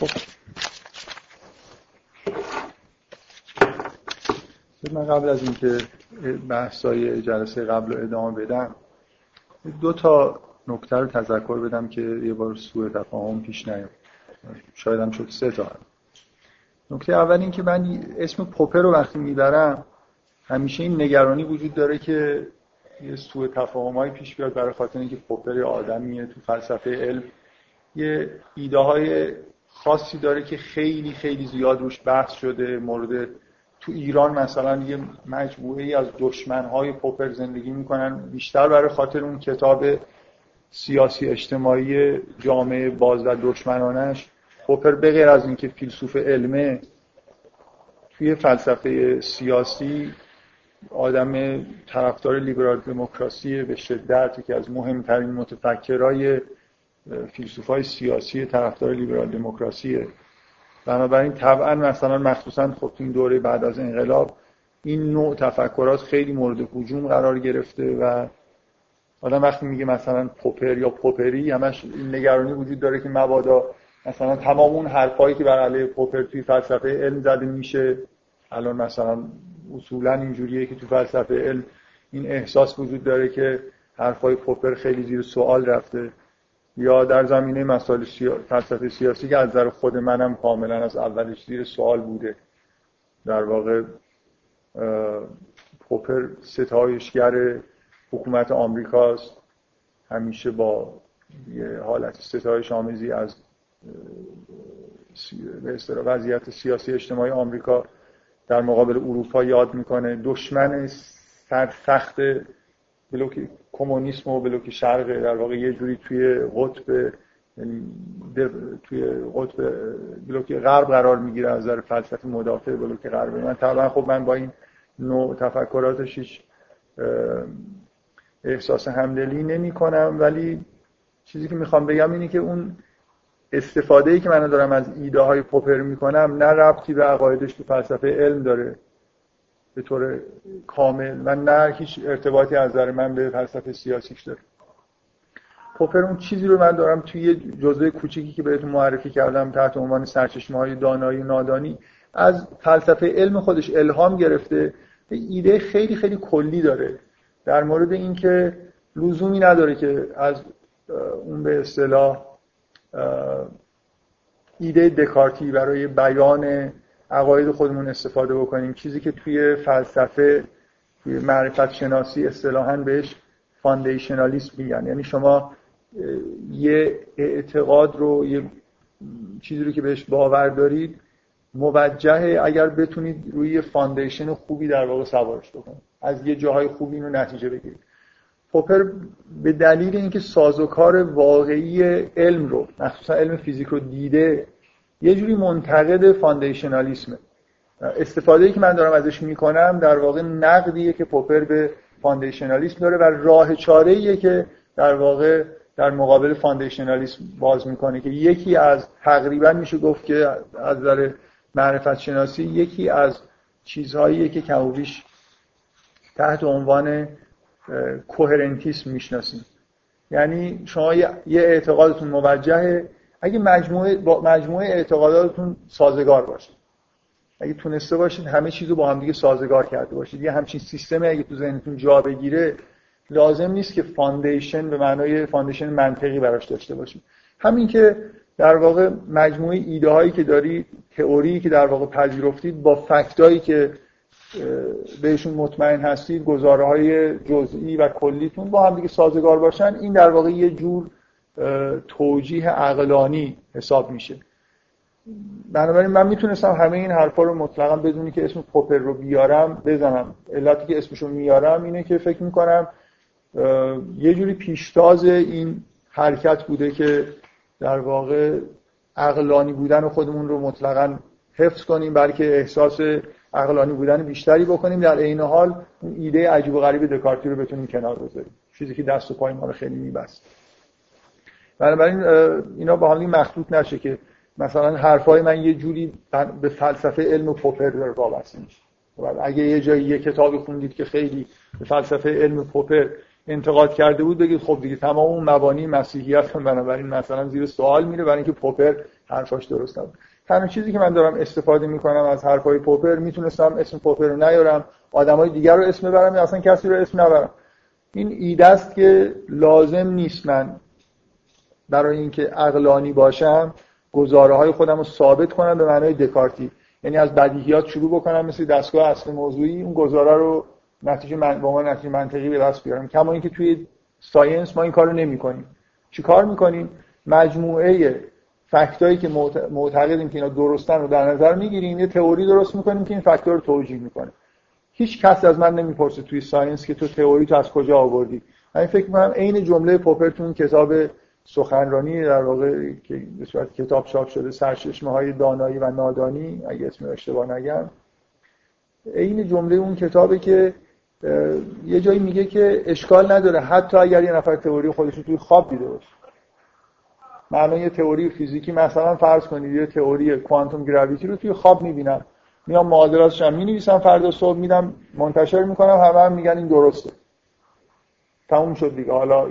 خب. من قبل از اینکه بحثای جلسه قبل رو ادامه بدم دو تا نکته رو تذکر بدم که یه بار سوء تفاهم پیش نیاد. شاید هم شد سه تا نکته اول این که من اسم پوپر رو وقتی می‌برم همیشه این نگرانی وجود داره که یه سوء تفاهم پیش بیاد برای خاطر اینکه پوپر آدمیه تو فلسفه علم. یه ایده های خاصی داره که خیلی خیلی زیاد روش بحث شده مورد تو ایران مثلا یه مجموعه ای از دشمنهای پوپر زندگی می‌کنن. بیشتر برای خاطر اون کتاب سیاسی اجتماعی جامعه باز و دشمنانش. پوپر بغیر از اینکه فیلسوف علمه توی فلسفه سیاسی آدم طرفدار لیبرال دموکراسی به شدت که از مهمترین متفکرای فیلسوفای سیاسی طرفدار لیبرال دموکراسیه. بنابراین طبعا مثلا مخصوصا خب این دوره بعد از انقلاب این نوع تفکرات خیلی مورد هجوم قرار گرفته و آدم وقتی میگه مثلا پوپر یا پوپری همش نگرانی وجود داره که مبادا مثلا تمام اون حرفایی که بر علیه پوپر توی فلسفه علم زده میشه. الان مثلا اصولا اینجوریه که تو فلسفه علم این احساس وجود داره که حرفای پوپر خیلی زیر سوال رفته. یا در زمینه مسائل سیا... سیاسی که از نظر خود منم کاملا از اولش زیر سوال بوده. در واقع پوپر ستایشگر حکومت آمریکاست. همیشه با یه حالت ستایش آمیزی از به وضعیت سیاسی اجتماعی آمریکا در مقابل اروپا یاد می‌کنه. دشمن سرسخت بلوک کمونیسم و بلوک شرق در واقع یه جوری توی قطب یعنی توی قطب بلوک غرب قرار می‌گیره از نظر فلسفه مدافع بلوک غرب. من طبعا خب من با این نوع تفکراتش هیچ احساس همدلی نمی کنم ولی چیزی که می‌خوام بگم اینه که اون استفاده ای که من دارم از ایده های پوپر می‌کنم نه ربطی به عقایدش تو فلسفه علم داره. به طور کامل و نه هیچ ارتباطی از نظر من به فلسفه سیاسیش داره. پوپر اون چیزی رو من دارم توی یه جزوه کوچیکی که بهتون معرفی کردم تحت عنوان سرچشمه های دانایی و نادانی از فلسفه علم خودش الهام گرفته. ایده خیلی خیلی کلی داره. در مورد اینکه لزومی نداره که از اون به اصطلاح ایده دکارتی برای بیان عقاید خودمون استفاده بکنیم. چیزی که توی فلسفه توی معرفت شناسی اصطلاحا بهش foundationalism میگن. یعنی شما یه اعتقاد رو یه چیزی رو که بهش باور دارید موجه اگر بتونید روی foundation خوبی در واقع سوارش بکنید. از یه جاهای خوبی رو نتیجه بگیرید. پوپر به دلیل اینکه سازوکار واقعی علم رو مخصوصا علم فیزیک رو دیده یه جوری منتقد فاندیشنالیسمه. استفاده ای که من دارم ازش می‌کنم در واقع نقدیه که پوپر به فاندیشنالیسم داره و راه چاره که در واقع در مقابل فاندیشنالیسم باز می‌کنه که یکی از تقریبا میشه گفت که از نظر معرفت شناسی یکی از چیزهایی که کموبیش تحت عنوان coherentism می‌شناسیم. یعنی شما یه اعتقادتون موجهه اگه مجموعه با مجموعه اعتقاداتتون سازگار باشه اگه تونسته باشید همه چیز رو با هم دیگه سازگار کرده باشید. یه همچین سیستمی اگه تو ذهنتون جا بگیره لازم نیست که foundation به معنای foundation منطقی براش داشته باشید. همین که در واقع مجموعه ایده هایی که دارید تئوری که در واقع پذیرفتید با fact ایی که بهشون مطمئن هستید گزاره های جزئی و کلیتون با هم دیگه سازگار باشن این در واقع یه جور توجیه عقلانی حساب میشه. بنابراین من می‌تونستم همه این حرفا رو مطلقا بدونی که اسم پوپر رو بیارم بزنم. علتی که اسمشو میارم اینه که فکر می‌کنم یه جوری پیشتاز این حرکت بوده که در واقع عقلانی بودن خودمون رو مطلقا حفظ کنیم بلکه احساس عقلانی بودن بیشتری بکنیم. در عین حال ایده عجیب و غریب دکارتی رو بتونیم کنار بذاریم. چیزی که دست و پای ما رو خیلی میبست. بنابراین اینا با هم مخلوط نشه که مثلا حرفای من یه جوری به فلسفه علم پوپر وابسته میشه. اگه یه جایی یه کتابی خوندید که خیلی به فلسفه علم پوپر انتقاد کرده بود بگید خب دیگه تمام اون مبانی مسیحیت هم بنابراین مثلا زیر سوال میره برای اینکه پوپر حرفاش درست نبود. تنها چیزی که من دارم استفاده می‌کنم از حرفای پوپر می‌تونستم اسم پوپر رو نیارم آدمای دیگر رو اسم ببرم یا اصلا کسی رو اسم نبرم. این ایده است که لازم نیست من برای اینکه عقلانی باشم گزاره های خودم رو ثابت کنم به معنای دکارتی. یعنی از بدیهیات شروع بکنم مثل دستگاه اصل موضوعی اون گزاره رو نتیجه من به عنوان نتیجه منطقی به دست بیارم. کما اینکه توی ساینس ما این کارو نمی‌کنیم. چی کار می‌کنیم؟ مجموعه fact ایی که معتقدیم که اینا درستن رو در نظر می‌گیریم یه تئوری درست می‌کنیم که این fact ها رو توجیه می‌کنه. هیچ کس از من نمی‌پرسه توی science که تو تئوری تو از کجا آوردی. من فکر می‌کنم عین جمله پوپر تو اون کتاب سخنرانی در واقع که به صورت کتاب چاپ شده سرچشمه های دانایی و نادانی اگه اسم اشتباه نگم. عین جمله اون کتابه که یه جایی میگه که اشکال نداره. حتی اگر یه نفر تئوری خودش رو توی خواب دیده باشه. معنی تئوری فیزیکی مثلا فرض کنید یه تئوری کوانتوم گراویتی رو توی خواب می‌بینم. میام معادلاتش هم می‌نویسم فردا صبح میدم منتشر می‌کنم همه هم میگن این درسته. تموم شد دیگه. حالا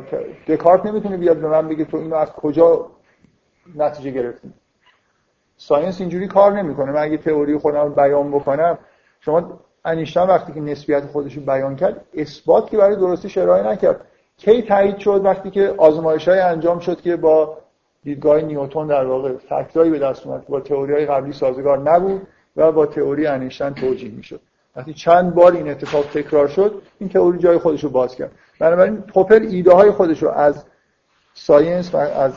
دکارت نمی‌تونه بیاد به من بگه تو اینو از کجا نتیجه گرفتی؟ ساینس اینجوری کار نمی‌کنه. من اگه تئوری خودم بیان بکنم شما انیشتین وقتی که نسبیت خودش رو بیان کرد اثبات که برای درستی ارائه نکرد. کی تایید شد وقتی که آزمایش های انجام شد که با دیدگاه نیوتن در واقع fact ایی به دست اومد؟ با تئوری های قبلی سازگار نبود و با تئوری انیشتین توجیه می‌شد. وقتی چند بار این اتفاق تکرار شد این تئوری جای خودش رو باز کرد. بنابراین پوپر ایده های خودش رو از science و از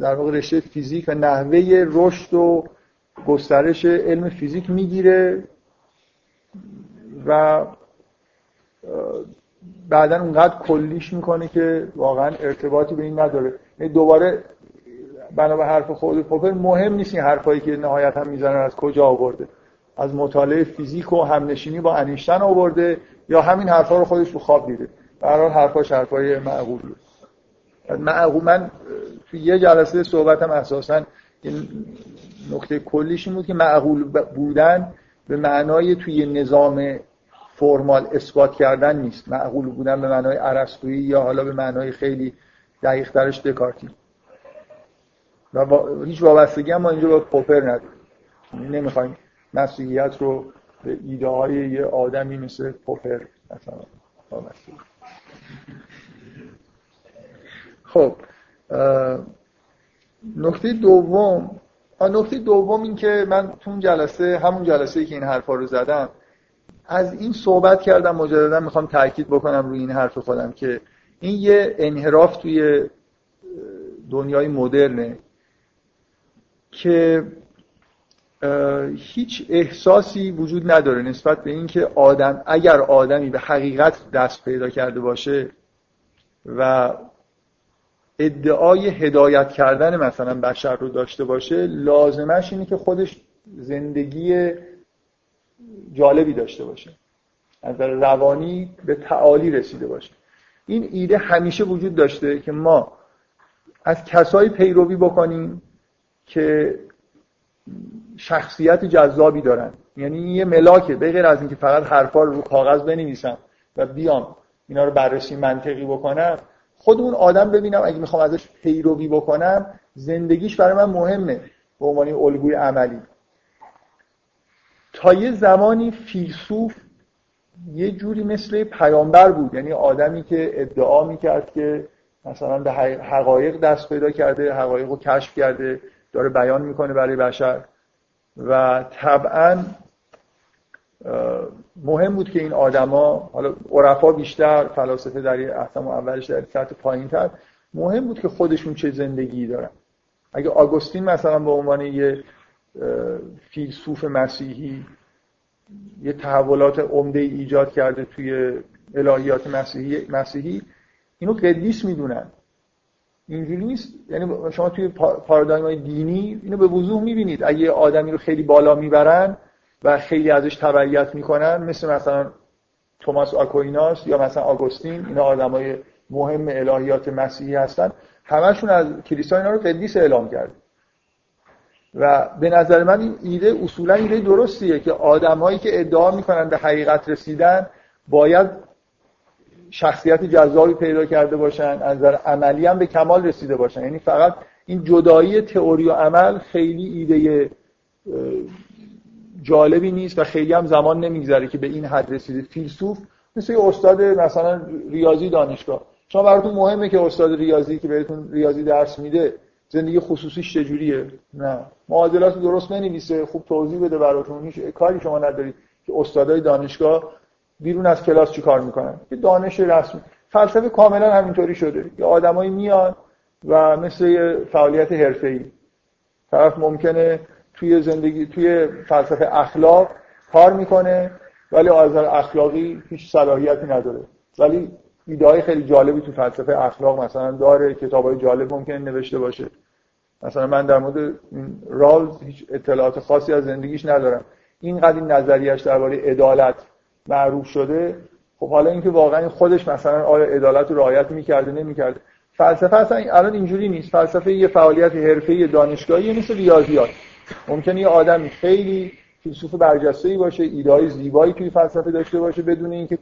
در واقع رشته فیزیک و نحوه رشد و گسترش علم فیزیک می‌گیره و بعدا اونقدر کلیش می‌کنه که واقعا ارتباطی به این نداره. یعنی دوباره بنا به حرف خود پوپر مهم نیست این حرفایی که نهایت هم می‌زنن از کجا آورده. از مطالعه فیزیک و همنشینی با انیشتن آورده یا همین حرفا رو خودش تو خواب دیده. برحال حرفاش حرفای معقولیه. معقول من توی یه جلسه صحبتم اساسا نکته کلیش این بود که معقول بودن به معنای توی نظام فرمال اثبات کردن نیست. معقول بودن به معنای عرستویی یا حالا به معنای خیلی دقیق ترش دکارتی. و هیچ وابستگی هم ما اینجا با پوپر نداریم. نمی‌خوایم مسیحیت رو به ایده های یه آدمی مثل پوپر مثلا خب نکته دوم نکته دوم این که من تو اون جلسه همون جلسه که این حرفا رو زدم از این صحبت کردم مجددا می‌خوام تاکید بکنم روی این حرف خودم که این یه انحراف توی دنیای مدرنه که هیچ احساسی وجود نداره نسبت به اینکه آدم اگر آدمی به حقیقت دست پیدا کرده باشه و ادعای هدایت کردن مثلا بشر رو داشته باشه لازمش اینه که خودش زندگی جالبی داشته باشه. از روانی به تعالی رسیده باشه. این ایده همیشه وجود داشته که ما از کسایی پیروی بکنیم که شخصیت جذابی دارن. یعنی یه ملاکه. به غیر از اینکه فقط حرفا رو رو کاغذ بنویسم و بیام اینا رو بررسی منطقی بکنم خود اون آدم ببینم اگه می‌خوام ازش پیروی بکنم زندگیش برای من مهمه به عنوان الگوی عملی. تا یه زمانی فیلسوف یه جوری مثل پیامبر بود. یعنی آدمی که ادعا می‌کرد که مثلا به حقایق دست پیدا کرده حقایق رو کشف کرده داره بیان می‌کنه برای بشر. و طبعا مهم بود که این آدما حالا عرفا بیشتر فلاسفه در احکام اولش در سطح پایین تر مهم بود که خودشون چه زندگی دارن. اگه آگوستین مثلا به عنوان یه فیلسوف مسیحی یه تحولات عمده ایجاد کرده توی الهیات مسیحی, مسیحی اینو قدیس می‌دونن. اینجوری نیست. یعنی شما توی پارادایم دینی اینو به وضوح می‌بینید. اگه آدمی رو خیلی بالا می‌برن و خیلی ازش تبعیت می‌کنن مثل مثلا توماس آکویناس یا مثلا آگوستین اینا آدمای مهم الهیات مسیحی هستن. همشون از کلیسا اینا رو قدیس اعلام کرد. و به نظر من این ایده اصولا ایده درستیه که آدمهایی که ادعا می‌کنن به حقیقت رسیدن باید شخصیت جذابی پیدا کرده باشن از نظر عملی هم به کمال رسیده باشن. یعنی فقط این جدایی تئوری و عمل خیلی ایده جالبی نیست و خیلی هم زمان نمیگذره که به این حد رسیده. فیلسوف مثل یه استاد مثلا ریاضی دانشگاه. شما براتون مهمه که استاد ریاضی که بهتون ریاضی درس میده زندگی خصوصیش چجوریه؟ نه. معادلات درست ننویسه خوب توضیح بده براتون. هیچ کاری شما ندارید که استادای دانشگاه بیرون از کلاس چی کار می‌کنن؟ یه دانش رسمی فلسفه کاملا همینطوری شده. یه آدمایی میان و مثل فعالیت حرفه‌ای. طرف ممکنه توی زندگی توی فلسفه اخلاق کار می‌کنه ولی از اخلاقی هیچ صلاحیتی نداره. ولی ایده خیلی جالبی تو فلسفه اخلاق مثلا داره کتابای جالب ممکنه نوشته باشه. مثلا من در مورد این رالز هیچ اطلاعات خاصی از زندگیش ندارم. اینقدر این نظریش درباره عدالت معروف شده خب حالا اینکه واقعا خودش مثلا آیا عدالت رو رعایت می‌کرده نمی‌کرده. فلسفه اصلا الان اینجوری نیست. فلسفه یه فعالیت حرفه‌ای دانشگاهی مثل ریاضیات. ممکنه یه آدم خیلی فیلسوف برجسته‌ای باشه ایده‌های زیبایی توی فلسفه داشته باشه بدون اینکه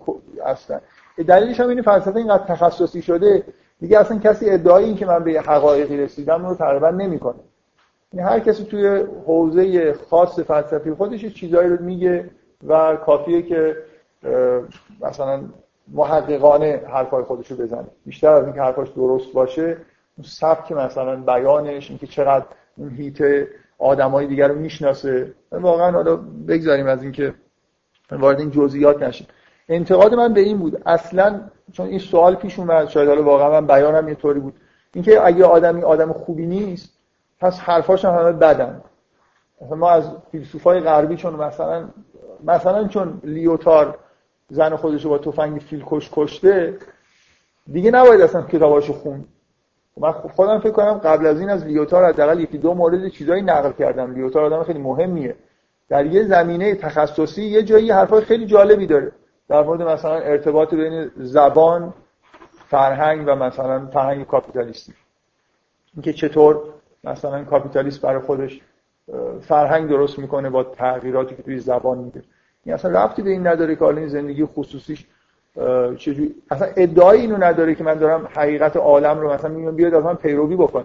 اصلا. دلیلش هم این فلسفه اینقدر تخصصی شده دیگه اصلا کسی ادعای این که من به حقایقی رسیدم رو تقریبا نمی‌کنه. یعنی هر کسی توی حوزه خاص فلسفی خودش چیزایی رو میگه و کافیه که مثلا محققانه حرفای خودش رو بزنه. بیشتر از اینکه حرفاش درست باشه اون سبک مثلا بیانش اینکه چقدر اون هیت آدمای دیگر رو می‌شناسه. واقعا حالا بگذاریم از اینکه وارد این جزئیات نشیم. انتقاد من به این بود. اصلا چون این سوال پیش اومد شاید حالا واقعا من بیانم یه طوری بود. اینکه اگه آدمی آدم خوبی نیست پس حرفاش هم همه بدن. ما از فیلسوفای غربی چون مثلا مثلا چون لیوتار زن خودش رو با تفنگ فیل کش کشته دیگه نباید اصلا کتاباشو خون من خودم فکر کنم قبل از این از لیوتار حداقل یکی دو مورد چیزایی نقل کردم. لیوتار آدم خیلی مهمیه. در یه زمینه تخصصی یه جایی حرفای خیلی جالبی داره. در مورد مثلا ارتباط بین زبان فرهنگ و مثلا فرهنگ کاپیتالیستی اینکه چطور مثلا کاپیتالیست برای خودش فرهنگ درست می‌کنه با تغییراتی که توی زبان میده. این اصلا رفتی به این نداره که این زندگی خصوصیش چجوری اصلا ادعای اینو نداره که من دارم حقیقت عالم رو مثلا میگم بیاد از من پیروی بکن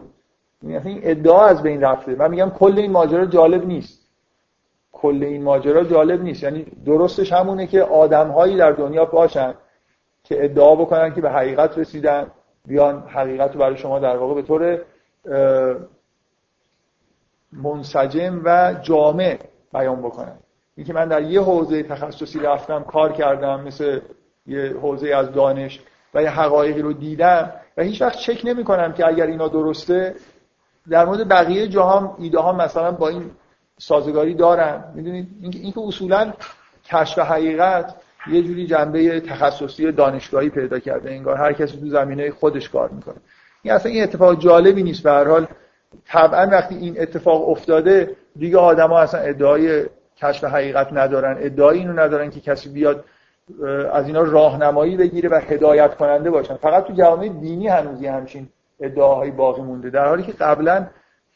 این اصلا این ادعا از بین رفته. من میگم کل این ماجرا جالب نیست. کل این ماجرا جالب نیست. یعنی درستش همونه که آدمهایی در دنیا باشن که ادعا بکنن که به حقیقت رسیدن بیان حقیقت رو برای شما در واقع به طور منسجم و جامع بیان بکنن. اینکه من در یه حوزه تخصصی رفتم کار کردم مثل یه حوزه از دانش و یه حقایقی رو دیدم و هیچ وقت چک نمی کنم که اگر اینا درسته در مورد بقیه جاها ایده ها مثلا با این سازگاری دارن. می‌دونید؟ اینکه اصولا کشف حقیقت یه جوری جنبه تخصصی دانشگاهی پیدا کرده. انگار هر کسی تو زمینه خودش کار می‌کنه. این اصلا این اتفاق جالبی نیست. به هر حال طبعا وقتی این اتفاق افتاده دیگه آدما اصلا ادعای کشف حقیقت ندارن ادعای اینو ندارن که کسی بیاد از اینا راهنمایی بگیره و هدایت کننده باشن. فقط تو جوامع دینی هنوزی همچین ادعاهای باقی مونده. در حالی که قبلا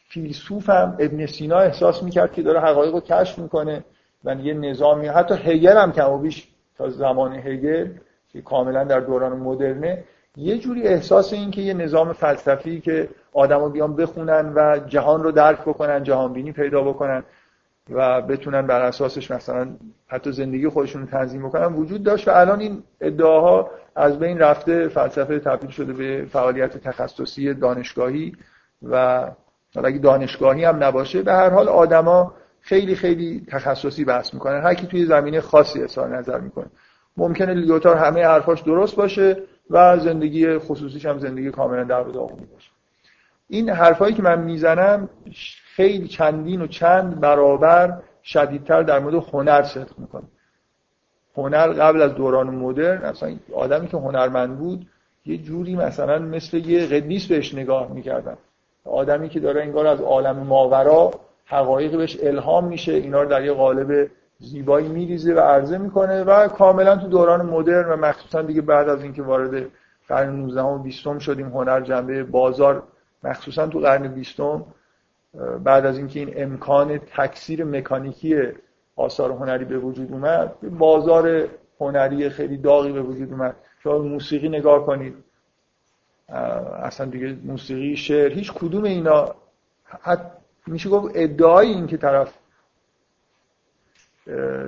فیلسوف هم ابن سینا احساس می‌کرد که داره حقایق رو کشف می‌کنه و یه نظامی. حتی هگل هم کم و بیش تا زمان هگل که کاملا در دوران مدرنه یه جوری احساس این که یه نظام فلسفی که آدما بیان بخونن و جهان رو درک بکنن جهان بینی پیدا بکنن. و بتونن بر اساسش مثلا حتی زندگی خودشون رو تنظیم بکنن. وجود داشت و الان این ادعاها از بین رفته فلسفه تبدیل شده به فعالیت تخصصی دانشگاهی و اگه دانشگاهی هم نباشه به هر حال آدما خیلی خیلی تخصصی بحث می‌کنن. هر کی توی زمینه خاصی اظهار نظر می‌کنه. ممکنه لیوتار همه حرفاش درست باشه و زندگی خصوصیش هم زندگی کاملا در داغونی باشه. این حرفایی که من می‌زنم خیلی چندین و چند برابر شدیدتر در مورد هنر صدق می‌کنه. هنر قبل از دوران مدرن اصلا آدمی که هنرمند بود یه جوری مثلا مثل یه قدیس بهش نگاه می‌کردن. آدمی که داره انگار از عالم ماورا حقایق بهش الهام میشه اینا رو در یه قالب زیبایی میریزه و عرضه می‌کنه و کاملا تو دوران مدرن و مخصوصا دیگه بعد از اینکه وارد قرن 19 و 20 شدیم هنر جنبه بازار مخصوصا تو قرن 20 بعد از اینکه این امکان تکثیر مکانیکی آثار هنری به وجود اومد بازار هنری خیلی داغی به وجود اومد. شما موسیقی نگاه کنید. اصلا دیگه موسیقی شعر هیچ کدوم اینا. میشه گفت ادعای این که طرف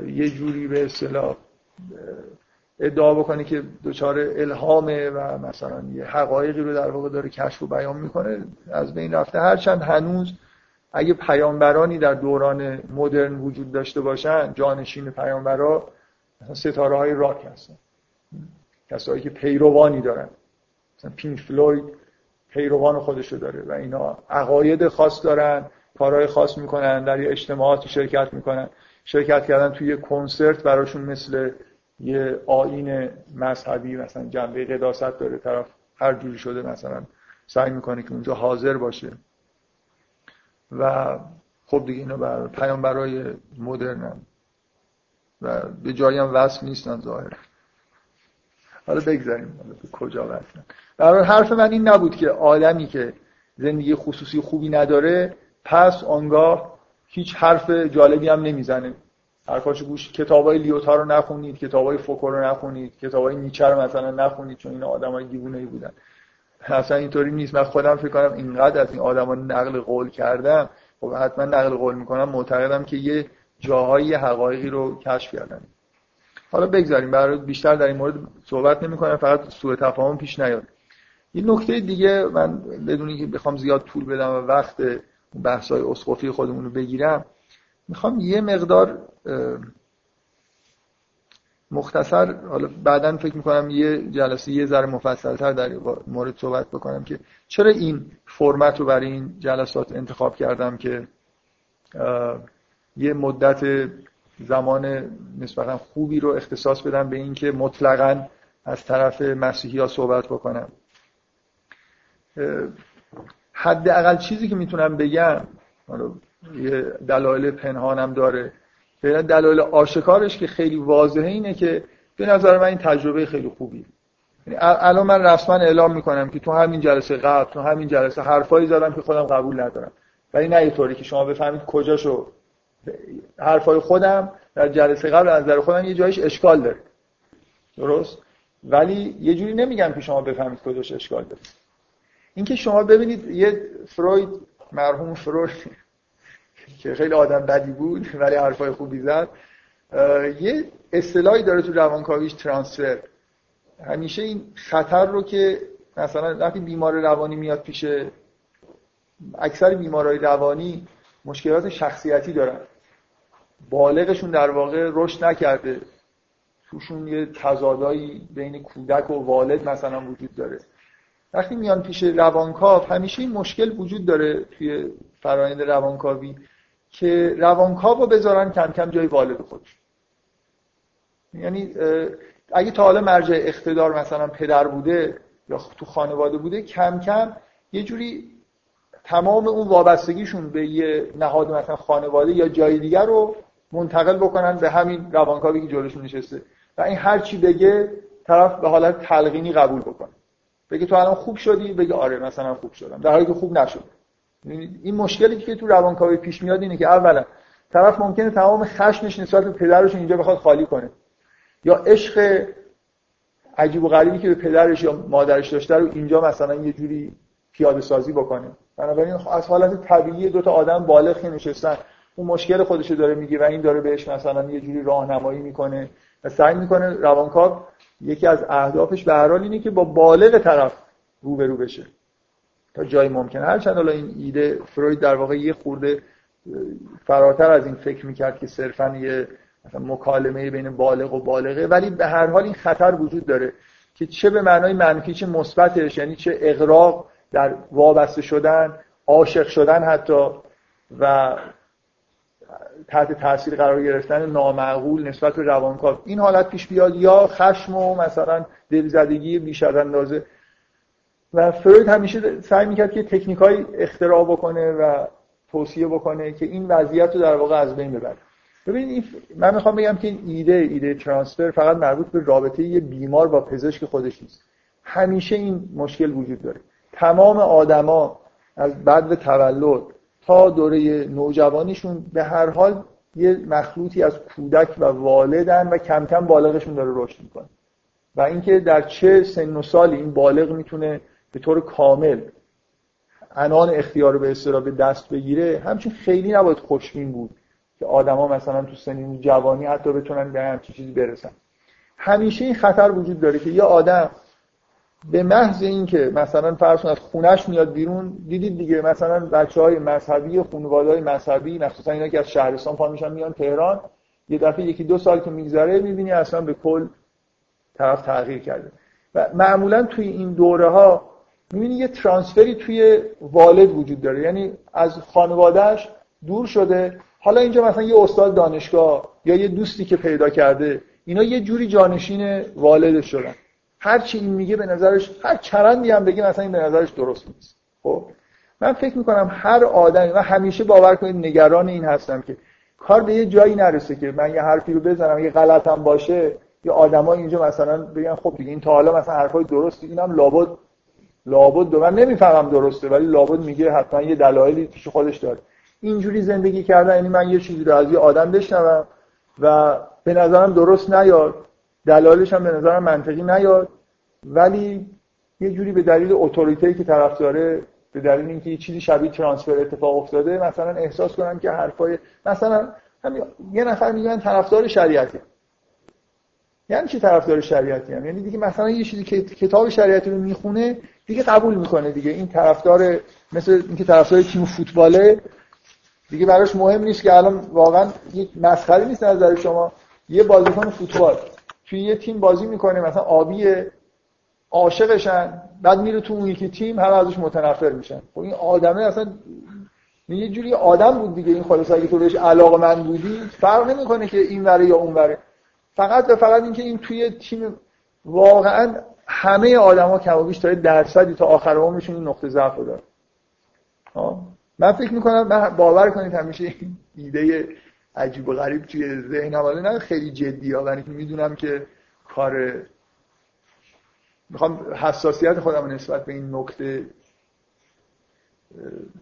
یه جوری به اصطلاح ادعا بکنه که دچار الهامه و مثلا یه حقایقی رو در واقع داره کشف و بیان می‌کنه. از بین رفته هرچند هنوز اگه پیامبرانی در دوران مدرن وجود داشته باشن جانشین پیامبرا ستاره های راک هستن. کسایی که پیروانی دارن. مثلا پینک فلوید پیروان خودشو داره و اینا عقاید خاص دارن کارهای خاص می‌کنن در یه اجتماعات شرکت می‌کنن. شرکت کردن توی کنسرت براشون مثل یه آین مذهبی مثلا جنبه قداست داره طرف هر جوری شده مثلا سعی می‌کنه که اونجا حاضر باشه. و خب دیگه اینا بر پیامبرای مدرنن و به جایی هم وصل نیستن ظاهر. حالا بگذاریم حالا به کجا وصلن برای حرف من این نبود که آدمی که زندگی خصوصی خوبی نداره پس آنگاه هیچ حرف جالبی هم نمی‌زنه. حرفاشو گوش کتابای لیوتا رو نخونید کتابای فوکو رو نخونید کتابای نیچه رو مثلا نخونید چون اینا آدمای دیوونه‌ای بودن. اصلا اینطوری نیست. من خودم فکر کنم اینقدر از این آدما نقل قول کردم. خب حتما نقل قول می‌کنم. معتقدم که یه جاهایی حقایقی رو کشف کردن. حالا بگذاریم. برای بیشتر در این مورد صحبت نمی‌کنم. فقط سوء تفاهم پیش نیاد. این نکته دیگه من بدون اینکه بخوام زیاد طول بدم و وقت بحث‌های اسقفی خودمون رو بگیرم می‌خوام یه مقدار مختصر حالا بعدا فکر می‌کنم یه جلسه یه ذره مفصلتر در مورد صحبت بکنم که چرا این فرمت رو برای این جلسات انتخاب کردم که یه مدت زمان نسبتا خوبی رو اختصاص بدم به اینکه مطلقا از طرف مسیحی ها صحبت بکنم. حداقل چیزی که می‌تونم بگم دلایل پنهانم داره. فعلا دلایل آشکارش که خیلی واضحه اینه که به نظر من این تجربه خیلی خوبی یعنی الان من رسما اعلام می‌کنم که تو همین جلسه قبل تو همین جلسه حرفایی زدم که خودم قبول ندارم. ولی نه طوری که شما بفهمید کجاشو حرفای خودم در جلسه قبل از نظر خودم یه جایش اشکال داره. درست؟ ولی یه جوری نمیگم که شما بفهمید کجاش اشکال داره. اینکه شما ببینید یه فروید مرحوم فروید که خیلی آدم بدی بود ولی حرفای خوبی زد. یه اصطلاحی داره تو روانکاویش ترانسفر. همیشه این خطر رو که مثلا وقتی بیمار روانی میاد پیش اکثر بیمارای روانی مشکلات شخصیتی دارن. بالغشون در واقع رشد نکرده. توشون یه تضادایی بین کودک و والد مثلا وجود داره. وقتی میان پیش روانکاو همیشه این مشکل وجود داره توی فرایند روانکاوی. که روانکاو رو بذارن کم کم جای والد خودش. یعنی اگه تا حالا مرجع اقتدار مثلا پدر بوده یا تو خانواده بوده کم کم یه جوری تمام اون وابستگیشون به یه نهاد مثلا خانواده یا جای دیگر رو منتقل بکنن به همین روانکاوی که جلوشون نشسته. و این هر چی بگه طرف به حالت تلقینی قبول بکنه. بگه تو الان خوب شدی بگه آره مثلا خوب شدم. در حالی که خوب نشد. این مشکلی که تو روانکاوی پیش میاد اینه که اولا طرف ممکنه تمام خشمش نسبت به پدرش اینجا بخواد خالی کنه. یا عشق عجیب و غریبی که به پدرش یا مادرش داشته رو اینجا مثلا یه جوری پیاده سازی بکنه. بنابراین از حالت طبیعی دو تا آدم بالغ نشستن اون مشکل خودش داره میگه و این داره بهش مثلا یه جوری راهنمایی می‌کنه و سعی می‌کنه روانکاو یکی از اهدافش به هر اینه که با بالغ طرف روبرو بشه. تا جایی ممکن هرچند حالا این ایده فروید در واقع یه خورده فراتر از این فکر می‌کرد که صرفا یه مکالمه بین بالغ و بالغه ولی به هر حال این خطر وجود داره که چه به معنای منفی چه مثبتش یعنی چه اغراق در وابسته شدن عاشق شدن حتی و تحت تاثیر قرار گرفتن نامعقول نسبت به روانکاو. این حالت پیش بیاد یا خشم و مثلا دلزدگی بیش از اندازه و فروید همیشه سعی می‌کرد که تکنیک های اختراع بکنه و توصیه بکنه که این وضعیت رو در واقع از بین ببره. ببینید من می‌خوام بگم که این ایده ایده ترانسفر فقط مربوط به رابطه یه بیمار با پزشک خودش نیست. همیشه این مشکل وجود داره. تمام آدما از بعد تولد تا دوره نوجوانیشون به هر حال یه مخلوطی از کودک و والدن و کم کم بالغشون داره رشد می‌کنه. و اینکه در چه سن و سالی این بالغ می‌تونه به طور کامل انان اختیار به اصطلاح به دست بگیره همچین خیلی نباید خوشبین بود که آدما مثلا تو سنین جوانی حتی بتونن به همچین چیزی برسن. همیشه این خطر وجود داره که یه آدم به محض اینکه مثلا فرض از خونش میاد بیرون دیدید دیگه مثلا بچه های مذهبی خانواده های مذهبی مخصوصا اینا که از شهرستان پا میشن میان تهران یه دفعه یکی دو سال که میگذره می‌بینی اصلا به کل طرف تغییر کرده. و معمولا توی این دوره ها می‌بینی یه ترانسفری توی والد وجود داره. یعنی از خانوادهش دور شده. حالا اینجا مثلا یه استاد دانشگاه یا یه دوستی که پیدا کرده اینا یه جوری جانشین والدش شدن. هر چی این میگه به نظرش هر چرندی هم بگه مثلا این به نظرش درست نیست. خب؟ من فکر می‌کنم هر آدمی و همیشه باور کنید نگران این هستم که کار به یه جایی نرسه که من یه حرفی رو بزنم یه غلطم باشه یه آدما اینجا مثلا بگن خب دیگه این تا حالا مثلا حرفای درستی اینم لابد لابد دو من نمی‌فهمم درسته ولی لابد میگه حتما یه دلایلی پیش خودش داره. اینجوری زندگی کردن یعنی من یه چیزی رو از یه آدم بشنوم و به نظرم درست نیاد دلایلش هم به نظرم منطقی نیاد ولی یه جوری به دلیل اتوریتی که طرف داره به دلیل اینکه یه چیزی شبیه ترانسفر اتفاق افتاده مثلا احساس کنم که حرفای مثلا همین یه نفر میگن طرفدار شریعتی یعنی چی طرفدار شریعتی هم؟ یعنی دیگه مثلا یه چیزی که کتاب شریعتی رو می‌خونه دیگه قبول می‌کنه دیگه. این طرفدار مثل اینکه طرفدار تیم فوتباله دیگه براش مهم نیست که الان واقعا یک مسخره نیست نظر شما. یه بازیکن فوتبال توی یه تیم بازی می‌کنه مثلا آبی عاشقشن بعد میره تو اون یکی تیم همه ازش متنفر میشن. خب این آدمه اصلا یه جوری آدم بود دیگه این خالص. اگه تو بهش علاقه من بودی فرق نمی‌کنه که این وره یا اون وره فقط به فقط اینکه این توی تیم واقعا همه آدما کم و تا درصدی تا آخر عمرشون این نقطه ضعف داره من فکر می‌کنم من باور کنید همیشه ایده عجیب و غریب توی ذهنم ولی نه خیلی جدی ها ولی می‌دونم که کار می‌خوام حساسیت خودم نسبت به این نکته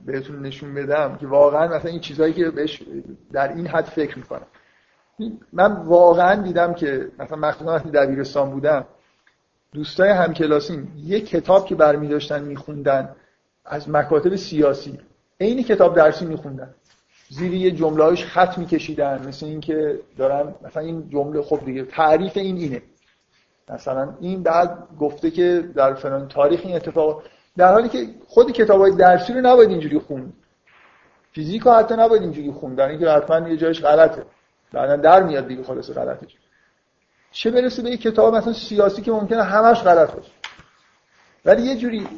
بهتون نشون بدم که واقعا مثلا این چیزهایی که بهش در این حد فکر می‌کنم. من واقعا دیدم که مثلا مخصوصا وقتی دبیرستان بودم دوستای همکلاسیم یه کتاب که برمی داشتن میخوندن از مکاتب سیاسی عین کتاب درسی میخوندن زیر یه جمله‌اش خط میکشیدن مثل اینکه دارن مثلا این جمله خب دیگه تعریف این اینه. مثلا این بعد گفته که در فلان تاریخ این اتفاق در حالی که خود کتابای درسی رو نباید اینجوری خوند. فیزیک حتی نباید اینجوری خوند در اینکه حتما یه جایش غلطه. بعدا در میاد دیگه خلاص غلطش چه برسه به یه کتاب مثلا سیاسی که ممکنه همش غلط باشه. ولی یه جوری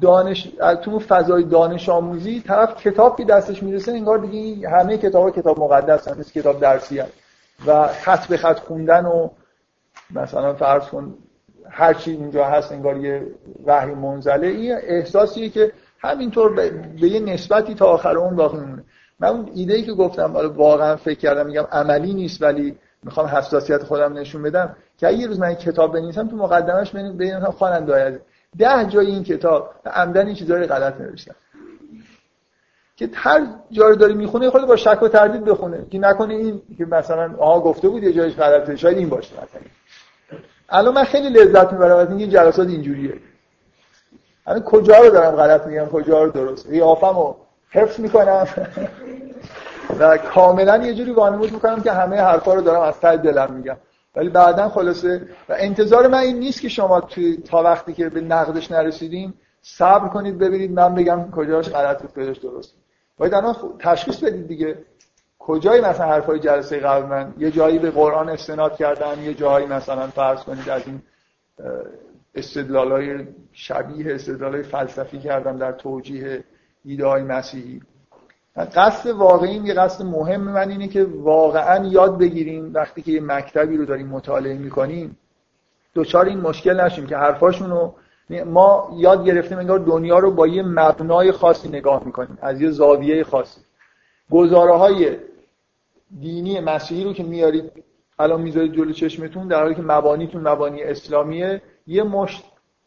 دانش تو فضای دانش آموزی طرف کتاب که دستش می‌رسه انگار دیگه همه کتاب کتاب مقدس هست کتاب درسی هست و خط به خط خوندن و مثلا فرض کن هر چی اونجا هست انگار یه وحی منزله این احساسیه که همینطور به یه نسبتی تا آخر اون باقی میمونه. من اون ایده ای که گفتم حالا واقعا فکر کردم میگم عملی نیست ولی می‌خوام حساسیت خودم نشون بدم که یه روز من کتاب بنویسم تو مقدمش بنویسم خواننده ده جای این کتاب عمدن این چیزا غلط نوشتم. که هر جا داری می‌خونه خود با شک و تردید بخونه. که نکنه این که مثلا آها گفته بود یه جایش غلطه شاید این باشه مثلا. الان من خیلی لذت می‌برم از اینکه جلسات اینجوریه. همین کجا رو دارم غلط میگم کجا رو درست؟ قیافمو حفظ می‌کنم. و کاملا یه جوری وانمود می‌کنم که همه حرفا رو دارم از ته دلم میگم. ولی بعدا خلاصه و انتظار من این نیست که شما توی تا وقتی که به نقدش نرسیدیم صبر کنید ببینید من بگم کجاش غلط بود کجاش درست باید الان تشخیص بدید دیگه. کجایی مثلا حرفای جلسه قبل من؟ یه جایی به قرآن استناد کردن یه جایی مثلا فرض کنید از این استدلالای شبیه استدلالای فلسفی کردم در توجیه ایده های مسیحی. قصد واقعی یه قصد مهم من اینه که واقعا یاد بگیریم وقتی که یه مکتبی رو داریم مطالعه می‌کنیم دوچار این مشکل نشیم که حرفاشون رو ما یاد گرفتیم انگار دنیا رو با یه مبنای خاصی نگاه می‌کنیم از یه زاویه خاصی. گزاره های دینی مسیحی رو که میارید الان می‌ذارید جلو چشمتون در حالی که مبانیتون مبانی اسلامیه یه مشت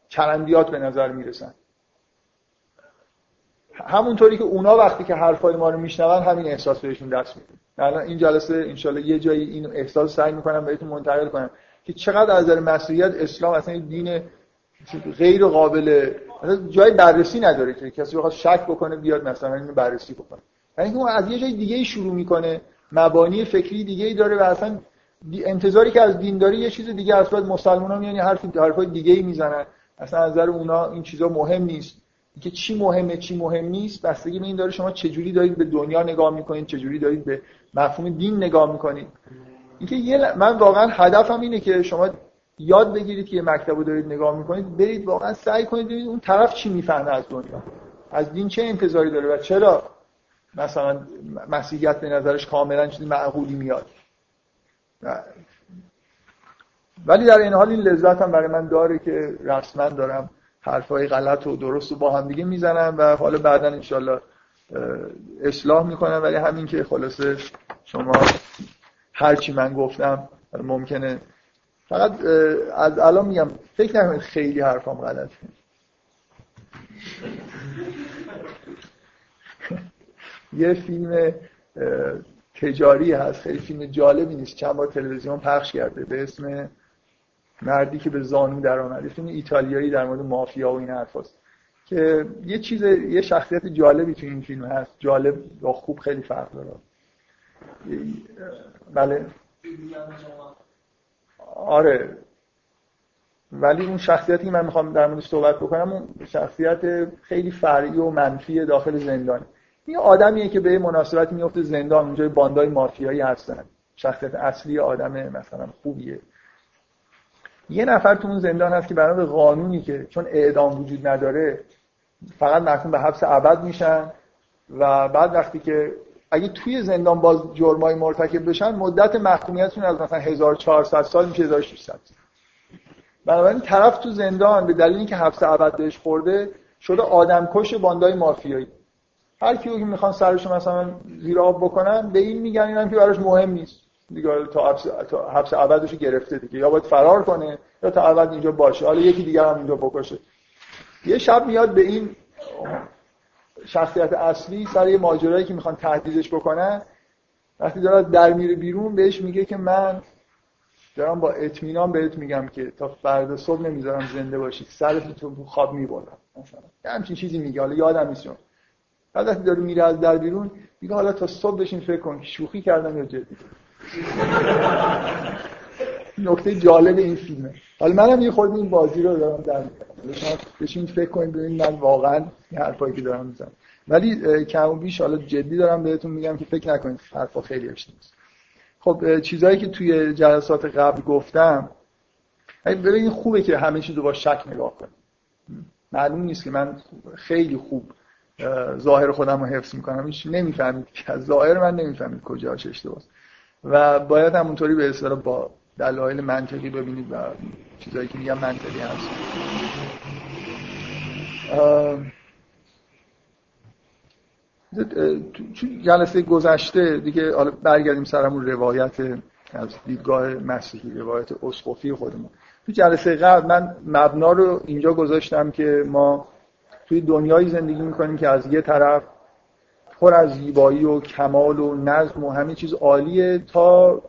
چرندیات به نظر می‌رسن. همونطوری که اونا وقتی که حرفای ما رو میشنون همین احساس بهشون دست میده الان این جلسه انشالله یه جایی این احساس سعی می‌کنم بهتون منتقل کنم که چقدر از نظر مسیحیت اسلام اصلا دین غیر قابل جای بررسی نداره که کسی بخواد شک بکنه بیاد مثلا اینو بررسی بکنه. یعنی اون از یه جای دیگه شروع می‌کنه مبانی فکری دیگه ای داره و اصلا انتظاری که از دینداری یه چیز دیگه از بعد مسلمان ها میان حرف حرفای دیگه ای می‌زنن. اصلا از نظر اونا این چیزا مهم نیست. که چی مهمه چی مهم نیست بستگی به این داره شما چه جوری دارید به دنیا نگاه می‌کنید جوری دارید به مفهوم دین نگاه می‌کنید. اینکه یه من واقعا هدفم اینه که شما یاد بگیرید که یه مکتب رو دارید نگاه می‌کنید برید واقعا سعی کنید ببینید اون طرف چی می‌فهمه از دنیا. از دین چه انتظاری داره و چرا مثلا مسیحیت به نظرش کاملا چیزی معقولی میاد. ولی در این حال این لذت هم برای من داره که رسما دارم حرفای غلط و درست و با هم دیگه می‌زنم و حالا بعدا انشالله اصلاح می‌کنم ولی همین که خلاصه شما هرچی من گفتم ممکنه. فقط از الان میگم فکر نکنید خیلی حرفام غلطه. یه فیلم تجاری هست. خیلی فیلم جالبی نیست. چند بار تلویزیون پخش کرده. به اسم مردی که به زانو در آمده فیلم ایتالیایی در مورد مافیا و این حرفاست که یه چیز یه شخصیت جالبی تو این فیلم هست. جالب و خوب خیلی فرق داره. بله. آره. ولی اون شخصیتی که من می‌خوام در موردش صحبت بکنم اون شخصیت خیلی فرعی و منفی داخل زندان. این آدمیه که به مناسبتی میفته زندان اونجای باندای مافیایی هستن. شخصیت اصلی آدم مثلا خوبیه. یه نفر تو اون زندان هست که برای قانونی که چون اعدام وجود نداره فقط محکوم به حبس ابد میشن و بعد وقتی که اگه توی زندان باز جرمای مرتکب بشن مدت محکومیتشون از مثلا 1400 سال میشه 1600 بنابراین طرف تو زندان به دلیل اینکه حبس ابد بهش خورده شده آدمکش باندای مافیایی. هر کیو که می‌خوان سرش مثلا زیر آب بکنن به این میگن اینم که براش مهم نیست. دیگه تا حبس ابدش گرفته دیگه. یا باید فرار کنه یا تا ابد اینجا باشه. حالا یکی دیگه هم اینجا بکشه. یه شب میاد به این شخصیت اصلی سر یه ماجرایی که می‌خوان تهدیدش بکنن. وقتی داره در میره بیرون بهش میگه که من دارم با اطمینان بهت میگم که تا فردا صبح نمی‌ذارم زنده باشی. سرت تو خواب می‌برم مثلا همچین چیزی میگه. حالا یادم نیست بعد وقتی داره میره از در بیرون میگه حالا تا صبح بشین فکر کن. شوخی کردم یا جدی؟ نکته جالب این فیلمه. حالا منم یه خورده این بازی رو دارم در می‌کنم بشین فکر کنید ببینید من واقعا این حرفایی که دارم می‌زنم. ولی کم و بیش حالا جدی دارم بهتون میگم که فکر نکنید حرفا خیلی اشتباهه خب چیزهایی که توی جلسات قبل گفتم ببینید خوبه که همه چیز رو با شک نگاه کنید معلوم نیست که من خیلی خوب ظاهر خودم رو حفظ می‌کنم. هیچ نمی‌فهمید که از ظاهر من نمی‌فهمید کجاش اشتباهه و باید همونطوری به اصطلاح با دلایل منطقی ببینید و چیزایی که میگم منطقی هست. جلسه گذشته دیگه حالا برگردیم سرمون روایت از دیدگاه مسیحی روایت اسقفی خودمون. تو جلسه قبل من مبنا رو اینجا گذاشتم که ما توی دنیایی زندگی می‌کنیم که از یه طرف پر از زیبایی و کمال و نظم و همه چیز عالیه تا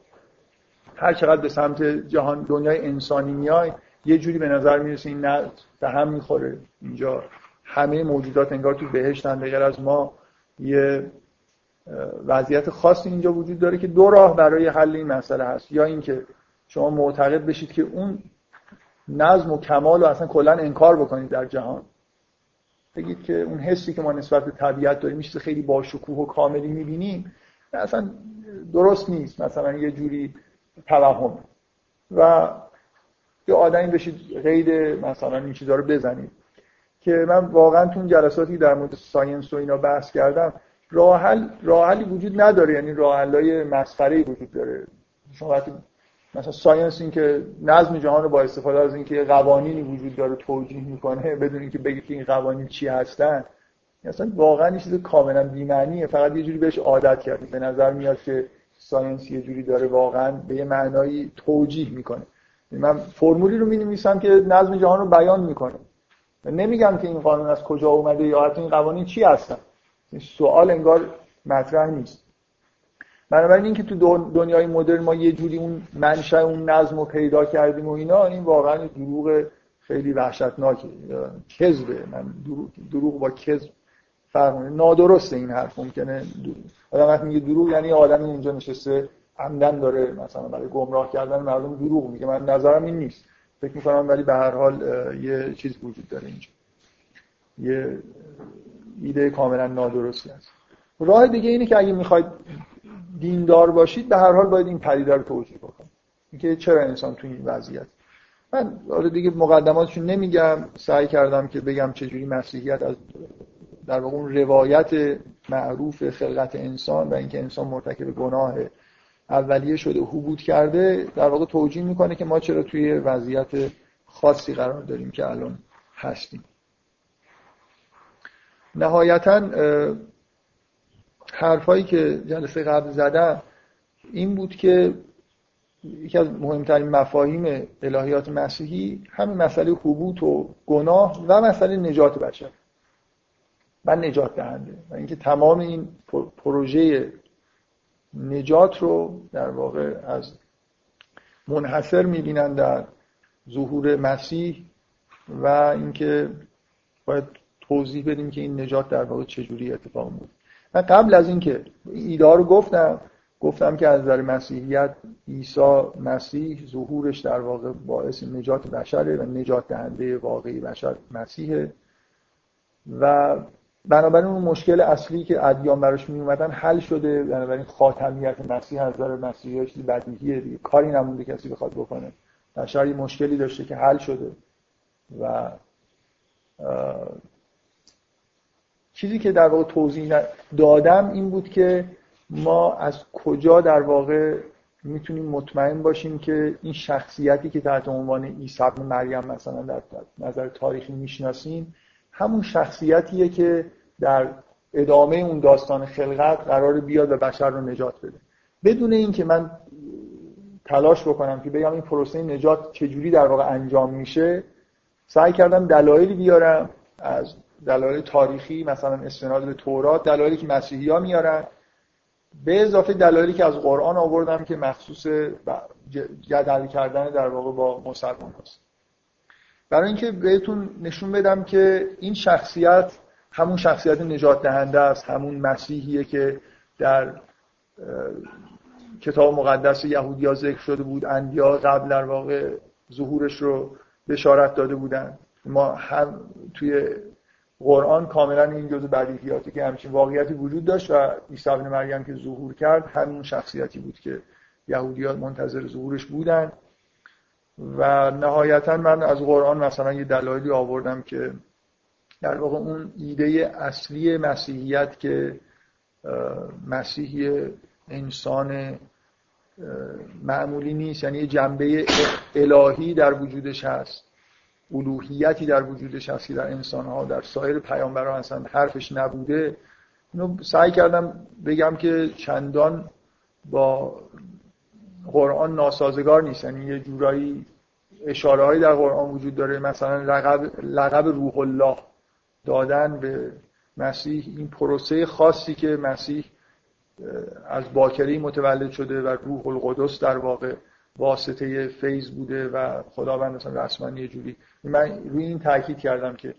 هر چقدر به سمت جهان دنیای انسانی میای یه جوری به نظر می‌رسه این نه به هم می‌خوره. اینجا همه موجودات انگار تو بهشتن غیر از ما. یه وضعیت خاصی اینجا وجود داره که دو راه برای حل این مسئله هست. یا اینکه شما معتقد بشید که اون نظم و کمال رو اصلا کلا انکار بکنید در جهان. بگید که اون حسی که ما نسبت به طبیعت داریم میشه خیلی با شکوه و کاملی می‌بینیم اصلا درست نیست. مثلا یه جوری توهم. و یه آدمی بشید قید مثلا این چیزا رو بزنید. که من واقعا تو جلساتی در مورد ساینس و اینا بحث کردم راه حلی وجود نداره. یعنی راه حلای مسخره وجود داره. شما وقتی مثلا science این که نظم جهان رو با استفاده از اینکه قوانینی وجود داره توجیه می‌کنه بدون اینکه بگید که این قوانین چی هستن اصلا واقعا این چیز کاملا بی‌معنیه. فقط یه جوری بهش عادت کردیم. به نظر میاد که science یه جوری داره واقعا به یه معنایی توجیه می‌کنه. من فرمولی رو می‌نویسم که نظم جهان رو بیان می‌کنه. نمیگم که این قانون از کجا اومده یا حتی این قوانین چی هستن. این سوال انگار مطرح نیست. بنابراین اینکه تو دنیای مدرن ما یه جوری اون منشأ اون نظم رو پیدا کردیم و اینا این واقعا دروغ خیلی وحشتناکه. کذبه من دروغ با کذب فرق نادرسته این حرف ممکنه آدم وقتی میگه دروغ یعنی آدمی اونجا نشسته عمدن داره مثلا برای گمراه کردن مردم دروغ میگه. من نظرم این نیست. فکر می‌کنم ولی به هر حال یه چیز وجود داره اینجا. یه ایده کاملا نادرستی هست. راه دیگه اینه که اگه می‌خواید دیندار باشید به هر حال باید این پدیده رو توجیه بکنید اینکه چرا انسان تو این وضعیت؟ من آره دیگه مقدماتشون نمیگم سعی کردم که بگم چجوری مسیحیت از در واقع اون روایت معروف خلقت انسان و اینکه انسان مرتکب گناه اولیه شده و حبود کرده در واقع توجیه می‌کنه که ما چرا توی وضعیت خاصی قرار داریم که الان هستیم. نهایتا حرفایی که جلسه قبل زدم این بود که یکی از مهمترین مفاهیم الهیات مسیحی همین مسئله حبوط و گناه و مسئله نجات بشر و نجات دهنده و اینکه تمام این پروژه نجات رو در واقع از منحصر می‌بینن در ظهور مسیح و اینکه باید توضیح بدیم که این نجات در واقع چجوری اتفاق بود من قبل از اینکه ایده رو گفتم گفتم که از نظر مسیحیت عیسی مسیح ظهورش در واقع باعث نجات بشره و نجات دهنده واقعی بشر مسیحه. و بنابراین اون مشکل اصلی که ادیان براش می اومدن حل شده. بنابراین خاتمیت مسیح از نظر مسیحی چیز بدیهیه دیگه. کاری نمونده کسی بخواد بکنه. بشر مشکلی داشته که حل شده. و چیزی که در واقع توضیح دادم این بود که ما از کجا در واقع می‌تونیم مطمئن باشیم که این شخصیتی که تحت عنوان عیسی مریم مثلا در نظر تاریخی می‌شناسیم همون شخصیتیه که در ادامه اون داستان خلقت قرار بیاد و بشر رو نجات بده. بدون اینکه من تلاش بکنم که بگم این پروسه نجات چجوری در واقع انجام میشه سعی کردم دلایلی بیارم از دلایل تاریخی مثلا استناد به تورات دلایلی که مسیحی ها میارن. به اضافه دلایلی که از قرآن آوردم که مخصوص جدل کردن در واقع با مسلمان هست. برای اینکه بهتون نشون بدم که این شخصیت همون شخصیت نجات دهنده است همون مسیحیه که در کتاب مقدس یهودی ها ذکر شده بود اندیا قبل در واقع ظهورش رو بشارت داده بودن. ما هم توی قرآن کاملا این جزء بدیهیاتی که همچین واقعیتی وجود داشت و عیسی ابن مریم که ظهور کرد همون شخصیتی بود که یهودیان منتظر ظهورش بودن. و نهایتا من از قرآن مثلا یه دلایلی آوردم که در واقع اون ایده اصلی مسیحیت که مسیحی انسان معمولی نیست یعنی جنبه الهی در وجودش هست. الوهیتی در وجودش هست که در انسان ها در سایر پیامبران اصلا حرفش نبوده. اینو سعی کردم بگم که چندان با قرآن ناسازگار نیست. یعنی یه جورایی اشاره هایی در قرآن وجود داره. مثلا لقب, لقب روح الله دادن به مسیح این پروسه خاصی که مسیح از باکری متولد شده و روح القدس در واقع واسطه فیض بوده و خداوند مثلا رسما یه جوری من روی این تاکید کردم که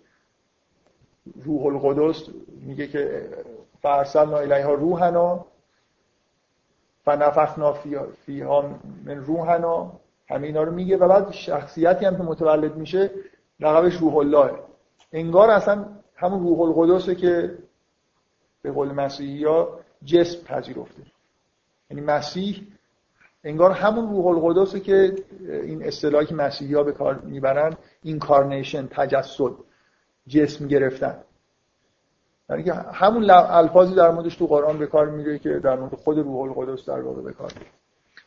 روح القدس میگه که فرسلنا الیها روحنا فنفخنا فیها من روحنا. همه اینا رو میگه و بعد شخصیتی هم که متولد میشه لقبش روح الله. انگار اصلا همون روح القدسه که به قول مسیحی ها جسم پذیرفته. یعنی مسیح انگار همون روح القدسه که این اصطلاحی که مسیحی ها به کار می‌برن اینکارنیشن تجسد جسم گرفتن. یعنی همون الفاظی در موردش تو قرآن به کار میره که در مورد خود روح القدس در واقع به کار میره.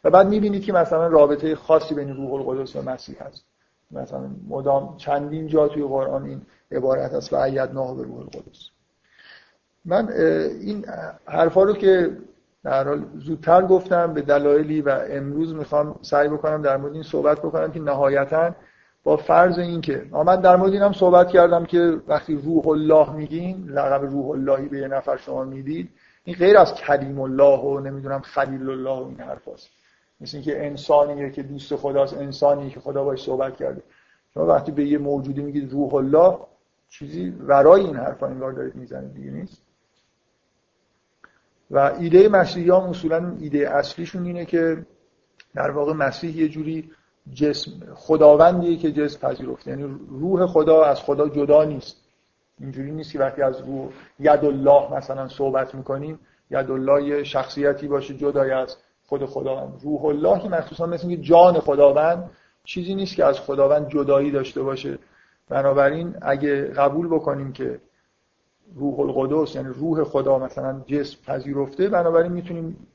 و بعد می‌بینید که مثلا رابطه خاصی بین روح القدس و مسیح هست. مثلا مدام چندین جا توی قرآن این عبارت هست. و ایدناه به روح القدس. من این حرفا رو که در حال زودتر گفتم به دلایلی و امروز می‌خوام سعی بکنم در مورد این صحبت بکنم که نهایتا با فرض این که من در مورد اینم صحبت کردم که وقتی روح الله میگین لقب روح اللهی به یه نفر شما می‌دید این غیر از کلیم الله و نمی‌دونم خلیل الله و این حرف هست مثل اینکه انسانیه که دوست خداست انسانی که خدا باش صحبت کرده. شما وقتی به یه موجودی میگید روح الله چیزی ورای این حرفا انگار دارید می‌زنید دیگه نیست. و ایده مسیحیان اصولا ایده اصلیشون اینه که در واقع مسیح یه جوری جسم خداوندیه که جسم پذیرفته. یعنی روح خدا از خدا جدا نیست. اینجوری نیست که وقتی از روح ید الله مثلا صحبت می‌کنیم ید الله یه شخصیتی باشه جدای از خود خداوند. روح الله که مخصوصا مثل که جان خداوند چیزی نیست که از خداوند جدایی داشته باشه. بنابراین اگه قبول بکنیم که روح القدس یعنی روح خدا مثلا جسم پذیرفته بنابراین می‌تونیم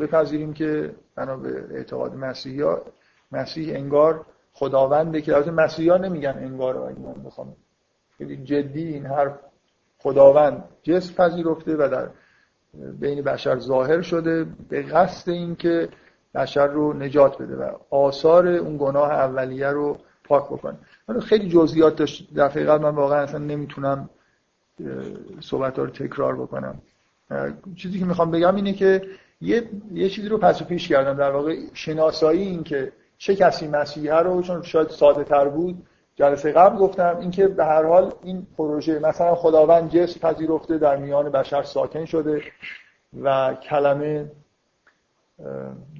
بپذیریم که بنا به اعتقاد مسیحی مسیح انگار خداونده که البته مسیحی ها نمیگن انگار اگه من بخوام. خیلی جدی این حرف خداوند جسم پذیرفته و در بین بشر ظاهر شده به قصد اینکه بشر رو نجات بده و آثار اون گناه اولیه رو پاک بکنه. خیلی جزئیات دفعه قبل من واقعا اصلا نمی‌تونم صحبت رو تکرار بکنم. چیزی که می‌خوام بگم اینه که یه, یه چیزی رو پس و پیش کردم در واقع شناسایی این که چه کسی مسیحه رو چون شاید ساده تر بود جلسه قبل گفتم اینکه به هر حال این پروژه مثلا خداوند جسم پذیرفته در میان بشر ساکن شده و کلمه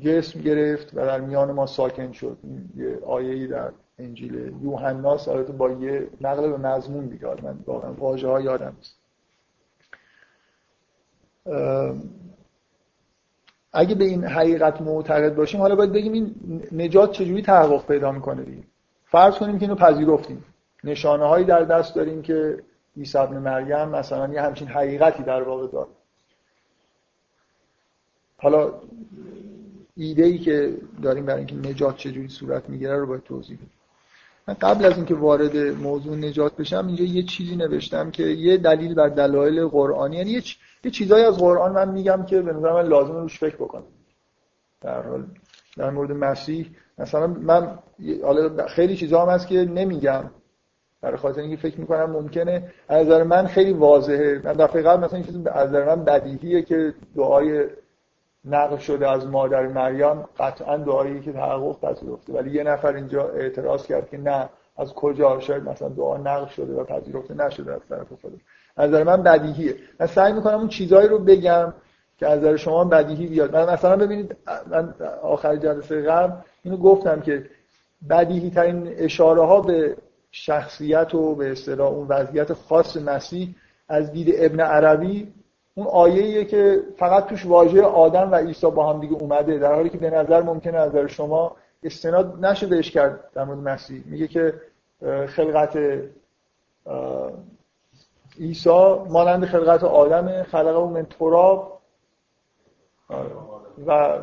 جسم گرفت و در میان ما ساکن شد. یه آیه‌ای در انجیل یوحناس البته با یه نقل به مضمون دیگه من واقعا واژه ها یادم نیست. اگه به این حقیقت معتقد باشیم حالا باید بگیم این نجات چجوری تحقق پیدا می‌کنه دیگه؟ فرض کنیم که اینو پذیرفتیم. نشانه هایی در دست داریم که عیسی ابن مریم مثلا یه همچین حقیقتی در واقع داره. حالا ایده ای که داریم برای اینکه نجات چجوری صورت می‌گیره رو باید توضیح بدیم. من قبل از اینکه وارد موضوع نجات بشم اینجا یه چیزی نوشتم که یه دلیل بر دلایل قرآنی یعنی یه, یه چیزایی از قرآن من میگم که به نظر من لازم روش فکر بکنم. در حال در مورد مسیح مثلا من حالا خیلی چیزا هم هست که نمیگم. برای خاطر اینکه فکر می‌کنم ممکنه. از نظر من خیلی واضحه. من دفعه قبل مثلا این چیز از نظر من بدیهیه که دعای نقل شده از مادر مریم قطعا دعایی که تحقق پذیرفته. ولی یه نفر اینجا اعتراض کرد که نه از کجا؟ شاید مثلا دعا نقل شده و پذیرفته نشده از طرف خدا. از نظر من بدیهیه. من سعی می‌کنم اون چیزایی رو بگم که از نظر شما بدیهی بیاد. من مثلا ببینید من آخر جلسه قبل اینو گفتم که بدیهی ترین اشاره ها به شخصیت و به اصطلاح اون وضعیت خاص مسیح از دید ابن عربی اون آیه‌ایه که فقط توش واژه آدم و عیسی با هم دیگه اومده در حالی که به نظر ممکنه از نظر شما استناد نشه بهش کرد در مورد مسیح. میگه که خلقت عیسی مانند خلقت آدم خلقه من تراب. و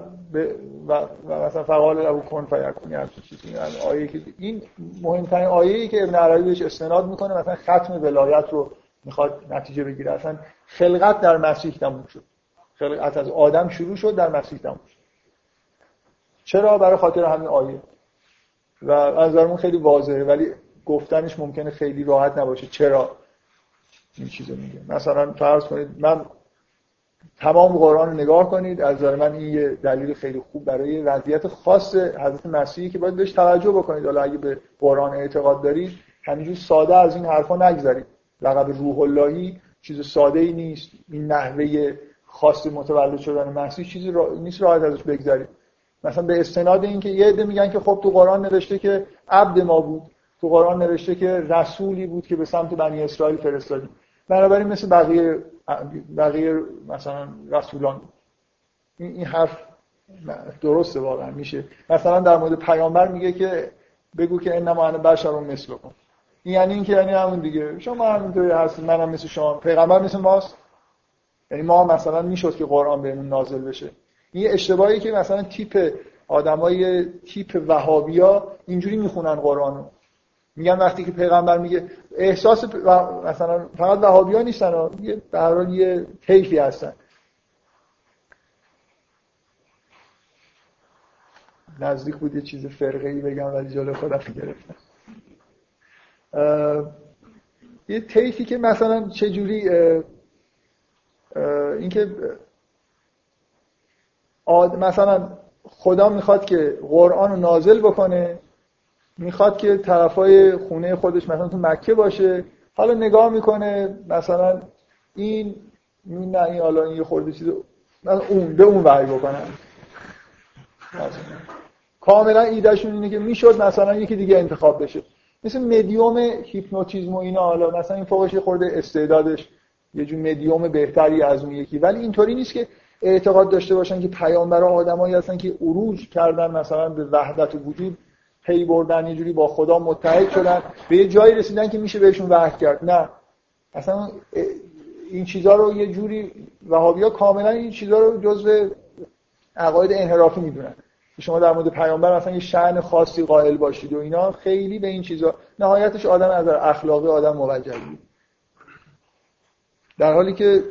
و, و مثلا فقال ابو کن فیکون یعنی چیزی. یعنی آیه که این مهمترین آیه‌ای که ابن عربی بهش استناد می‌کنه مثلا ختم ولایت رو می‌خواد نتیجه بگیره. اصلا خلقت در مسیح تموم شد. خلقت از آدم شروع شد در مسیح تموم شد. چرا؟ برای خاطر همین آیه. و از نظرمون خیلی واضحه ولی گفتنش ممکنه خیلی راحت نباشه. چرا؟ این چیزو میگه. مثلا فرض کنید من تمام قرآن رو نگاه کنید از نظر من این یه دلیل خیلی خوب برای وضعیت خاص حضرت مسیحی که باید بهش توجه بکنید. حالا اگه به قرآن اعتقاد دارید همینجور ساده از این حرفا نگذارید لقب روح اللهی چیز ساده ای نیست. این نحوه خاص متولد شدن مسیح چیزی را... نیست راحت ازش بگذارید مثلا به استناد اینکه یه عده میگن که خب تو قرآن نوشته که عبد ما بود. تو قرآن نوشته که رسولی بود که به سمت بنی اسرائیل فرستادیم. بنابراین مثل بقیه بقیه مثلا رسولان. این حرف درسته واقعا میشه. مثلا در مورد پیامبر میگه که بگو که انما انا بشر مثل کن این یعنی اینکه یعنی همون دیگه. شما همینطوری هستید. منم مثل شما. پیغمبر مثل ماست. یعنی ما مثلا می‌شد که قرآن بهمون نازل بشه. این اشتباهی که مثلا تیپ آدمای تیپ وهابیا اینجوری می‌خونن قرآن رو میگن وقتی که پیغمبر میگه احساس مثلا فقط وهابیا نیستن یه در یه طیفی هستن. نزدیک بود یه چیز فرقه ای بگم ولی جلو خودم گرفتم. یه طیفی که مثلا چجوری اینکه مثلا خدا می‌خواد که قرآن رو نازل بکنه می‌خواد که طرفای خونه خودش مثلا تو مکه باشه حالا نگاه می‌کنه مثلا این این نه این حالا این یه خورده چیز مثلا اون به اون وحی بکنن. کاملا ایدهشون اینه که می‌شد مثلا یکی دیگه انتخاب بشه. مثل مدیوم هیپنوتیزم و اینا حالا مثلا این فوقش خورده استعدادش یه جور مدیوم بهتری از اون یکی. ولی اینطوری نیست که اعتقاد داشته باشن که پیامبران آدمایی هستن که عروج کردن مثلا به وحدت وجود پی بردن یه جوری با خدا متحد شدن به یه جایی رسیدن که میشه بهشون وحی کرد. نه. اصلا این چیزها رو یه جوری وهابی ها کاملا این چیزها رو جزء عقاید انحرافی می‌دونن. شما در مورد پیامبر مثلا یه شأن خاصی قائل باشید و اینا خیلی به این چیزا نهایتش آدم از اخلاقی آدم موجه در حالی که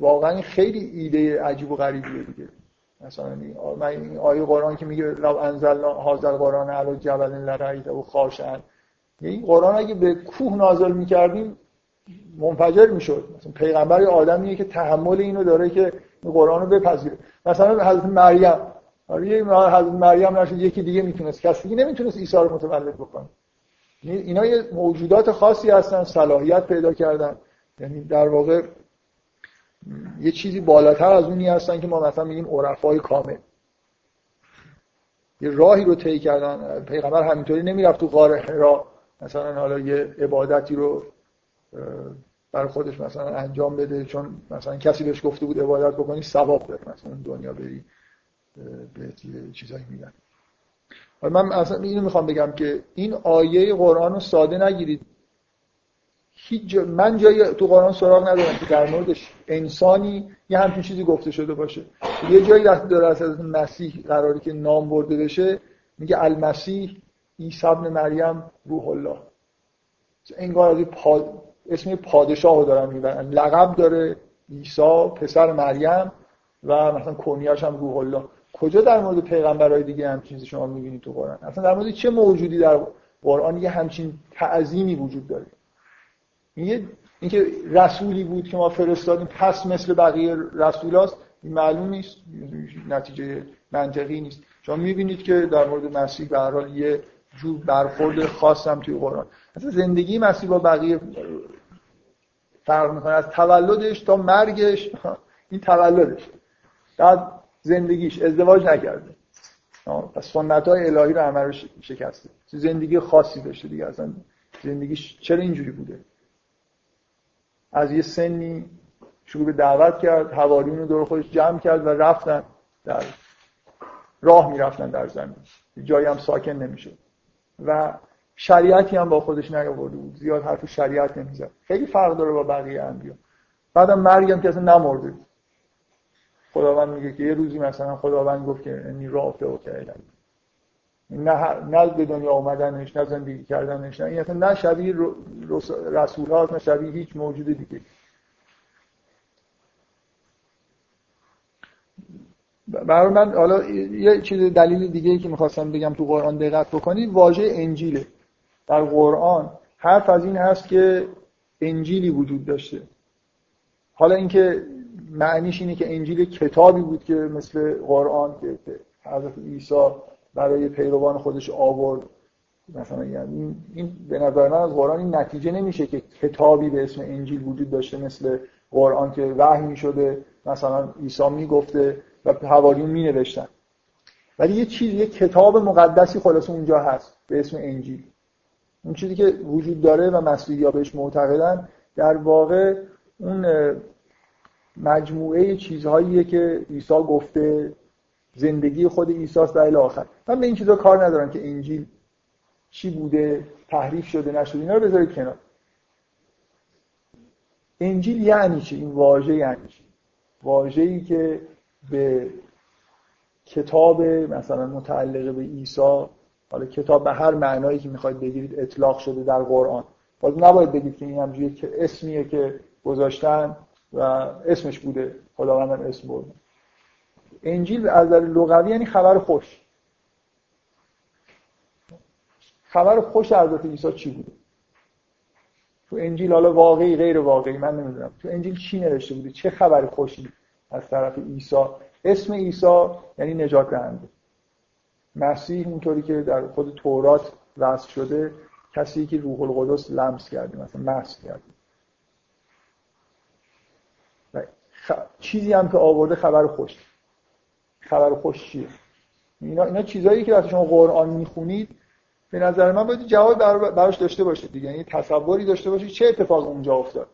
واقعا خیلی ایده عجیب و غریبیه دیگه. مثلا این آیه قرآن که میگه لو انزلنا هذا القرآن علی جبل لرأیته و خاشعا. این قرآن اگه به کوه نازل می‌کردیم منفجر می‌شد. مثلا پیغمبر یه آدمیه که تحمل اینو داره که قرآن رو بپذیره. مثلا حضرت مریم آره حضرت مریم نشد یکی دیگه می‌تونست. کسی دیگه نمی‌تونست عیسی رو متولد بکنه. اینا یه موجودات خاصی هستن صلاحیت پیدا کردن. یعنی در واقع یه چیزی بالاتر از اونی هستن که ما مثلا میگیم عرفای کامل. یه راهی رو طی کردن. پیغمبر همینطوری نمی‌رفت تو غار حرا. مثلا حالا یه عبادتی رو برای خودش مثلا انجام بده. چون مثلا کسی بهش گفته بود عبادت بکنی ثواب داره مثلا دنیا بری. به چیزایی میگن. من اصلا اینو می‌خوام بگم که این آیه قرآن رو ساده نگیرید. هیچ من جایی تو قرآن سراغ ندارم که در موردش انسانی یه همچین چیزی گفته شده باشه. یه جایی وقتی داره از مسیح قراری که نام برده بشه میگه المسیح عیسی ابن مریم روح الله. انگار از پاد... اسم پادشاه رو دارن می‌برن. لقب داره عیسی پسر مریم و مثلا کنیاش هم روح الله. کجا در مورد پیغمبرای دیگه هم چیزی شما می‌بینید تو قرآن؟ اصلا در مورد چه موجودی در قرآن یه همچین تعظیمی وجود داره؟ این اینکه رسولی بود که ما فرستادیم پس مثل بقیه رسولاست معلوم نیست نتیجه منطقی نیست. شما می‌بینید که در مورد مسیح به هر یه جور برخورد خاص هم توی قرآن. اصلا زندگی مسیح با بقیه فرق می‌کنه. از تولدش تا مرگش این تولدش. بعد زندگیش ازدواج نکرده. پس سنت های الهی رو همه رو شکسته. زندگی خاصی داشته دیگه اصلا زندگیش چرا اینجوری بوده؟ از یه سنی شروع به دعوت کرد حواریون رو دور خودش جمع کرد و رفتن در راه می‌رفتن در زمین. جایی هم ساکن نمیشه و شریعتی هم با خودش نیاورده بود. زیاد حرف شریعت نمی‌زد. خیلی فرق داره با بقیه انبیا. بعدم مرگم که اصلا نمرده خداوند میگه که یه روزی مثلا خداوند گفت که انی رافع و نه نه به دنیا آمدنش نه زندگی کردنش نه این اصلا نه شبیه رسول هاست نه شبیه هیچ موجود دیگه. برای من حالا یه چیز دلیل دیگه که می‌خواستم بگم تو قرآن دقت بکنید واژه انجیله. در قرآن حرف از این هست که انجیلی وجود داشته. حالا اینکه معنیش اینه که انجیل کتابی بود که مثل قرآن که حضرت عیسی برای پیروان خودش آورد. مثلا یعنی این به نظر من از قرآن این نتیجه نمیشه که کتابی به اسم انجیل وجود داشته مثل قرآن که وحی می شده مثلا عیسی می‌گفته و حواریون می نوشتن ولی یه چیز یه کتاب مقدسی خلاص اونجا هست به اسم انجیل. اون چیزی که وجود داره و مسیحی بهش معتقدن در واقع اون مجموعه چیزهاییه که عیسی گفته زندگی خود عیسی در آخر. من به این چیزا کار ندارم که انجیل چی بوده تحریف شده نشده اینا رو بذارید کنار. انجیل یعنی چی؟ این واژه یعنی چی؟ واژه‌ای که به کتاب مثلا متعلق به عیسی حالا کتاب به هر معنایی که می‌خواید بگیرید اطلاق شده در قرآن. باز نباید بگید که این همجوری که اسمیه که گذاشتن و اسمش بوده. خداوندم اسم برده انجیل از نظر لغوی یعنی خبر خوش. خبر خوش حضرت عیسی چی بوده تو انجیل حالا واقعی غیر واقعی من نمی‌دونم. تو انجیل چی نوشته بوده چه خبر خوشی از طرف عیسی؟ اسم عیسی یعنی نجات دهنده. مسیح اونطوری که در خود تورات وصف شده کسی که روح القدس لمس کرده مثلا مس کرده. خ... چیزی هم که آورده خبر خوش. خبر خوش چیه؟ اینا, اینا چیزایی که وقتی شما قرآن می‌خونید به نظر من باید جواب براش داشته باشید دیگه. یعنی تصوری داشته باشید چه اتفاق اونجا افتاد.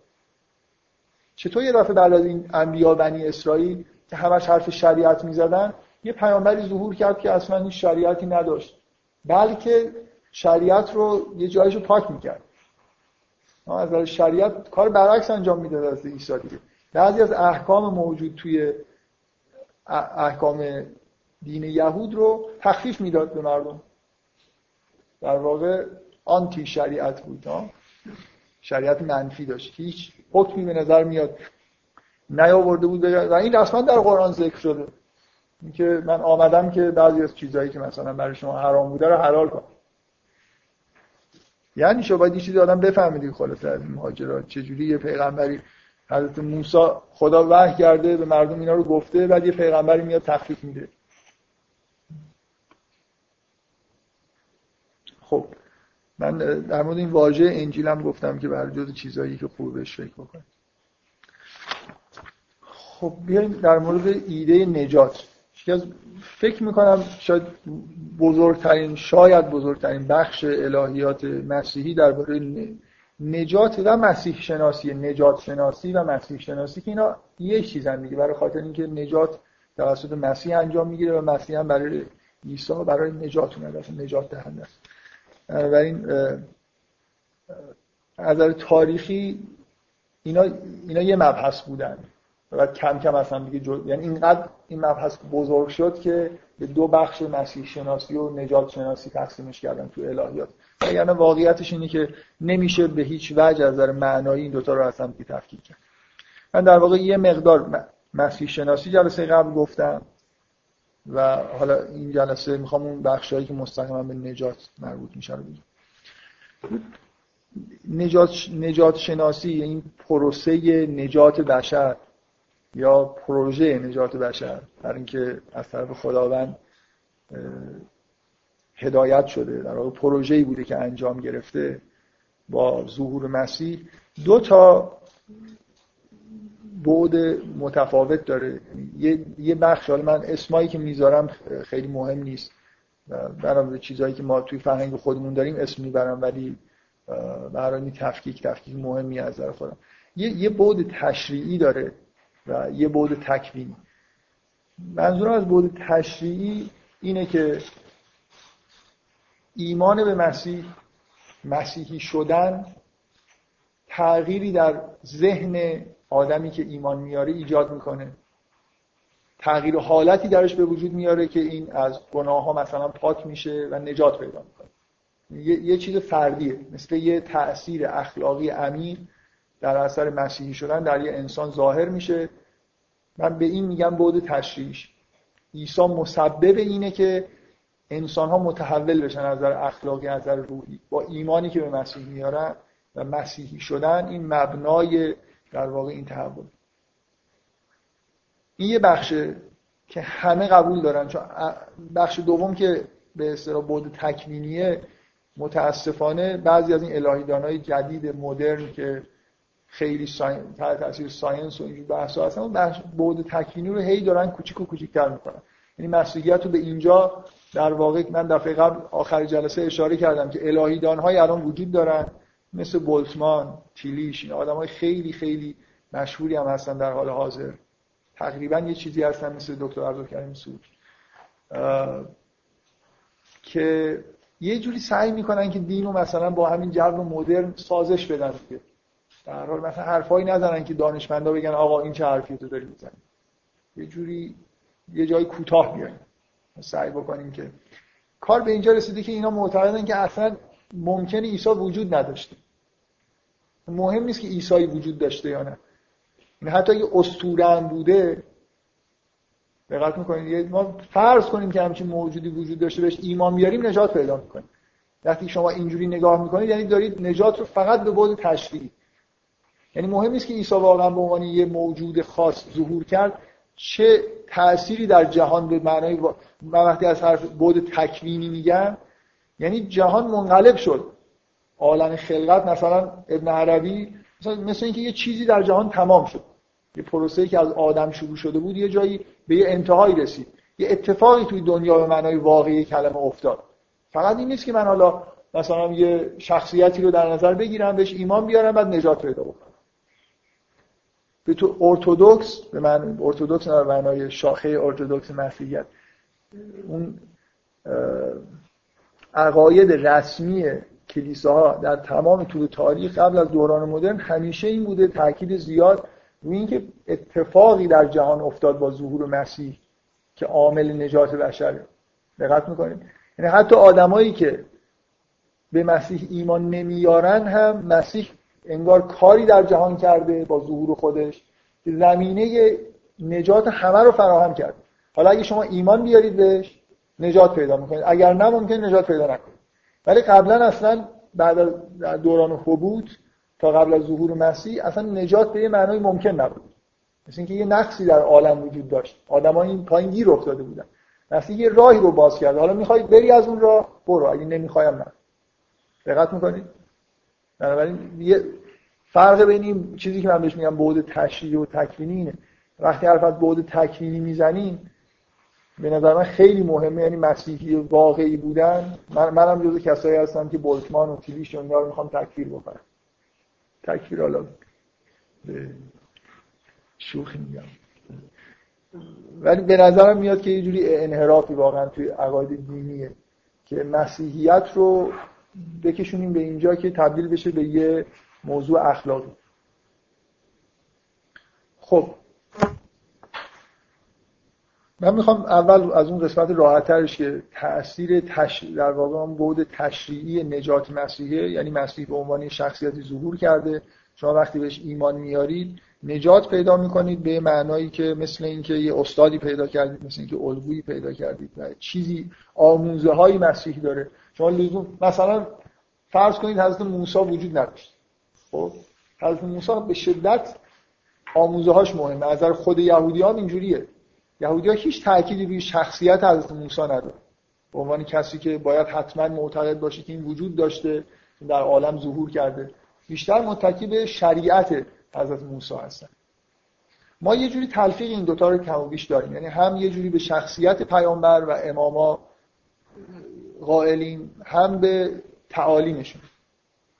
چطور یه دفعه بعد از این انبیا بنی اسرائیل که همش حرف شریعت می‌زدن یه پیامبری ظهور کرد که اصلا این شریعتی نداشت بلکه شریعت رو یه جایشو پاک می‌کرد. از شریعت کار برعکس انجام می‌داد از عیسی دیگه. بعضی از احکام موجود توی احکام دین یهود رو تخفیف می‌داد به مردم. در واقع آنتی شریعت بود شریعت منفی داشت. هیچ حکمی به نظر میاد نیاورده بود. و این رسما در قرآن ذکر شده. اینکه من آمدم که بعضی از چیزهایی که مثلا برای شما حرام بوده رو حلال کنم. یعنی شما باید یه چیزی آدم بفهمیدی خلاصه از این مهاجرات. چجوری یه پیغمبری حضرت موسی خدا وحی کرده به مردم اینا رو گفته بعد یه پیغمبری میاد تخفیف میده. خب من در مورد این واژه انجیلم گفتم که بر جز چیزایی که خوب بهش فکر بکنید. خب بیایم در مورد ایده نجات. فکر می‌کنم شاید بزرگترین شاید بزرگترین بخش الهیات مسیحی درباره نجات و مسیح شناسی نجات شناسی و مسیح شناسی که اینا یه چیزن دیگه برای خاطر اینکه نجات توسط مسیح انجام می‌گیره و مسیح هم برای عیسی برای نجات اومده نجات دهنده است. بنابراین از نظر تاریخی اینا اینا یه مبحث بودن و کم کم اصلا دیگه جو... یعنی اینقدر این مبحث بزرگ شد که به دو بخش مسیح شناسی و نجات شناسی تقسیمش کردن تو الهیات. یعنی واقعیتش اینه که نمیشه به هیچ وجه از نظر معنایی این دوتا رو اصلا تفکیک کرد. من در واقع یه مقدار مسیح شناسی جلسه قبل گفتم و حالا این جلسه می‌خوام اون بخشایی که مستقیما به نجات مربوط میشه رو بگم. نجات, نجات شناسی این پروسه نجات بشر یا پروژه نجات بشر در اینکه از طرف خداوند هدایت شده در واقع پروژه‌ای بوده که انجام گرفته با ظهور مسیح. دو تا بعد متفاوت داره. یه, یه بخش حالا من اسمایی که می‌ذارم خیلی مهم نیست. برام چیزهایی که ما توی فرهنگ خودمون داریم اسم می‌برم ولی برای تفکیک تفکیک مهمی از نظر خودم. یه یه بعد تشریعی داره و یه بعد تکوینی. منظورم از بعد تشریعی اینه که ایمان به مسیح مسیحی شدن تغییری در ذهن آدمی که ایمان میاره ایجاد می‌کنه. تغییر حالتی درش به وجود میاره که این از گناه ها مثلا پاک میشه و نجات پیدا می‌کنه. یه, یه چیز فردیه مثل یه تأثیر اخلاقی عمیق در اثر مسیحی شدن در یه انسان ظاهر میشه. من به این میگم بود تشریش عیسی مسبب اینه که انسان ها متحول بشن از نظر اخلاقی از نظر روحی. با ایمانی که به مسیح میارن و مسیحی شدن این مبنای در واقع این تحول. این یه بخشه که همه قبول دارن چون بخش دوم که به اصطلاح بود تکوینیه متاسفانه بعضی از این الهیدانهای جدید مدرن که خیلی ساین... تحت تاثیر ساینس و اینجور بحث هستن اون بحث بود رو هی دارن کوچیک و کوچیک‌تر می‌کنن. یعنی مسیحیت رو به اینجا در واقع من دفعه قبل آخر جلسه اشاره کردم که الهیدان های الان وجود دارن مثل بولتمان تیلیش این آدم های خیلی خیلی مشهوری هم هستن در حال حاضر. تقریبا یه چیزی هستن مثل دکتر عبدالکریم سود که یه جوری سعی می‌کنن که دین رو مثلا با همین جو مدرن سازش بدن در حال مثلا حرفایی نزنن که دانشمندا بگن آقا این چه حرفی تو داری می‌زنی. یه جوری یه جای کوتاه بیاین. سعی بکنیم که کار به اینجا رسیده که اینا معتقدن که اصلا ممکنه عیسی وجود نداشته. مهم نیست که عیسی وجود داشته یا نه. یعنی حتی اگه اسطوره هم بوده دقت می‌کنید؟ ما فرض کنیم که همچین موجودی وجود داشته بهش ایمان بیاریم نجات پیدا می‌کنیم. وقتی شما اینجوری نگاه می‌کنید یعنی دارید نجات رو فقط به بعد تشریعی یعنی مهم نیست که عیسی واقعا به عنوان یه موجود خاص ظهور کرد. چه تأثیری در جهان به معنای من وقتی از حرف بود تکوینی میگم یعنی جهان منقلب شد. عالم خلقت مثلا ابن عربی مثلا مثل اینکه یه چیزی در جهان تمام شد. یه پروسه‌ای که از آدم شروع شده بود یه جایی به یه انتهایی رسید. یه اتفاقی توی دنیا به معنای واقعی کلمه افتاد. فقط این نیست که من حالا مثلا یه شخصیتی رو در نظر بگیرم بهش ایمان بیارم بعد نجات پیدا بکنم. به تو ارتودکس به من ارتودکس نه معنای شاخه ارتودکس مسیحیت. اون عقاید رسمی کلیساها در تمام طول تاریخ قبل از دوران مدرن همیشه این بوده تاکید زیاد روی اینکه اتفاقی در جهان افتاد با ظهور مسیح که عامل نجات بشر. دقت می‌کنید؟ یعنی حتی آدمایی که به مسیح ایمان نمیارن هم مسیح انگار کاری در جهان کرده با ظهور خودش که زمینه نجات همه رو فراهم کرده. حالا اگه شما ایمان بیارید بهش نجات پیدا می‌کنید. اگر نه ممکن نجات پیدا نکنید. ولی قبلا اصلا بعد از دوران حبوط تا قبل از ظهور مسیح اصلا نجات به یه معنای ممکن نبود. مثل اینکه یه نقصی در عالم وجود داشت. آدم‌ها این پایین گیر افتاده بودن. مسیح یه راهی رو باز کرد حالا می‌خواید بری از اون راه برو. اگه نمی‌خوایم نه. دقت می‌کنید بنابراین یه فرق بین این چیزی که من بهش میگم بعد تشریعی و تکوینی اینه. وقتی حرف از بعد تکوینی می‌زنیم به نظر من خیلی مهمه یعنی مسیحی واقعی بودن. من منم جزو کسایی هستم که بولتمان و تیلیش و رو می‌خوام تکفیر بکنم. تکفیر حالا به شوخی میگم. ولی به نظرم میاد که یه جوری انحرافی واقعا توی عقاید دینیه که مسیحیت رو بکشونیم به اینجا که تبدیل بشه به یه موضوع اخلاقی. خب. من می‌خوام اول از اون قسمت راحتترش که تاثیر تش... در واقع اون بود تشریعی نجات مسیحه یعنی مسیح به عنوان شخصیتی ظهور کرده. شما وقتی بهش ایمان میارید نجات پیدا می‌کنید به معنایی که مثل اینکه یه استادی پیدا کردید مثل اینکه الگویی پیدا کردید و چیزی آموزه های مسیح داره. شما لزوم مثلا فرض کنید حضرت موسی وجود نداشت. خب؟ حضرت موسی به شدت آموزه هاش مهمه. از نظر خود یهودیان اینجوریه. یهودی ها هیچ تأکیدی روی شخصیت حضرت موسی نداره به عنوان کسی که باید حتما معتقد باشه که این وجود داشته در عالم ظهور کرده. بیشتر متکی به شریعت حضرت موسی هستن. ما یه جوری تلفیق این دوتا رو کم و بیش داریم. یعنی هم یه جوری به شخصیت پیامبر و اماما قائلیم هم به تعالیمشون.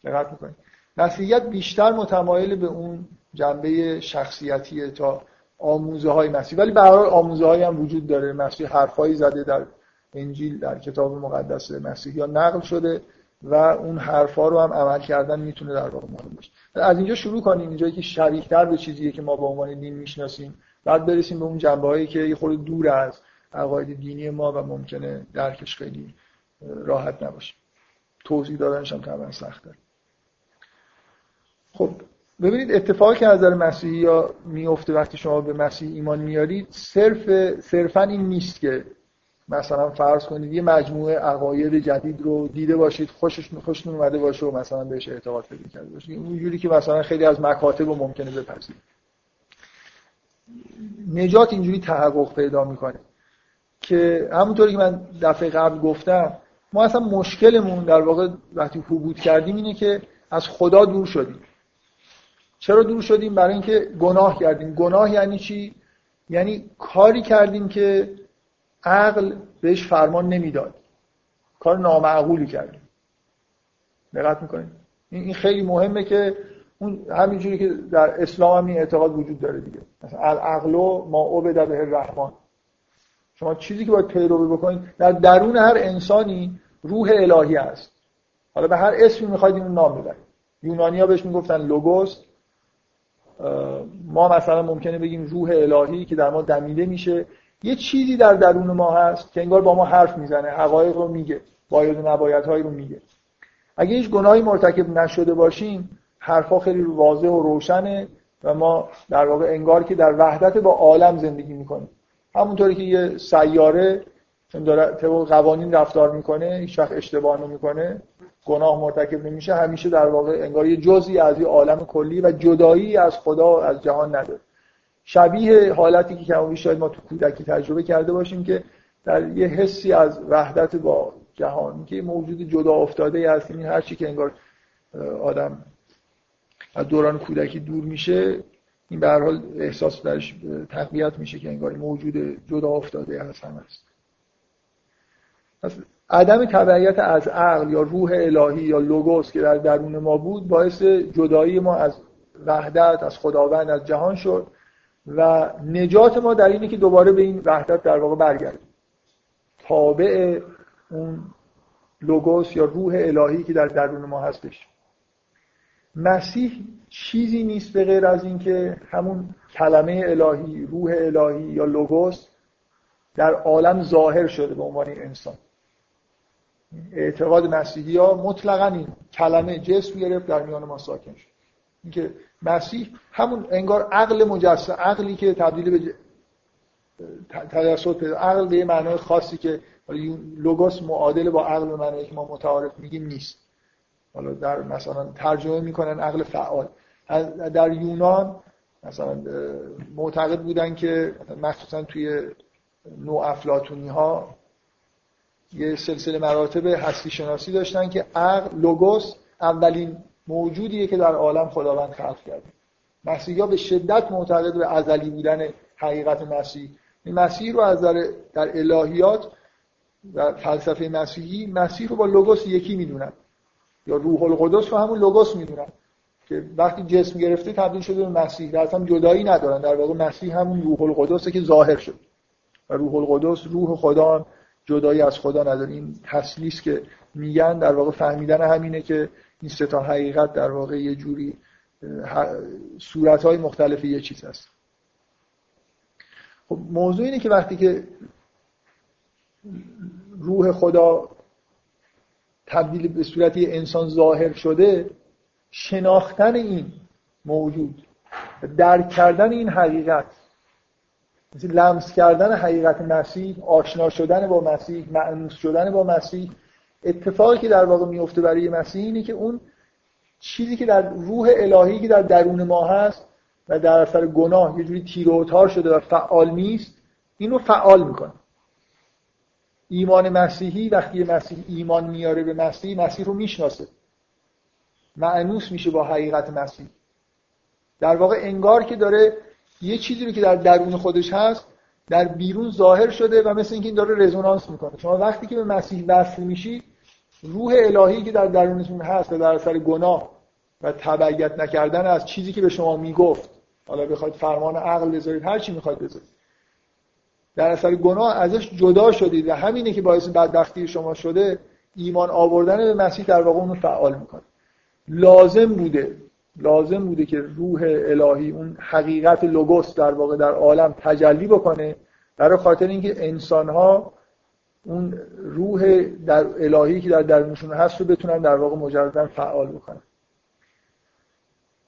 دقت می‌کنیم مسیحیت بیشتر متمایل به اون جنبه شخصیتی تا آموزه های مسیح. ولی به آموزه های هم وجود داره. مسیح حرفایی زده در انجیل در کتاب مقدس مسیح یا نقل شده و اون حرفا رو هم عمل کردن می‌تونه در واقع مهم باشه. از اینجا شروع کنیم. اینجایی که شبیه‌تر به چیزیه که ما به عنوان دین می‌شناسیم. بعد برسیم به اون جنبه هایی که یه خورده دور از عقاید دینی ما و ممکنه درکش خیلی راحت نباشه. توضیح دادنش هم طبعا سخته. خب ببینید اتفاقی که از نظر مسیحی یا میفته وقتی شما به مسیح ایمان میارید صرف صرفا این نیست که مثلا فرض کنید یه مجموعه عقاید جدید رو دیده باشید خوشش خوشتون اومده باشه و مثلا بهش اعتقاد پیدا کرده باشید. اونجوری که مثلا خیلی از مکاتب رو ممکنه بپذیرید. نجات اینجوری تحقق پیدا می‌کنه که همونطوری که من دفعه قبل گفتم ما اصلا مشکلمون در واقع وقتی حبود کردیم اینه که از خدا دور شدیم. چرا دور شدیم؟ برای اینکه گناه کردیم. گناه یعنی چی؟ یعنی کاری کردیم که عقل بهش فرمان نمی‌داد. کار نامعقولی کردیم. دقت می‌کنید؟ این خیلی مهمه که اون همینجوری که در اسلام هم این اعتقاد وجود داره دیگه. مثلا العقل ما عبد به الرحمن. شما چیزی که باید پیروی بکنید در درون هر انسانی روح الهی است حالا به هر اسمی می‌خواید اینو نام ببرید یونانیا بهش می‌گفتن لوگوس. ما مثلا ممکنه بگیم روح الهی که در ما دمیده میشه. یه چیزی در درون ما هست که انگار با ما حرف می‌زنه حقایق رو میگه باید و نبایدهایی رو میگه. اگه هیچ گناهی مرتکب نشده باشیم حرفا خیلی واضح و روشنه و ما در واقع انگار که در وحدت با عالم زندگی می‌کنیم. همونطوری که یه سیاره چون داره طبق قوانین رفتار می‌کنه هیچ وقت اشتباه نمی‌کنه گناه مرتکب نمیشه همیشه در واقع انگار یه جزئی از یه عالم کلی و جدایی از خدا و از جهان نداره. شبیه حالتی که کمابیش شاید ما تو کودکی تجربه کرده باشیم که در یه حسی از وحدت با جهان که موجود جدا افتاده هستیم این هر چی که انگار آدم از دوران کودکی دور میشه این به هر حال احساس درش تقویت میشه که انگار موجود جدا افتاده هست هم هست عدم تبعیت از عقل یا روح الهی یا لوگوس که در درون ما بود باعث جدایی ما از وحدت از خداوند از جهان شد و نجات ما در اینه که دوباره به این وحدت در واقع برگردیم. تابع اون لوگوس یا روح الهی که در درون ما هستش. مسیح چیزی نیست به غیر از اینکه همون کلمه الهی روح الهی یا لوگوس در عالم ظاهر شده به عنوان انسان. اعتقاد مسیحی ها مطلقا این کلمه جسم گرفت در میان ما ساکن شد. اینکه مسیح همون انگار عقل مجسم عقلی که تبدیل به تجسد پیدا عقل به یه معنای خاصی که لوگوس معادل با عقل به معنی که ما متعارف میگیم نیست. حالا در مثلا ترجمه می‌کنن عقل فعال. در یونان مثلا معتقد بودن که مخصوصا توی نو افلاتونی ها یه سلسله مراتب هستی شناسی داشتن که عقل لوگوس اولین موجودیه که در عالم خداوند خلق کرده. مسیحی ها به شدت معتقد به ازلی بودن حقیقت مسیح. این مسیح رو از در, در الهیات و فلسفه مسیحی مسیح رو با لوگوس یکی می‌دونن. یا روح القدس رو همون لوگوس می‌دونن که وقتی جسم گرفته تبدیل شده به مسیح در هم جدایی ندارن. در واقع مسیح همون روح القدسه که ظاهر شد. و روح القدس روح خدا جدایی از خدا نداره این تسلیس که میگن در واقع فهمیدن همینه که این سه تا حقیقت در واقع یه جوری صورتهای مختلف یه چیز هست. خب موضوع اینه که وقتی که روح خدا تبدیل به صورت یه انسان ظاهر شده شناختن این موجود درک کردن این حقیقت مثل لمس کردن حقیقت مسیح آشنا شدن با مسیح معنوس شدن با مسیح. اتفاقی که در واقع میفته برای مسیح اینه که اون چیزی که در روح الهی که در درون ما هست و در اثر گناه یه جوری تیر و شده و فعال نیست این رو فعال می‌کنه. ایمان مسیحی وقتی مسیح ایمان میاره به مسیح مسیح رو می‌شناسه. معنوس میشه با حقیقت مسیح. در واقع انگار که داره یه چیزی رو که در درون خودش هست در بیرون ظاهر شده و مثل اینکه این داره رزونانس می‌کنه. شما وقتی که به مسیح وصل میشی روح الهی که در درونتون هست و در اثر گناه و تبعیت نکردن از چیزی که به شما می‌گفت حالا بخواید فرمان عقل بذارید هر چی می‌خواید بذارید. در اثر گناه ازش جدا شدید و همینه که باعث بدبختی شما شده ایمان آوردن به مسیح در واقع اونو فعال می‌کنه. لازم بوده لازم بوده که روح الهی اون حقیقت لوگوس در واقع در عالم تجلی بکنه برای خاطر اینکه انسان ها اون روح در الهی که در درونشون هست رو بتونن در واقع مجردا فعال بکنن.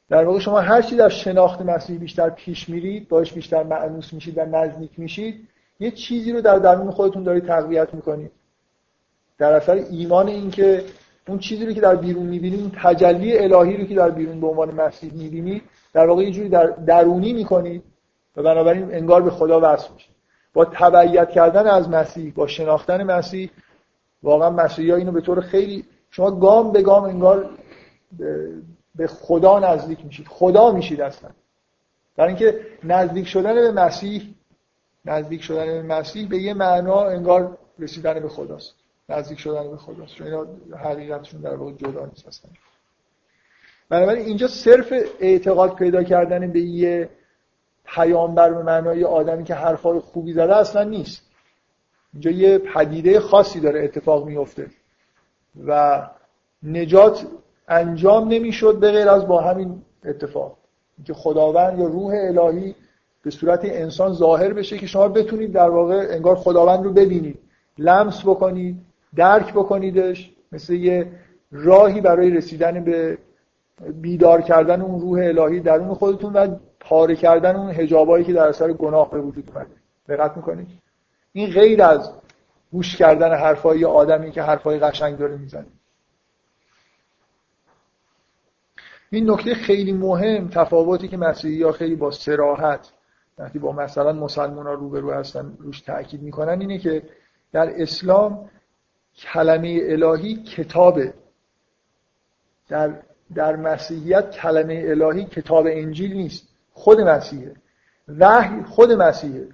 در واقع شما هر چی در شناخت مسیح بیشتر پیش میرید باش بیشتر معنوس میشید و نزدیک میشید یه چیزی رو در درون خودتون دارید تقویت می‌کنید در اثر ایمان اینکه اون چیزی رو که در بیرون می‌بینید تجلی الهی رو که در بیرون به عنوان مسیح می‌بینید در واقع یه جوری در درونی می‌کنید و بنابراین انگار به خدا وصل میشید با تبعیت کردن از مسیح با شناختن مسیح واقعا مسیحی ها اینو به طور خیلی شما گام به گام انگار به خدا نزدیک میشید. خدا میشید اصلا. برای اینکه نزدیک شدن به مسیح نزدیک شدن به مسیح به یه معنا انگار رسیدن به خداست. نزدیک شدن به خداست. چون اینا حقیقتشون در واقع جدا نیست اصلا. بنابراین اینجا صرف اعتقاد پیدا کردن به یه پیامبر به معنای آدمی که حرفای خوبی زده اصلا نیست. اینجا یه پدیده خاصی داره اتفاق میفته. و نجات انجام نمی‌شد به غیر از با همین اتفاق. که خداوند یا روح الهی به صورت انسان ظاهر بشه که شما بتونید در واقع انگار خداوند رو ببینید. لمس بکنید درک بکنیدش مثل یه راهی برای رسیدن به بیدار کردن اون روح الهی درون خودتون و پاره کردن اون حجابایی که در اثر گناه به وجود اومده. دقت می‌کنید این غیر از گوش کردن حرفای آدمی که حرفای قشنگ داره می‌زنه. این نکته خیلی مهم تفاوتی که مسیحی ها خیلی با سراحت وقتی با مثلا مسلمان ها روبرو هستن روش تاکید می‌کنن اینه که در اسلام کلمه الهی کتابه. در در مسیحیت کلمه الهی کتاب انجیل نیست. خود مسیحه. وحی خود مسیحه.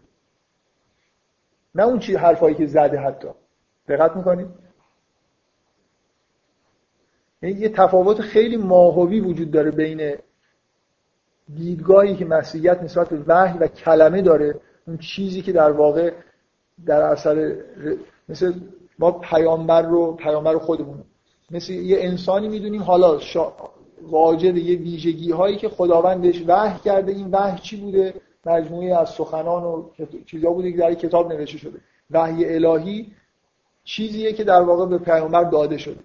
نه اون چی حرفایی که زده حتی. دقت می‌کنید یه تفاوت خیلی ماهوی وجود داره بین دیدگاهی که مسیحیت نسبت به وحی و کلمه داره اون چیزی که در واقع در اثر مثل ما پیامبر رو پیامبر خودمون. مثل یه انسانی می‌دونیم حالا شا... واجد یه ویژگی هایی که خداوندش وحی کرده. این وحی چی بوده؟ مجموعه از سخنان و چیزا بوده که در کتاب نوشته شده. وحی الهی چیزیه که در واقع به پیامبر داده شده.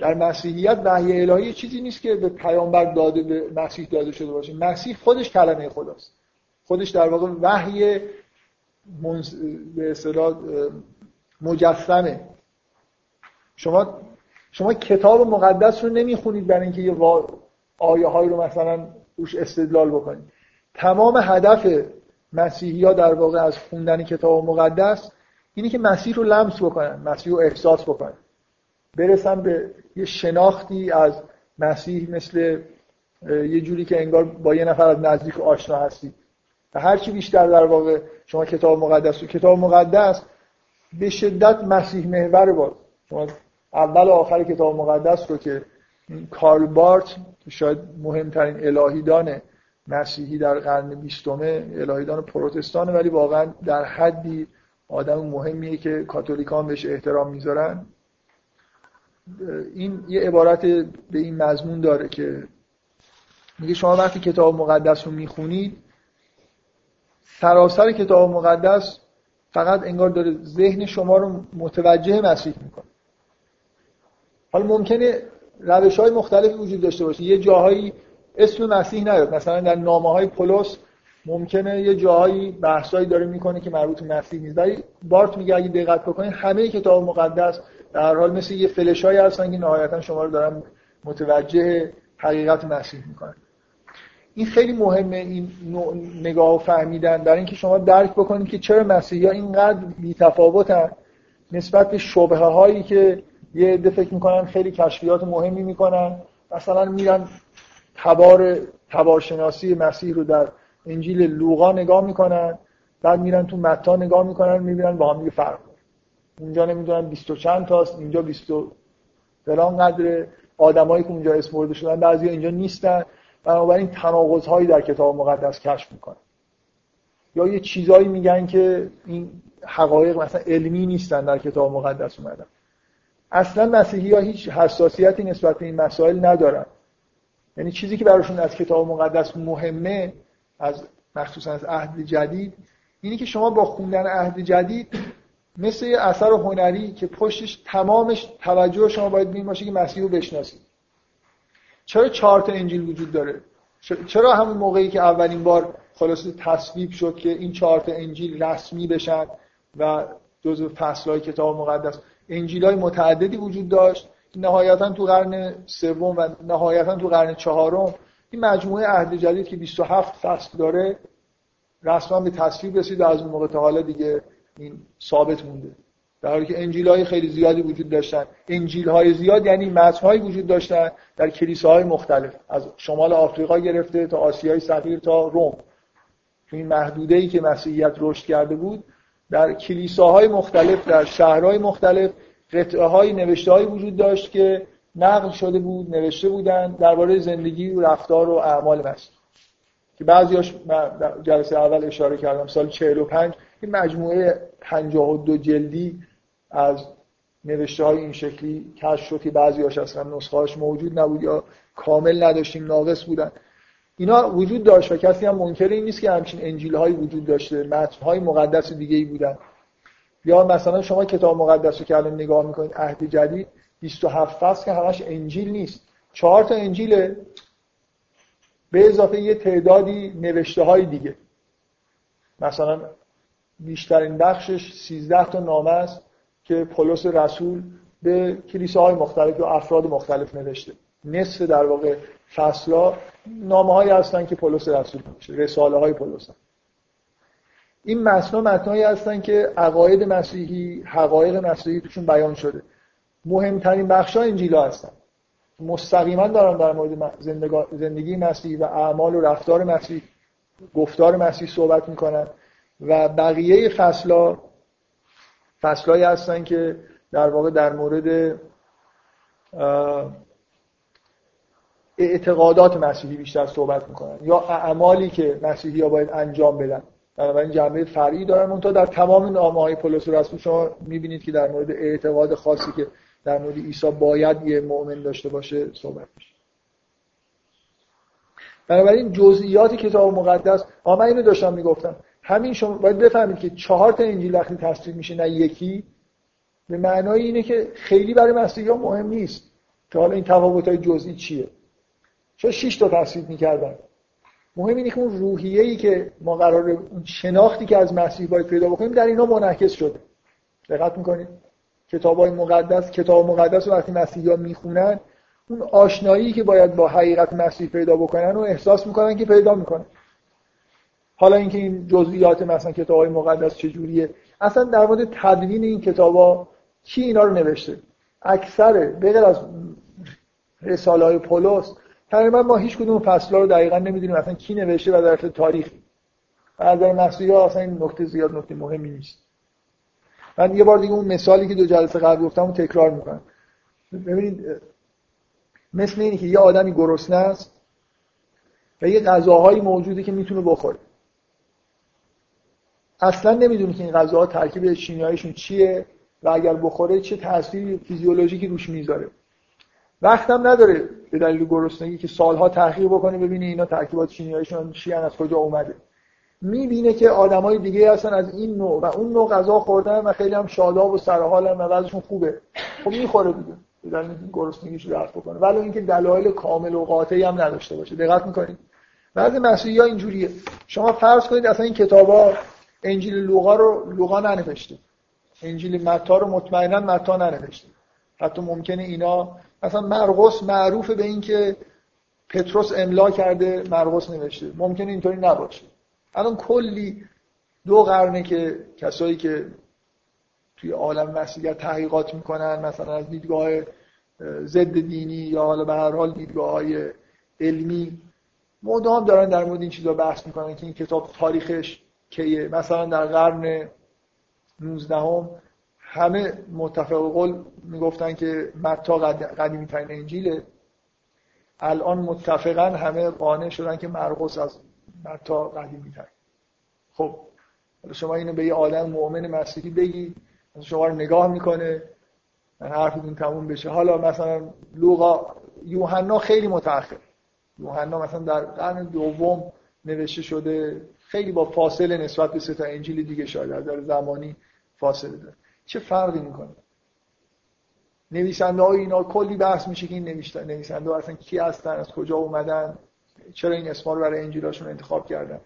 در مسیحیت وحی الهی چیزی نیست که به پیامبر داده به مسیح داده شده باشه. مسیح خودش کلمه خداست. خودش در واقع وحی منز... به اصطلاح مجسمه. شما شما کتاب مقدس رو نمی‌خونید برای اینکه یه آیه های رو مثلا روش استدلال بکنید. تمام هدف مسیحی ها در واقع از خوندن کتاب مقدس اینه که مسیح رو لمس بکنن مسیح رو احساس بکنن. برسن به یه شناختی از مسیح مثل یه جوری که انگار با یه نفر از نزدیک آشنا هستید و هرچی بیشتر در واقع شما کتاب مقدس و کتاب مقدس به شدت مسیح محور باز. شما اول و آخر کتاب مقدس رو که کارل بارت شاید مهمترین الهیدان مسیحی در قرن بیستمه الهیدان پروتستانه ولی واقعا در حدی آدم مهمیه که کاتولیکان بهش احترام می‌ذارن. این یه عبارت به این مضمون داره که میگه شما وقتی کتاب مقدس رو می‌خونید سراسر کتاب مقدس فقط انگار داره ذهن شما رو متوجه مسیح می‌کنه. حالا ممکنه روش های مختلفی وجود داشته باشه. یه جاهایی اسم مسیح نیاد. مثلا در نامه های پولس ممکنه یه جاهایی بحثایی داره می‌کنه که مربوط به مسیح نیست. ولی بارت میگه اگه دقت بکنید همه کتاب مقدس در حال مثل یه فلشایی هستن که نهایتا شما رو دارن متوجه حقیقت مسیح می‌کنن. این خیلی مهمه این نگاه و فهمیدن. در اینکه شما درک بکنید که چرا مسیحی ها اینقدر بیتفاوتن نسبت به شبهه هایی که یه عده فکر می‌کنن خیلی کشفیات مهمی می‌کنن. مثلا میرن تبار تبارشناسی مسیح رو در انجیل لوقا نگاه می‌کنن بعد میرن تو متا نگاه می‌کنن می‌بینن با هم فرق اونجا نمی‌دونن 20 چند تاست اینجا 20 فلان قدر آدمایی که اونجا اسم برده شدن بعضی اینجا نیستن. بنابراین تناقض هایی در کتاب مقدس کشف می‌کنن یا یه چیزایی میگن که این حقایق مثلا علمی نیستن در کتاب مقدس اومدن. اصلا مسیحی ها هیچ حساسیتی نسبت به این مسائل ندارن. یعنی چیزی که براشون از کتاب مقدس مهمه از مخصوصا از عهد جدید اینی که شما با خوندن عهد جدید مثل یه اثر هنری که پشتش تمامش توجه شما باید بین باشه که مسیح رو بشناسید. چرا چهار تا انجیل وجود داره؟ چرا همون موقعی که اولین بار خلاصه تصویب شد که این چهار تا انجیل رسمی بشن و جزء فصلهای کتاب مقدس؟ انجیل های متعددی وجود داشت. نهایتا تو قرن سوم و نهایتا تو قرن چهارم این مجموعه عهد جدید که 27 فصل داره رسما به تصویب رسید از اون موقع تا حالا دیگه این ثابت مونده. در حالی که انجیل های خیلی زیادی وجود داشتن. انجیل های زیاد یعنی متن های وجود داشتن در کلیساهای مختلف. از شمال آفریقا گرفته تا آسیای صغیر تا روم. تو این محدوده ای که مسیحیت رشد کرده بود در کلیساهای مختلف در شهرهای مختلف قطعه های نوشته های وجود داشت که نقل شده بود نوشته بودن درباره زندگی و رفتار و اعمال مسیح. که بعضیاش جلسه اول اشاره کردم سال 45 این مجموعه 52 جلدی از نوشته های این شکلی کشف شد که بعضیاش اصلا نسخه‌اش موجود نبود یا کامل نداشتیم ناقص بودن. اینا وجود داشت و کسی هم منکر این نیست که همچین انجیل هایی وجود داشته متن های مقدس دیگه ای بودن. یا مثلا شما کتاب مقدس رو که الان نگاه می‌کنید عهد جدید 27 فصل که همش انجیل نیست. چهار تا انجیل به اضافه یه تعدادی نوشته های دیگه. مثلا بیشترین بخشش 13 تا نامه است که پولس رسول به کلیساهای مختلف و افراد مختلف نوشته. نصف در واقع فصلا نامه هایی هستن که پولس رسول نوشته رساله های پولس. این متن‌ها متنایی هستن که عقاید مسیحی حقایق مسیحی توشون بیان شده. مهمترین بخش‌ها انجیلا هستن. مستقیما دارن در مورد زندگی مسیحی و اعمال و رفتار مسیح گفتار مسیح صحبت می‌کنن و بقیه فصلا فصلایی هستن که در واقع در مورد اعتقادات مسیحی بیشتر صحبت می‌کنن یا اعمالی که مسیحی ها باید انجام بدن. بنابراین جنبه فرعی دارن. اونتا در تمام نامه های پولس رسول شما می‌بینید که در مورد اعتقاد خاصی که در مورد عیسی باید یه مؤمن داشته باشه صحبت میشه. بنابراین جزئیات کتاب مقدس من اینو داشتم می‌گفتم. همین شما باید بفهمید که چهار تا انجیل وقتی تصویر میشه نه یکی. به معنای اینه که خیلی برای مسیحی ها مهم نیست که حالا این تفاوت های جزئی چیه. چون 6 تا تصویر می‌کردن؟ مهم اینه که اون روحیه ای که ما قرار اون شناختی که از مسیح باید پیدا بکنیم در اینا منعکس شده. دقت می‌کنید؟ کتاب های مقدس کتاب مقدس رو وقتی مسیحی ها می‌خونن اون آشنایی که باید با حقیقت مسیح پیدا بکنن و احساس می‌کنن که پیدا می‌کنن. حالا اینکه این جزئیات مثلا کتاب های مقدس چجوریه. اصلا در مورد تدوین این کتابا کی اینا رو نوشته؟ اکثر بغیر از رساله های پولس تقریبا ما هیچ کدوم فصلا رو دقیقا نمی‌دونیم اصلا کی نوشته و در تاریخ. از نظر مسیحی ها اصلا این نکته زیاد نکته مهمی نیست. من یه بار دیگه اون مثالی که دو جلسه قبل گفتم تکرار می‌کنم. ببینید مثل اینه که یه آدمی گرسنه است و یه غذاهایی موجوده که می‌تونه بخوره. اصلا نمی‌دونه که این غذاها ترکیب شیمیاییشون چیه و اگر بخوره چه تاثیری فیزیولوژیکی روش می‌ذاره. وقتم نداره به دلیل گرسنگی که سالها تحقیق بکنه ببینه اینا ترکیبات شیمیاییشون چی از کجا اومده. می‌بینه که آدمای دیگه هستن از این نوع و اون نوع غذا خوردن و خیلی هم شاداب و سرحالن و وضعشون خوبه. خب می‌خوره دیگه به دلیل گرسنگیش رفت بکنه. ولی اینکه دلایل کامل و قاطعی هم نداشته باشه. دقت می‌کنید. بعضی ها اینجوریه. شما فرض کنید اصلا این کتابا انجیل لوقا رو لوقا ننوشته انجیل متا رو مطمئنا متا ننوشته حتی ممکنه اینا مثلا مرقس معروف به این که پتروس املا کرده مرقس نوشته. ممکنه اینطوری نباشه. الان کلی دو قرنه که کسایی که توی عالم مسیحیت تحقیقات می‌کنن مثلا از دیدگاه ضد دینی یا حالا به هر حال دیدگاه های علمی مدام دارن در مورد این چیزا بحث می‌کنن که این کتاب تاریخش کیه مثلا در قرن 19 هم همه متفق قول می‌گفتن که متا قدیمی ترین انجیله. الان متفقا همه قانع شدن که مرقس از متا قدیمی ترین خب شما اینو به یه آدم مؤمن مسیحی بگی شما رو نگاه می‌کنه حرفتون تموم بشه. حالا مثلا لوقا یوحنا خیلی متأخر. یوحنا مثلا در قرن دوم نوشته شده خیلی با فاصله نسبت به سه تا انجیل دیگه شاید در زمانی فاصله داره. چه فرقی می‌کنه؟ نویسنده اینا کلی بحث میشه که این نویسنده ها اصلا کی هستن از کجا اومدن چرا این اسما رو برای انجیلاشون انتخاب کردن؟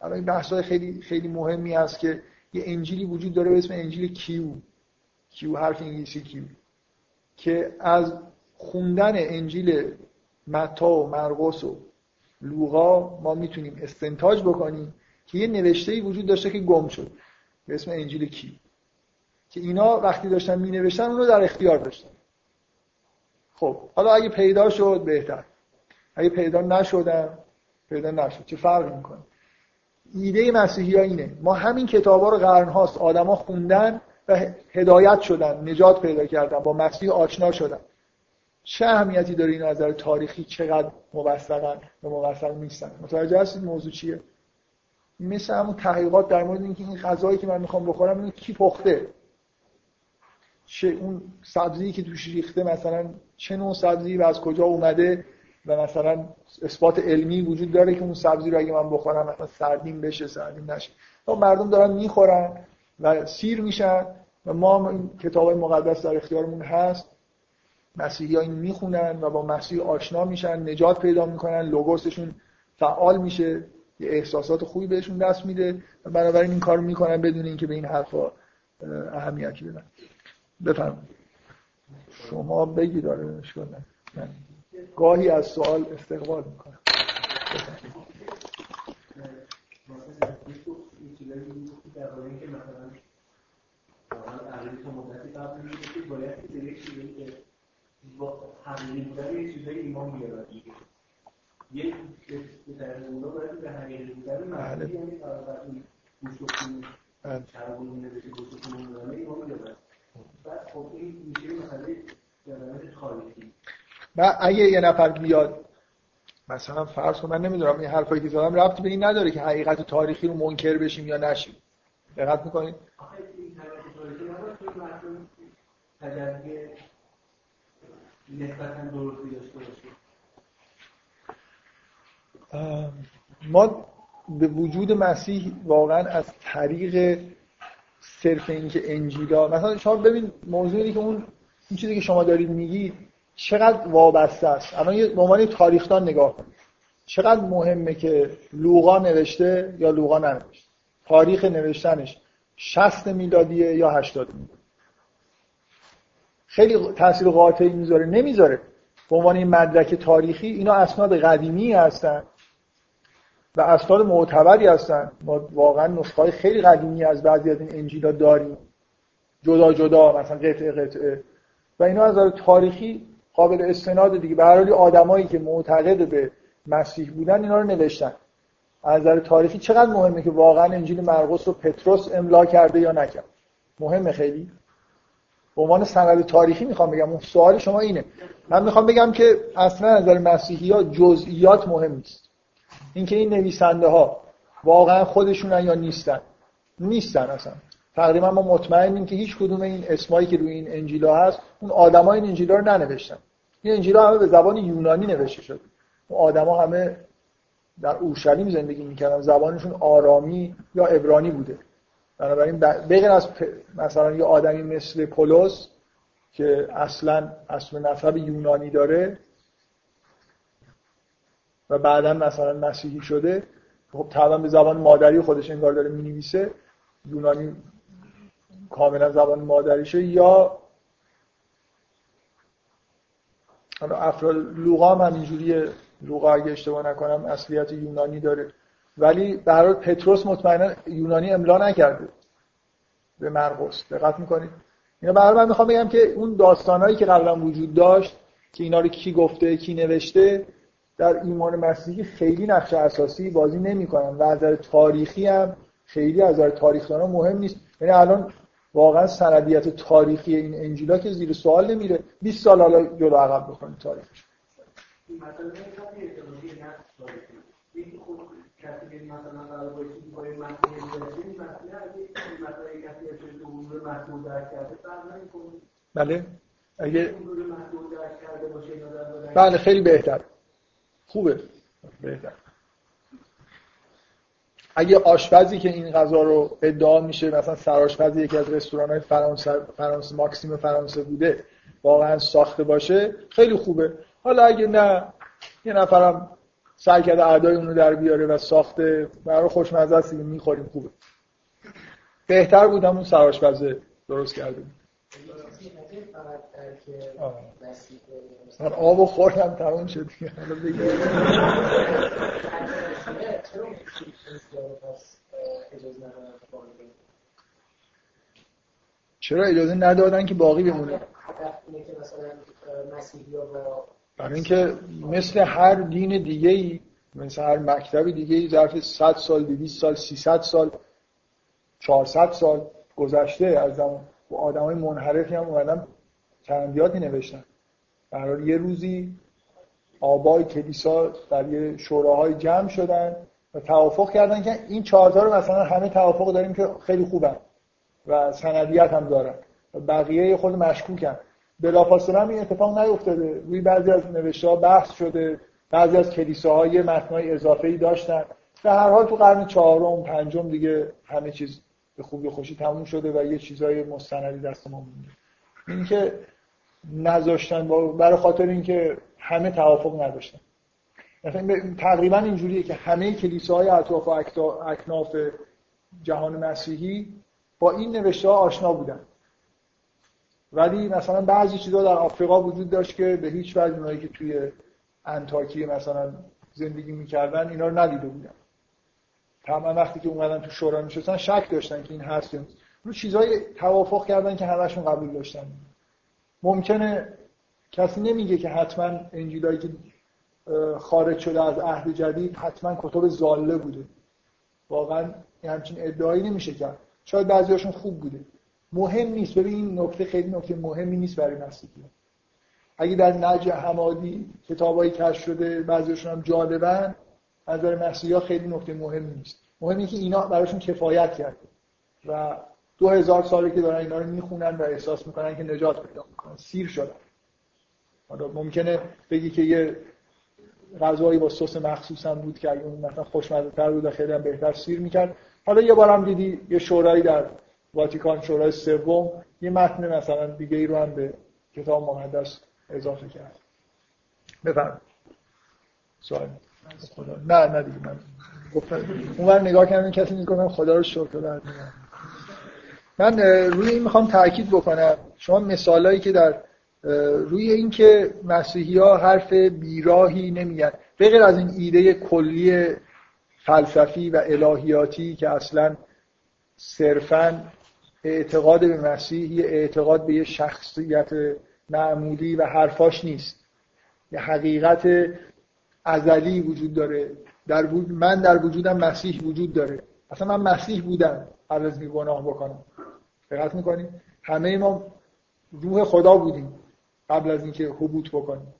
الان این بحث های خیلی خیلی مهمی هست که یه انجیلی وجود داره به اسم انجیل Q Q حرف انگلیسی Q که از خوندن انجیل متی و مرقس و لوقا ما می‌تونیم استنتاج بکنیم که یه نوشته ای وجود داشته که گم شد. به اسم انجیل کی؟ که اینا وقتی داشتن می نوشتن اونو در اختیار داشتن. خب حالا اگه پیدا شد بهتر. اگه پیدا نشدن پیدا نشد. چه فرقی می‌کنه؟ ایده مسیحی ها اینه. ما همین کتاب ها رو قرن هاست آدما خوندن و هدایت شدن نجات پیدا کردن با مسیح آشنا شدن. چه اهمیتی داره این نظر تاریخی چقدر موثقن و موثق نیستن؟ متوجه هستید موضوع چیه؟ مثل همون تحقیقات در مورد اینکه این غذایی که من می‌خوام بخورم اینو کی پخته؟ چه اون سبزی که توش ریخته مثلا چه نوع سبزی و از کجا اومده و مثلا اثبات علمی وجود داره که اون سبزی رو اگه من بخورم مثلا سردین بشه سردین نشه. مردم دارن می‌خورن و سیر میشن و ما این کتاب مقدس در اختیارمون هست. مسیحی ها این می‌خونن و با مسیح آشنا میشن نجات پیدا می‌کنن لوگوسشون فعال میشه یه احساسات خوبی بهشون دست میده و بنابراین این کار می‌کنن بدون اینکه به این حرفا اهمیتی بدن. بفرمایید. شما بگی داره من گاهی از سوال استقبال می‌کنم. مثلا که حقیقی بودن یه چیزایی ایمان بیارن یک در اونا باید به حقیقی بودن معنی یعنی این گوش و خون چربون نوشته گوش و خون دارن ایمان بیارن بعد خب این میشه مسئله جنبه تاریخی و اگه یه نفر بیاد مثلا فرض کن من نمی‌دونم این حرفایی که زدم ربطی به این نداره که حقیقت تاریخی رو منکر بشیم یا نشیم. دقت می‌کنید؟ ما به وجود مسیح واقعا از طریق صرف اینکه انجیلا مثلا شما ببین موضوع اینه که اون این چیزی که شما دارید میگید چقدر وابسته است. الان به عنوان تاریخدان نگاه کنید. چقدر مهمه که لوقا نوشته یا لوقا ننوشته؟ تاریخ نوشتنش 60 میلادیه یا 80 میلادی خیلی تاثیر قاطعی می‌ذاره نمی‌ذاره. به عنوان این مدرک تاریخی اینا اسناد قدیمی هستن و اسناد معتبری هستن. ما واقعا نسخه خیلی قدیمی از بعضی از این انجیلا داریم. جدا جدا مثلا قطعه قطعه. و اینا از نظر تاریخی قابل استناد دیگه. به آدمایی که معتقد به مسیح بودن اینا رو نوشتن. از نظر تاریخی چقدر مهمه که واقعا انجیل مرقس رو پتروس املا کرده یا نکرد؟ مهمه خیلی. به عنوان سند تاریخی می‌خوام بگم. اون سوال شما اینه. من می‌خوام بگم که اصلا از نظر مسیحی ها جزئیات مهم نیست. اینکه این نویسنده ها واقعا خودشونن یا نیستن. نیستن اصلا. تقریبا ما مطمئنیم که هیچ کدوم این اسمایی که روی این انجیلا هست اون آدمای این انجیلا رو ننوشتن. این انجیلا همه به زبان یونانی نوشته شده اون آدما همه در اورشلیم زندگی می‌کردن. زبانشون آرامی یا عبرانی بوده. بنابراین بغیر از مثلا یه آدمی مثل پولس که اصلا اصل نسب یونانی داره و بعدا مثلا مسیحی شده خب طبعا به زبان مادری خودش انگار داره می‌نویسه یونانی کاملا زبان مادریشه یا افراد لوقا هم همینجوریه لوقا اگه اشتباه نکنم اصلیت یونانی داره. ولی برای پتروس مطمئنا یونانی املا نکرده. به مرقس دقت می‌کنید. اینا برای من می‌خوام بگم که اون داستانهایی که قبلا وجود داشت که اینا رو کی گفته کی نوشته در ایمان مسیحی خیلی نقش اساسی بازی نمی‌کنن و از نظر تاریخی هم خیلی از نظر تاریخدانا مهم نیست. یعنی الان واقعا سندیت تاریخی این انجیلا که زیر سوال نمیره. 20 سال حالا جلو عقب بکنید تاریخش. کسی که مثلا قرار باشه با این مسئله این مسئله اگه مثلا کسی از امور محدود درک کرده فرق نمی‌کنه بله. اگه بله خیلی بهتر. خوبه. بهتر. اگه آشپزی که این غذا رو ادعا میشه مثلا سرآشپز یکی از رستوران های فرانسه فرانسه ماکسیم فرانسه بوده واقعا ساخته باشه خیلی خوبه. حالا اگه نه یه نفرم سعی کرده اعدای اونو در بیاره و ساخته. برای خوشمزه است می‌خوریم خوبه. بهتر بودم اون سرآشپزه درست کرده من آب و خوردم تمام شد چرا اجازه ندادن که باقی بمونه؟ برای اینکه مثل هر دین دیگه ای مثل هر مکتب دیگه ای ظرف 100 سال 200 سال 300 سال 400 سال گذشته از زمان و آدمای منحرفی هم اومدن چندیاتی نوشتن. برای یه روزی آبای کلیسا در یه شوراهای جمع شدن و توافق کردن که این چهارتا رو مثلا همه توافق داریم که خیلی خوبن و سندیت هم دارن و بقیه خود مشکوکن. بلافاصله هم این اتفاق نیفتاده. روی بعضی از نوشته ها بحث شده بعضی از کلیساهای متنای اضافه ای داشتن. در هر حال تو قرن چهارم پنجم دیگه همه چیز به خوبی خوشی تموم شده و یه چیزای مستندی دست ما مونده. اینکه نذاشتن برای خاطر اینکه همه توافق نداشتن. تقریبا اینجوریه که همه کلیساهای اطراف و اکناف جهان مسیحی با این نوشته ها آشنا بودن. ولی مثلا بعضی چیزا در آفریقا وجود داشت که به هیچ وجه اونایی که توی انتاکیه مثلا زندگی می‌کردن اینا رو ندیده بودن. تمام وقتی که اومدن تو شورا میشستن شک داشتن که این هست یا رو چیزای توافق کردن که همشون قبول داشتن. ممکنه کسی نمیگه که حتما انجیلایی که خارج شده از عهد جدید حتما کتب زاله بوده. واقعا همچین ادعایی نمیشه کرد. شاید بعضیاشون خوب بوده. مهم نیست. ببین این نکته خیلی نکته مهمی نیست برای مسیحی اگه در نج حمادی کتابایی کش شده بعضیشون هم جالبن نظر مسیحی خیلی نکته مهمی نیست. مهمی که اینا براشون کفایت کرده. و دو هزار ساله که دارن اینا رو می‌خونن و احساس می‌کنن که نجات پیدا می‌کنن. سیر شدن. حالا ممکنه بگی که یه غذایی با سس مخصوص بود که اون مثلا خوشمزه تر بود و خیلی هم بهتر سیر می‌کرد. حالا یه بارم دیدی یه شورایی در واتیکان شورای سوم یه متن مثلا دیگه ای رو هم به کتاب مقدس اضافه کرد. بفرم سوال. خدا. نه نه دیگه من گفتم. اونور نگاه کردم کسی میگه خدا رو شکر در من روی این می‌خوام تاکید بکنم. شما مثالایی که در روی اینکه مسیحی ها حرف بیراهی نمیگن بغیر از این ایده کلی فلسفی و الهیاتی که اصلا صرفا اعتقاد به مسیح یه اعتقاد به یه شخصیت معمولی و حرفاش نیست. یه حقیقت ازلی وجود داره. در من در وجودم مسیح وجود داره. اصلا من مسیح بودم قبل از گناه بکنم. دقت می‌کنیم همه ما روح خدا بودیم قبل از اینکه حبوط بکنیم.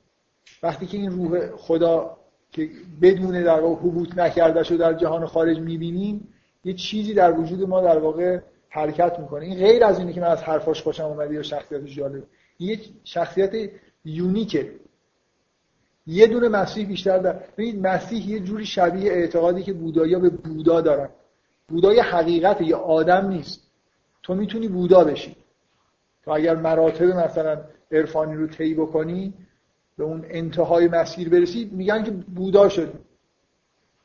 وقتی که این روح خدا که بدون در واقع حبوط نکرده شو در جهان خارج می‌بینیم یه چیزی در وجود ما در واقع حرکت می‌کنه. این غیر از اینه که من از حرفاش خوشم اومده یا شخصیتش جالب. یه شخصیت یونیکه. یه دونه مسیح بیشتر در ببینید مسیح یه جوری شبیه اعتقادی که بودایا به بودا دارن. بودا یه حقیقت یه آدم نیست. تو می‌تونی بودا بشی. تو اگر مراتب مثلا عرفانی رو طی بکنی به اون انتهای مسیر برسید میگن که بودا شدی.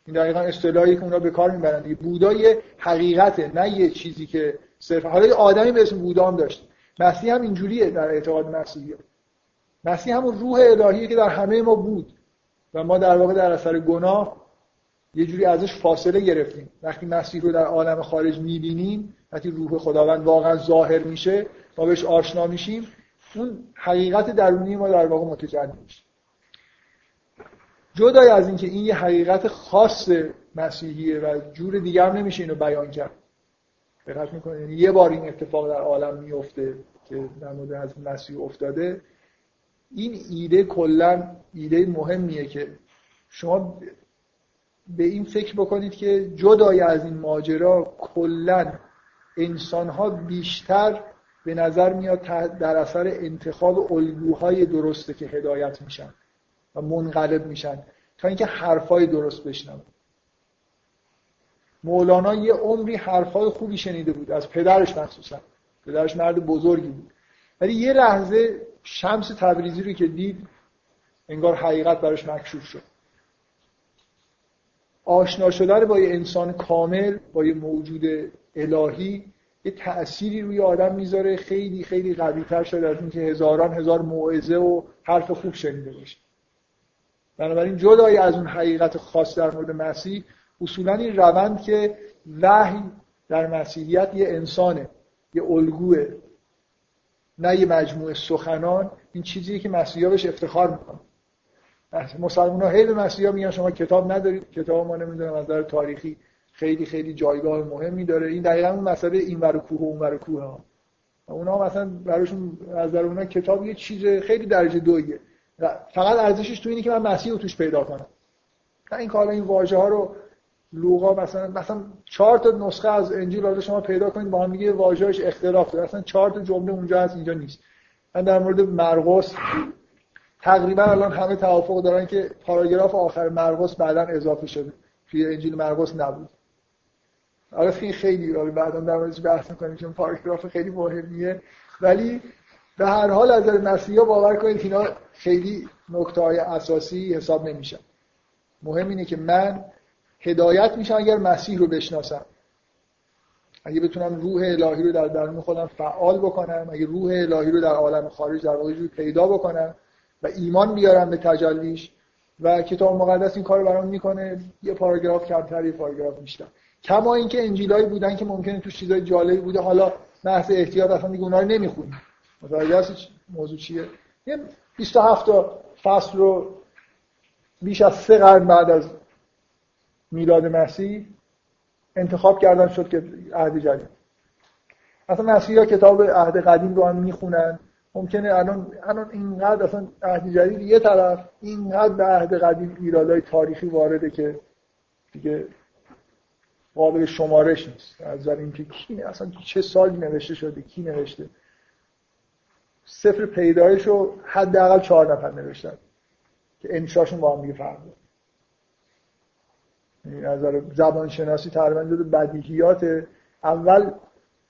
این دقیقا اصطلاحی که اونا به کار می‌برن دیگه. بودا یه حقیقته نه یه چیزی که صرف حالا یه آدمی به اسم بودا هم داشت. مسیح هم اینجوریه در اعتقاد مسیحی. مسیح همون روح الهی که در همه ما بود. و ما در واقع در اثر گناه یه جوری ازش فاصله گرفتیم. وقتی مسیح رو در عالم خارج می‌بینیم وقتی روح خداوند واقعا ظاهر میشه ما بهش آشنا میشیم اون حقیقت درونی ما در واقع متجلی میشه. جدای از اینکه این یه حقیقت خاص مسیحیه و جور دیگر نمیشه اینو بیان کرد. دقت می‌کنه یعنی یه بار این اتفاق در عالم میفته که در مورد از مسیح افتاده. این ایده کلا ایده مهمیه که شما به این فکر بکنید که جدای از این ماجرا کلا انسان ها بیشتر به نظر میاد در اثر انتخاب الگوهای درسته که هدایت میشن. و منقلب میشن تا اینکه حرفای درست بشنون. مولانا یه عمری حرفای خوبی شنیده بود از پدرش مخصوصا. پدرش مرد بزرگی بود. ولی یه لحظه شمس تبریزی رو که دید انگار حقیقت براش مکشوف شد. آشنا شدن با یه انسان کامل با یه موجود الهی یه تأثیری روی آدم می‌ذاره. خیلی خیلی قوی تر شده از اینکه هزاران هزار موعظه و حرف خوب شنیده باشه. بنابراین جدای از اون حقیقت خاص در مورد مسیح اصولا این روند که وحی در مسیحیت یه انسانه یه الگوه نه یه مجموعه سخنان. این چیزیه که مسیحا بهش افتخار می‌کنن. مسلمان ها هی به مسیحا میگن شما کتاب ندارید. کتاب ما نمی‌دونم از نظر تاریخی خیلی خیلی جایگاه مهمی داره. این دقیقا اون مسئله این ور کوه و اون ور کوه ها. اونا مثلا براشون از نظر اونا کتاب یه چیز خیلی درجه دویه. فقط ارزشش تو اینه که من مسیح رو توش پیدا کنم. نه این کالا این واژه ها رو لوقا مثلا مثلا چهار تا نسخه از انجیل رو شما پیدا کنید با هم دیگه واژه‌اش اختلاف داره. اصلا چهار تا جمله اونجا هست اینجا نیست. من در مورد مرقس تقریبا الان همه توافق دارن که پاراگراف آخر مرقس بعدا اضافه شده. توی انجیل مرقس نبود. آره خیلی خیلی بعدا در موردش بحث می‌کنیم چون پاراگراف خیلی مهمیه. ولی به هر حال از نظر باور کنید اینا خیلی نکته های اساسی حساب نمیشن. مهم اینه که من هدایت میشم اگر مسیح رو بشناسم. اگه بتونم روح الهی رو در درون خودم فعال بکنم اگه روح الهی رو در عالم خارج در واقع پیدا بکنم و ایمان بیارم به تجلیش و کتاب مقدس این کار برام می‌کنه یه پاراگراف کمتر یه پاراگراف بیشتر. کما اینکه انجیلایی بودن که ممکنه تو چیزای جالبی بوده حالا محض احتیاط اصلا دیگه اونها رو نمی‌خونیم. متوجه موضوع چیه؟ یه 27 تا فصل رو بیش از سه قرن بعد از میلاد مسیح انتخاب کردن شد که عهد جدید. اصلا مسیحی ها کتاب عهد قدیم رو هم می‌خونن. ممکنه الان الان اینقدر اصلا عهد جدید یه طرف اینقدر به عهد قدیم ایرادای تاریخی وارده که دیگه قابل شمارش نیست. از اینکه کی اصلا چه سالی نوشته شده کی نوشته؟ سفر پیدایش رو حداقل چهار نفر نوشتن که انشاشون با هم دیگه فرق یعنی نظر زبان شناسی تقریبا جزو بدیهیات اول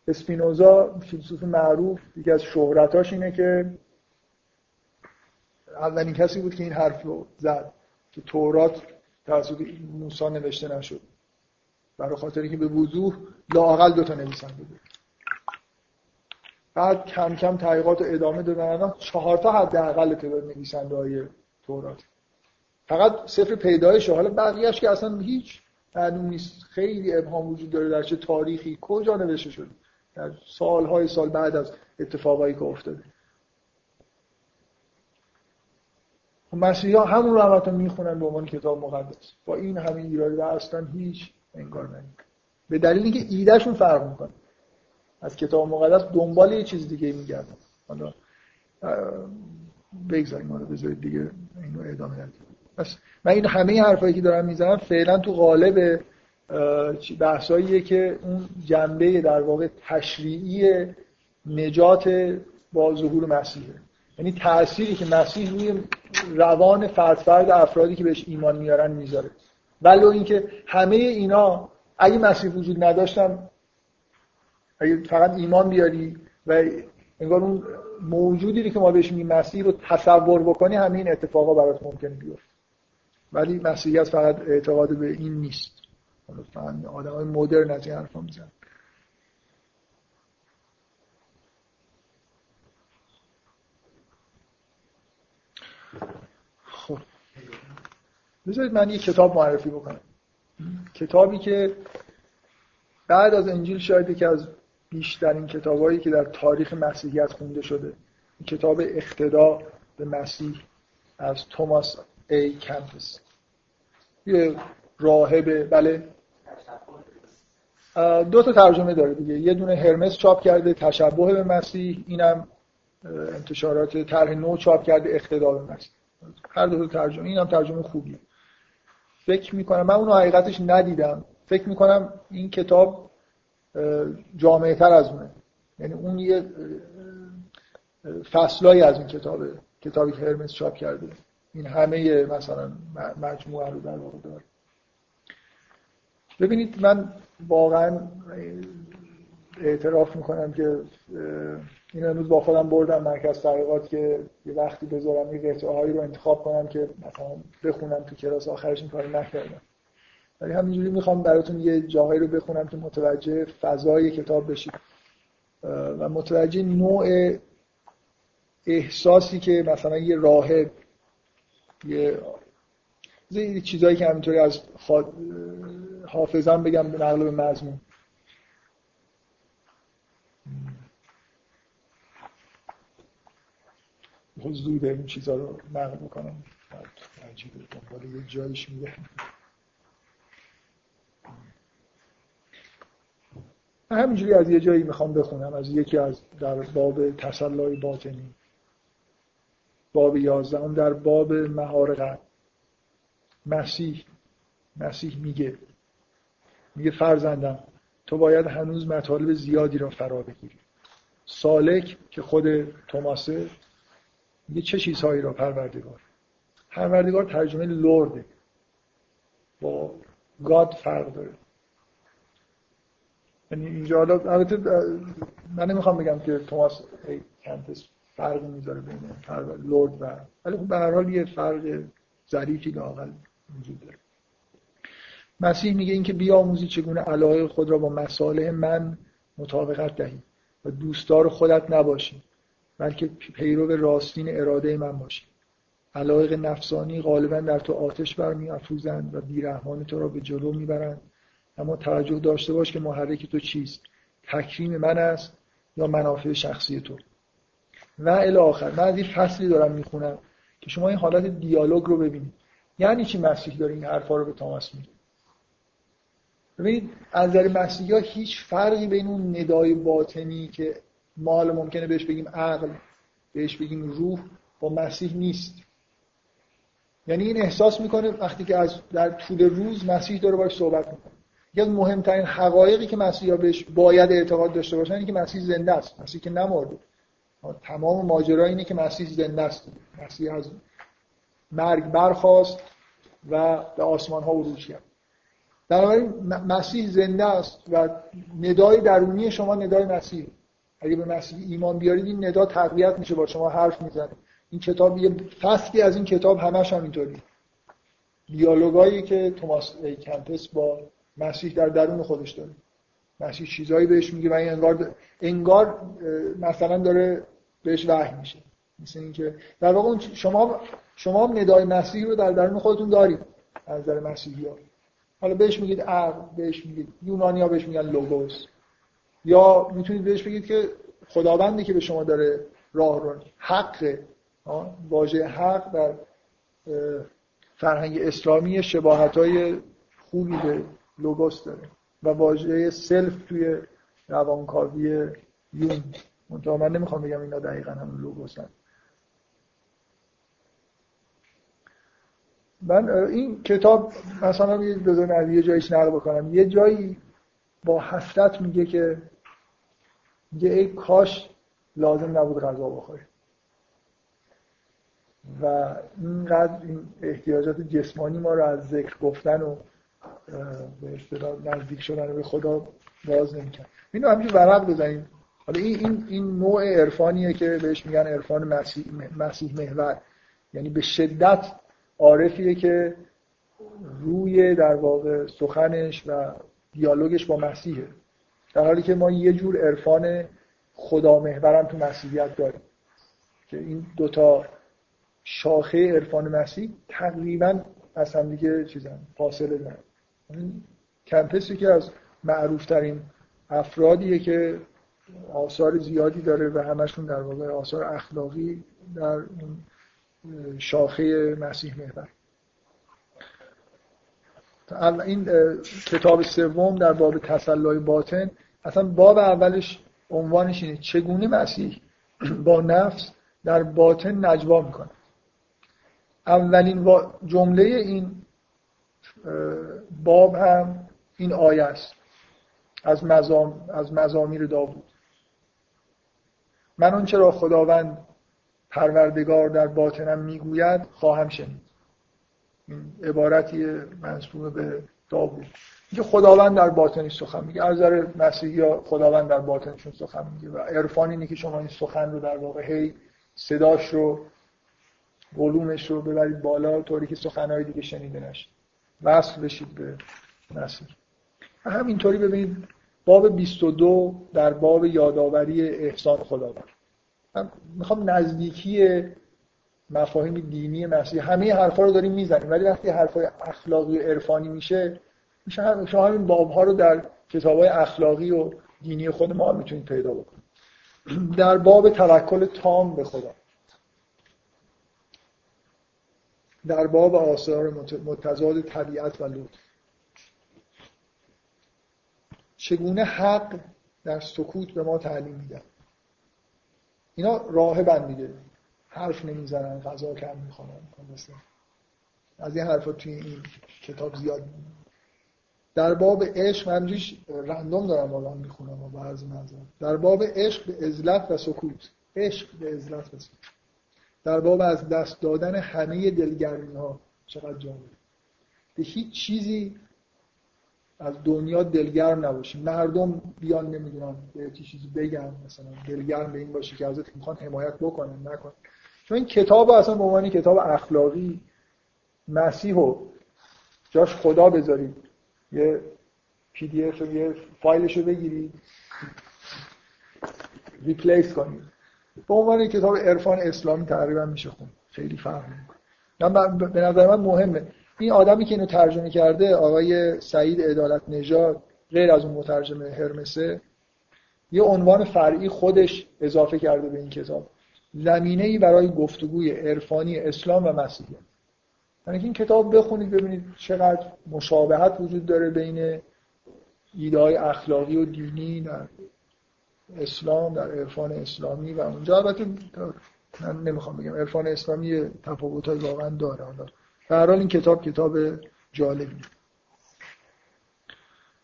اسپینوزا فیلسوف معروف یکی از شهرتاش اینه که اولین کسی بود که این حرف رو زد که تورات توسط موسی نوشته نشد. برای خاطری که به وضوح لاقل دو تا نویسنده بود. بعد کم کم تحقیقات رو ادامه دادن. چهار تا حداقل تعداد نویسنده های تورات. فقط سفر پیدایش. حالا بقیهش که اصلا هیچ معلوم نیست. خیلی ابهام وجود داره در چه تاریخی. کجا نوشته شده؟ در سالهای سال بعد از اتفاقایی که افتاده. خب مسیحی ها همون رو همتون می‌خونن به عنوان کتاب مقدس. با این همین ایرادی و اصلا هیچ انگار نمید به دلیل اینکه ایدهشون فرق می‌کنه. از کتاب مقدس دنبال یه چیز دیگه میگردن حالا بگذاریم حالا بذارید دیگه اینو ادامه ندیم. بس. من این همه حرفایی که دارم می‌زنم فعلا تو قالب بحثاییه که اون جنبه در واقع تشریعی نجات با ظهور مسیحه. یعنی تأثیری که مسیح روی روان فرد فرد افرادی که بهش ایمان میارن می‌ذاره. ولو اینکه همه اینا اگه مسیح وجود نداشتم اگه فقط ایمان بیاری و انگار اون موجودی که ما بهش میگیم مسیح رو تصور بکنی همه این اتفاقا برات ممکن بیفته. ولی مسیحیت فقط اعتقاد به این نیست. فقط آدم های مدرن از این حرفا میزن خب. بذارید من یه کتاب معرفی بکنم. کتابی که بعد از انجیل شاید که از بیشترین کتابایی که در تاریخ مسیحیت خونده شده. کتاب اقتدا به مسیح از توماس ای کمپس. یه راهب بله. دو تا ترجمه داره دیگه. یه دونه هرمس چاپ کرده تشبه به مسیح. اینم انتشارات طرح نو چاپ کرده اقتدا به مسیح. هر دو ترجمه اینم ترجمه خوبیه. فکر می‌کنم من اونو حقیقتش ندیدم. فکر می‌کنم این کتاب جامعه تر از اونه. یعنی اون یه فصلایی از این کتابه کتابی که هرمس چاپ کرده. این همه مثلا مجموعه رو در واقع داره. ببینید من واقعا اعتراف می‌کنم که این امروز با خودم بردم مرکز تحقیقات که یه وقتی بذارم یه قطعه هایی رو انتخاب کنم که مثلا بخونم تو کلاس آخرش این کاری نکردم. ولی همینجوری می‌خوام براتون یه جاهایی رو بخونم که متوجه فضای کتاب بشید. و متوجه نوع احساسی که مثلا یه راهب یه چیزایی که همینطوری از حافظم بگم به نقل به مضمون. زوده این چیزا رو نقل بکنم. عجیبه دنبال یه جایش میگه همینجوری از یه جایی می‌خوام بخونم از یکی از در باب تسلای باطنی. باب یازدهم در باب مهار قلب مسیح مسیح میگه میگه فرزندم تو باید هنوز مطالب زیادی را فرا بگیری. سالک که خود توماسه میگه چه چیزهایی را پروردگار؟ پروردگار ترجمه لورده با گاد فرق داره. یعنی اینجا البته من نمی‌خوام بگم که توماس کنتس فرقی می‌ذاره بین لورد و ولی خب به هر حال یه فرق ظریفی لاقل وجود داره. مسیح میگه اینکه بیاموزی چگونه علایق خود را با مصالح من مطابقت دهی و دوستدار خودت نباشی بلکه پیرو راستین اراده من باشی. علایق نفسانی غالبا در تو آتش برمی افروزند و بیرحمان تو را به جلو می‌برند. اما توجه داشته باش که محرک تو چیست؟ تکریم من است یا منافع شخصی تو؟ و الی آخر من از این فصلی دارم می‌خونم که شما این حالت دیالوگ رو ببینید. یعنی چی مسیح داره این حرفا رو به تاماس میگه؟ ببینید از نظر مسیحی ها هیچ فرقی بین اون ندای باطنی که ما حالا ممکنه بهش بگیم عقل بهش بگیم روح با مسیح نیست. یعنی این احساس می‌کنه وقتی که از در طول روز مسیح داره باش صحبت می‌کنه. یکی از مهمترین حقایقی که مسیحا بهش باید اعتقاد داشته باشن اینه که مسیح زنده است. مسیح که نمرده. تمام ماجرا اینه که مسیح زنده است. مسیح از مرگ برخواست و به آسمان ها عروج کرد. بنابراین مسیح زنده است و ندای درونی شما ندای مسیح. اگه به مسیح ایمان بیارید این ندا تقویت میشه با شما حرف می‌زنه. این کتاب یه فصلی از این کتاب همش هم اینطوری دیالوگایی که توماس ای کمپس با مسیح در درون خودش داره. مسیح چیزایی بهش میگه و این انگار انگار مثلا داره بهش وحی میشه. مثل اینکه در واقع شما شما هم ندای مسیح رو در درون خودتون دارید از نظر مسیحی ها. حالا بهش میگید عقل بهش میگید یونانی ها بهش میگن لوگوس. یا می‌تونید بهش بگید که خداوندی که به شما داره راه رو حق واژه حق در فرهنگ اسلامی شباهت های خوبی به لوگوس داره و واژه سلف توی روانکاوی یون. منطقه من نمی‌خوام بگم اینا دقیقا همون لوگوسن. من این کتاب مثلا بذارم یه جایش نقل بکنم. یه جایی با حسرت میگه که میگه ای کاش لازم نبود غذا بخوری. و اینقدر این احتیاجات جسمانی ما رو از ذکر گفتن و به اصطلاح نزدیک شدن به خدا باز نمیکن اینو همینجور ورق بزنیم. حالا این این این نوع عرفانیه که بهش میگن عرفان مسیح مسیح محور. یعنی به شدت عارفیه که روی در واقع سخنش و دیالوگش با مسیحه. در حالی که ما یه جور عرفان خدا محورم تو مسیحیت داریم. که این دوتا شاخه عرفان مسیح تقریبا از هم دیگه چیزن فاصله دارن. کمپسی که از معروف ترین افرادیه که آثار زیادی داره و همشون در واقع آثار اخلاقی در اون شاخه مسیح محور. این کتاب سوم در باب تسلای باطن اصلا باب اولش عنوانش اینه چگونه مسیح با نفس در باطن نجوا می‌کنه اولین جمله این باب هم این آیه است. از, مزام، از مزامیر داوود. من اون را خداوند پروردگار در باطنم می‌گوید خواهم شنید. این عبارتی منصوب به داوود. اینکه خداوند در باطنش سخن میگه. از نظر مسیحی ها خداوند در باطنشون سخن میگه و عرفان اینه که شما این سخن رو در واقع هی صداش رو ولومش رو ببرید بالا طوری که سخنهای دیگه شنیده نشد وصل بشید به مسیح همینطوری ببینید باب 22 در باب یادآوری احسان خداوند. من می‌خوام نزدیکی مفاهیم دینی مسیح همه حرفا رو داریم می‌زنیم ولی وقتی حرفای اخلاقی و عرفانی میشه میشه شما همین باب ها رو در کتاب های اخلاقی و دینی خود ما می‌تونید پیدا بکنید. در باب توکل تام به خدا. در باب آثار متضاد طبیعت و لطف. چگونه حق در سکوت به ما تعلیم میده؟ اینا راه بند میده. حرف نمی‌زنن غذا کم می‌خوانن از این حرفا توی این کتاب زیاد در باب عشق من رندوم دارم الان می‌خونم و بعضی در باب عشق به ازلت و سکوت. عشق به ازلت و سکوت. در باب از دست دادن همه دلگرمی ها چقدر جالب. به هیچ چیزی از دنیا دلگرم نباشیم. مردم بیان نمی‌دونم به چیزی بگن. مثلا دلگرم به این باشه که ازت می‌خوان حمایت بکنن. نکن. چون این کتاب اصلا به عنوان کتاب اخلاقی مسیح رو جاش خدا بذارید. یه PDF یه فایلش رو بگیرید. replace کنید. به عنوان کتاب عرفان اسلامی تقریبا میشه خوند خیلی فرق می‌کنه. به نظر من مهمه. این آدمی که اینو ترجمه کرده آقای سعید عدالت نژاد غیر از اون مترجم هرمسه یه عنوان فرعی خودش اضافه کرده به این کتاب. زمینه ای برای گفتگوی عرفانی اسلام و مسیحیت یعنی این کتاب بخونید ببینید چقدر مشابهت وجود داره بین ایده های اخلاقی و دینی در اسلام در عرفان اسلامی و اونجا. البته من نمی‌خوام بگم عرفان اسلامی تفاوت های واقعا داره. حالا در حال این کتاب کتاب جالبی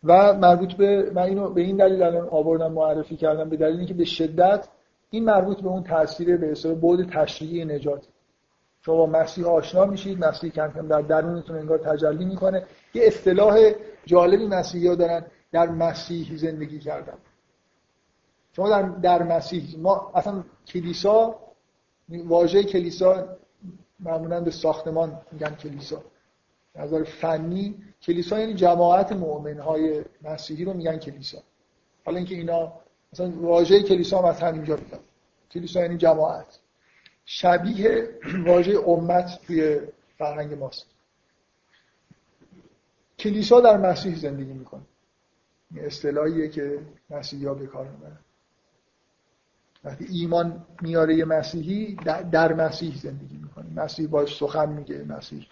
و مربوط به من اینو به این دلیل الان آوردم معرفی کردم به دلیل اینکه به شدت این مربوط به اون تاثیر به اصطلاح بود تشریعی نجات. شما با مسیح آشنا میشید مسیح کم کم در درونتون انگار تجلی می‌کنه. یه اصطلاح جالبی مسیحی ها دارن در مسیح زندگی کردن. شما در, در مسیح ما اصلا کلیسا واژه کلیسا معمولا به ساختمان میگن کلیسا. نظر فنی کلیسا یعنی جماعت مؤمن های مسیحی رو میگن کلیسا. حالا اینکه اینا مثلا واژه کلیسا هم از همینجا میاد. کلیسا یعنی جماعت. شبیه واژه امت توی فرهنگ ماست. کلیسا در مسیح زندگی می‌کنه. این اصطلاحیه که مسیحی ها به کار می‌برن. وقتی ایمان میاره یه مسیحی در مسیح زندگی می‌کنه. مسیح باش سخن میگه مسیح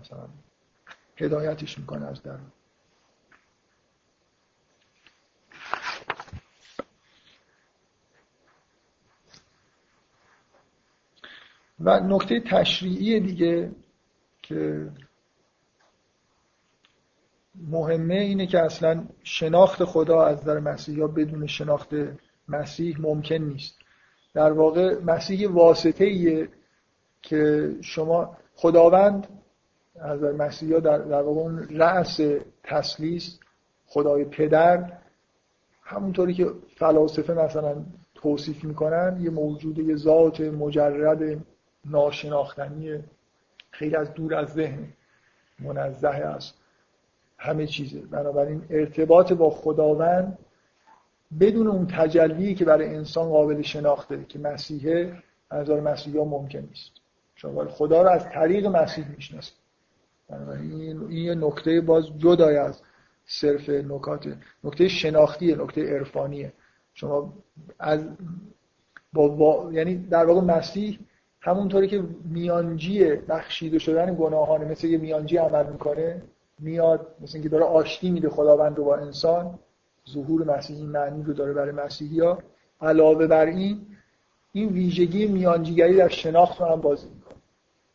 مثلا هدایتش می‌کنه از درون. و نکته تشریعی دیگه که مهمه اینه که اصلا شناخت خدا از در مسیح یا بدون شناخت مسیح ممکن نیست. در واقع مسیح واسطه ایه که شما خداوند از مسیح ها در, در واقع اون رأس تسلیس خدای پدر همونطوری که فلاسفه مثلا توصیف می‌کنن یه موجود یه ذات مجرد ناشناختنی خیلی از دور از ذهن منزه است. همه چیزه. بنابراین ارتباط با خداوند بدون اون تجلی که برای انسان قابل شناخته که مسیحه از مسیحی ها ممکن نیست. شما خدا رو از طریق مسیح می‌شناسید این یه نکته باز جدای از صرف نکات نکته شناختیه نکته عرفانیه. شما از با, یعنی در واقع مسیح همونطوری که میانجی بخشیده شدن گناهانه مثل یه میانجی عمل می‌کنه میاد مثل اینکه داره آشتی میده خداوند رو با انسان ظهور مسیحی معنی رو داره برای مسیحی ها علاوه بر این این ویژگی میانجیگری در شناخت رو هم بازی می‌کنه.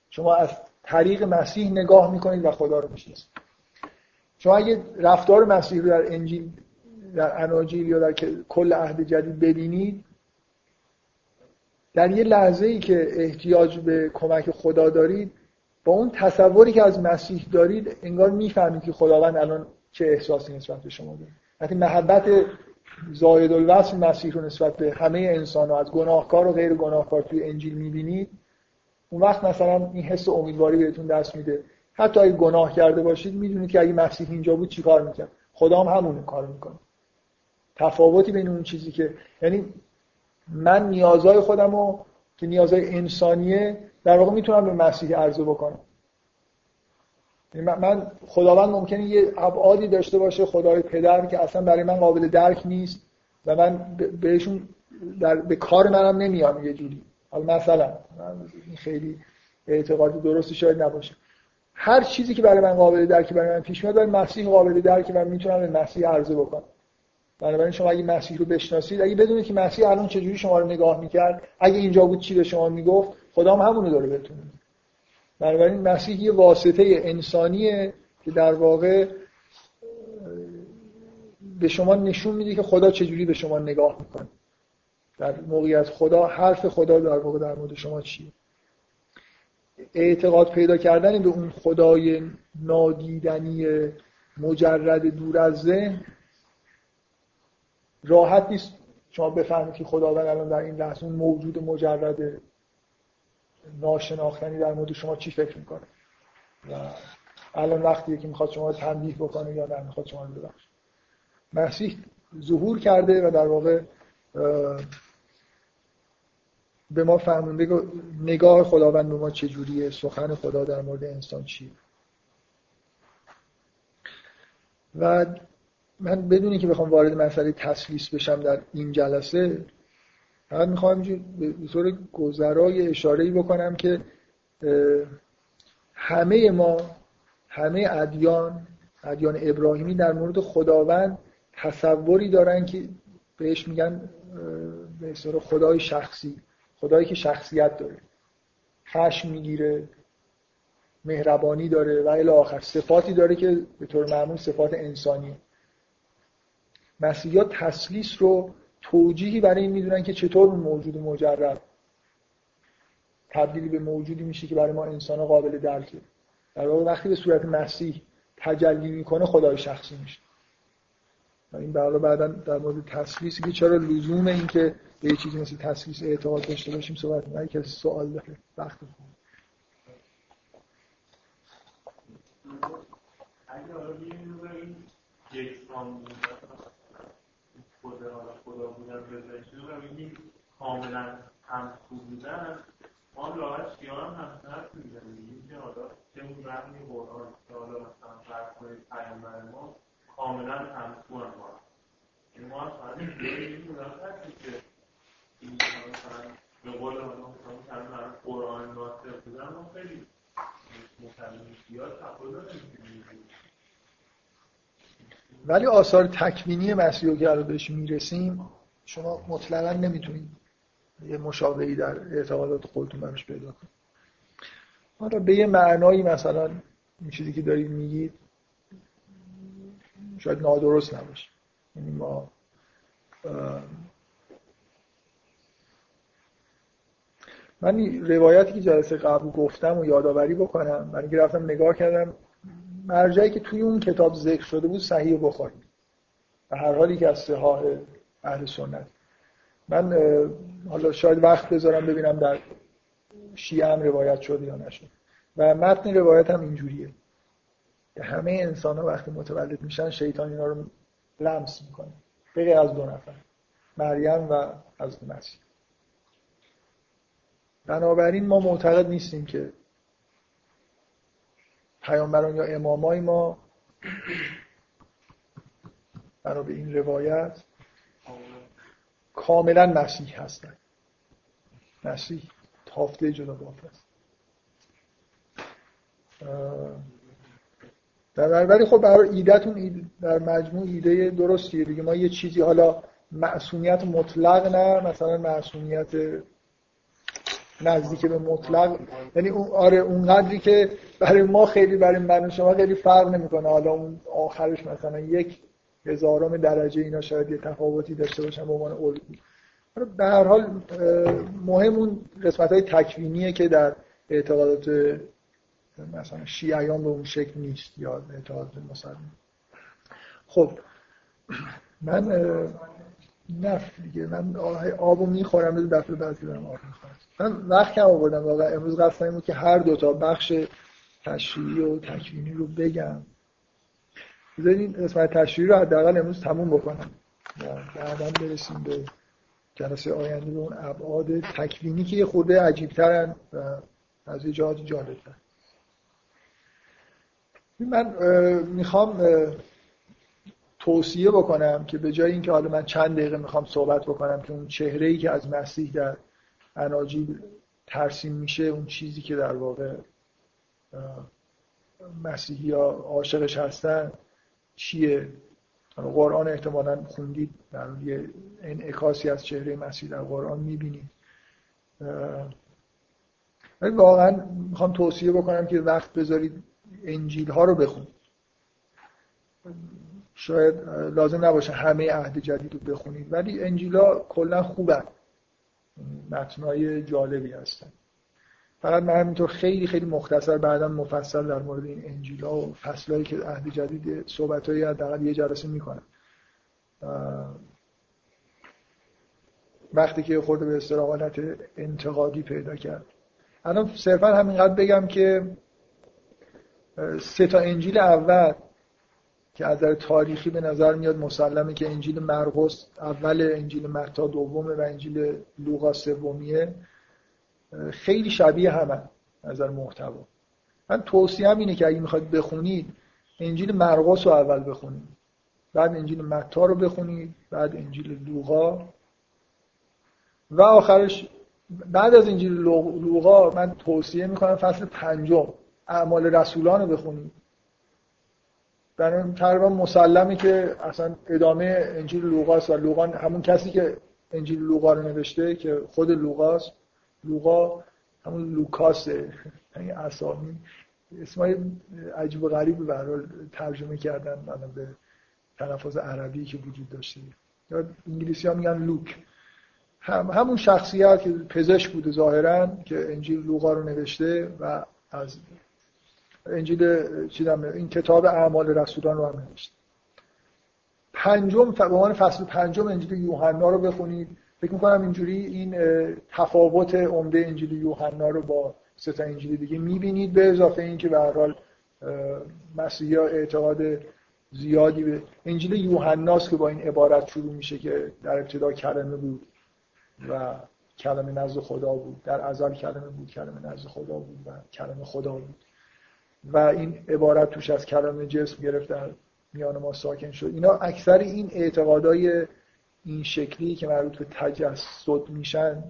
شما از طریق مسیح نگاه می‌کنید و خدا رو می‌شناسید. شما اگه رفتار مسیح رو در انجیل در اناجیل یا در کل عهد جدید ببینید در یه لحظه ای که احتیاج به کمک خدا دارید با اون تصوری که از مسیح دارید انگار می‌فهمید که خداوند الان چه احساسی نسبت به شما داره. وقتی محبت زاید الوصف مسیح رو نسبت به همه انسان ها از گناهکار و غیر گناهکار توی انجیل می‌بینید اون وقت مثلا این حس امیدواری بهتون دست میده. حتی اگه گناه کرده باشید می‌دونید که اگه مسیح اینجا بود چیکار می‌کرد؟ خدا هم همون کار می‌کنه. تفاوتی بین اون چیزی که یعنی من نیازهای خودم رو که نیازهای انسانیه در واقع می‌تونم به مسیح عرضه بکنم. من خداوند ممکنه یه ابعادی داشته باشه خدای پدر که اصلا برای من قابل درک نیست و من بهشون در به کار منم نمیام یه جوری. حالا مثلا این خیلی اعتقادی درستی شاید نباشه. هر چیزی که برای من قابل درک برای من پیش میاد برای مسیح قابل درک من می‌تونم به مسیح عرضه بکنم. بنابراین شما اگه مسیح رو بشناسید اگه بدونید که مسیح الان چجوری شما رو نگاه می‌کرد اگه اینجا بود چی به شما می‌گفت خدا هم همونو داره بهتون بنابراین مسیح یه واسطه انسانیه که در واقع به شما نشون میده که خدا چجوری به شما نگاه می‌کنه. در موقعیت خدا حرف خدا در واقع در مورد شما چیه؟ اعتقاد پیدا کردن به اون خدای نادیدنی مجرد دور از ذهن راحت نیست. شما بفهمید که خداوند الان در این لحظه موجود مجرد ناشناختنی در مورد شما چی فکر می‌کنه؟ و الان وقتیه که می‌خواد شما رو تنبیه بکنه یا نه می‌خواد شما رو ببخشه. مسیح ظهور کرده و در واقع به ما فهمونده نگاه خداوند به ما چجوریه سخن خدا در مورد انسان چیه؟ و من بدونی که بخوام وارد مسئله تسلیس بشم در این جلسه فقط می‌خوام به طور گذرای اشاره بکنم که همه ما همه ادیان ادیان ابراهیمی در مورد خداوند تصوری دارن که بهش میگن به خدای شخصی خدایی که شخصیت داره. خشم می‌گیره مهربانی داره و الی آخر صفاتی داره که به طور معمول صفات انسانی مسیحیات تسلیس رو توجیهی برای این می‌دونن که چطور موجود مجرد تبدیلی به موجودی میشه که برای ما انسان قابل درکه در واقع وقتی به صورت مسیح تجلی می‌کنه خدای شخصی میشه. این برای بعدا در مورد تسلیسی که چرا لزوم این که به یه چیزی مثل تسلیس اعتقاد داشته باشیم صحبت کنیم کسی سوال داره. وقت کنیم اگه این خدا حالا خدا بودن بذارشون و ببینیم کاملا همسو بودن ما لاغت شیعان هم حرف می‌زنیم میگیم که حالا چه اون رقمی قرآن که حالا مثلا فرق کنید پیامبر ما کاملا هم ما این ما هم فقط این بودن هستیم که این مثلا به قول حالا مثلا قرآن ناصر بودن ما خیلی ولی آثار تکوینی مسیح که الان بهش می‌رسیم شما مطلقا نمی‌تونید یه مشابهی در اعتقادات خودتون براش پیدا کنید. حالا به یه معنایی مثلا این چیزی که دارید میگید شاید نادرست نباشه. یعنی ما من روایتی که جلسه قبل گفتم و یادآوری بکنم من که رفتم نگاه کردم مرجعی که توی اون کتاب ذکر شده بود صحیح بخاری. و هر حالی که از صحاح اهل سنت. من حالا شاید وقت بذارم ببینم در شیعه هم روایت شده یا نشد و متن روایت هم اینجوریه. که همه انسان ها وقتی متولد میشن شیطان اینا رو لمس می‌کنه. بغیر از دو نفر. مریم و از مسیح. بنابراین ما معتقد نیستیم که پیامبران یا امامای ما بنا به این روایت کاملا مسیح هستن. مسیح تافته جدا باف است در ولی خب برای ایدهتون در مجموع ایده درستیه. دیگه ما یه چیزی حالا معصومیت مطلق نه مثلا معصومیت نزدیک به مطلق. یعنی اون آره اون قدری که برای ما خیلی برای من شما خیلی فرق نمی‌کنه. حالا اون آخرش مثلا یک هزارم درجه اینا شاید یه تفاوتی داشته باشن به عنوان آره، به هر حال مهم اون قسمت های تکوینیه که در اعتقادات مثلا شیعیان به اون شکل نیست یا اعتقادات مسلمان. خب من نه دیگه. من آبو می‌خورم دفعه بعدی برم آب می‌خورم من وقت کم آوردم واقعا. امروز قصد بود که هر دو تا بخش تشریعی و تکوینی رو بگم. بذارین قسمت تشریعی رو حداقل امروز تموم بکنم. بعدا برسیم به جلسه آینده به اون ابعاد تکوینی که یه خورده عجیبترن و از یه جهات جالبتر. من می‌خوام توصیه بکنم که به جای اینکه حالا من چند دقیقه می‌خوام صحبت بکنم که اون چهره ای که از مسیح در اناجیل ترسیم میشه اون چیزی که در واقع مسیحی ها عاشقش هستن چیه؟ قرآن احتمالا خوندید در یه انعکاسی از چهره مسیح در قرآن می‌بینید. ولی واقعا می‌خوام توصیه بکنم که وقت بذارید انجیل ها رو بخونید. شاید لازم نباشه همه عهد جدید رو بخونید ولی انجیلا کلا خوبن. متنای جالبی هستن. فقط من همینطور خیلی خیلی مختصر بعدا مفصل در مورد این انجیلا و فصلهایی که عهد جدید صحبتهایی حداقل یه جلسه می‌کنم. وقتی که خورده به استراحالت انتقادی پیدا کرد. الان صرفا همینقدر بگم که سه تا انجیل اول که از نظر تاریخی به نظر میاد مسلمه که انجیل مرقس اول انجیل متا دومه و انجیل لوقا سومیه خیلی شبیه همه نظر محتوا. من توصیه اینه که اگه می‌خواید بخونید انجیل مرقس رو اول بخونید بعد انجیل متا رو بخونید بعد انجیل لوقا. و آخرش بعد از انجیل لوقا من توصیه می‌کنم فصل پنجم اعمال رسولان رو بخونید. برای تقریبا مسلمه که اصلا ادامه انجیل لوقاست و لوقا همون کسی که انجیل لوقا رو نوشته که خود لوقاست لوقا همون لوکاسه یعنی اسامی. اسمای عجیب و غریب به ترجمه کردن به تلفظ عربی که وجود داشته. یا انگلیسی ها میگن لوک. هم همون شخصیت که پزشک بوده ظاهرا که انجیل لوقا رو نوشته و از انجیل چیدم این کتاب اعمال رسولان رو هم نوشته پنجم به عنوان فصل پنجم انجیل یوحنا رو بخونید. فکر می‌کنم اینجوری این تفاوت عمده انجیل یوحنا رو با سه تا انجیل دیگه می‌بینید به اضافه اینکه به هر حال مسیحی اعتقاد زیادی به انجیل یوحناست که با این عبارت شروع میشه که در ابتدا کلمه بود و کلمه نزد خدا بود در ازل کلمه بود کلمه نزد خدا بود و کلمه خدا بود. و این عبارت توش از کلمه جسم گرفت در میان ما ساکن شد. اینا اکثر این اعتقادای این شکلی که مربوط به تجسد میشن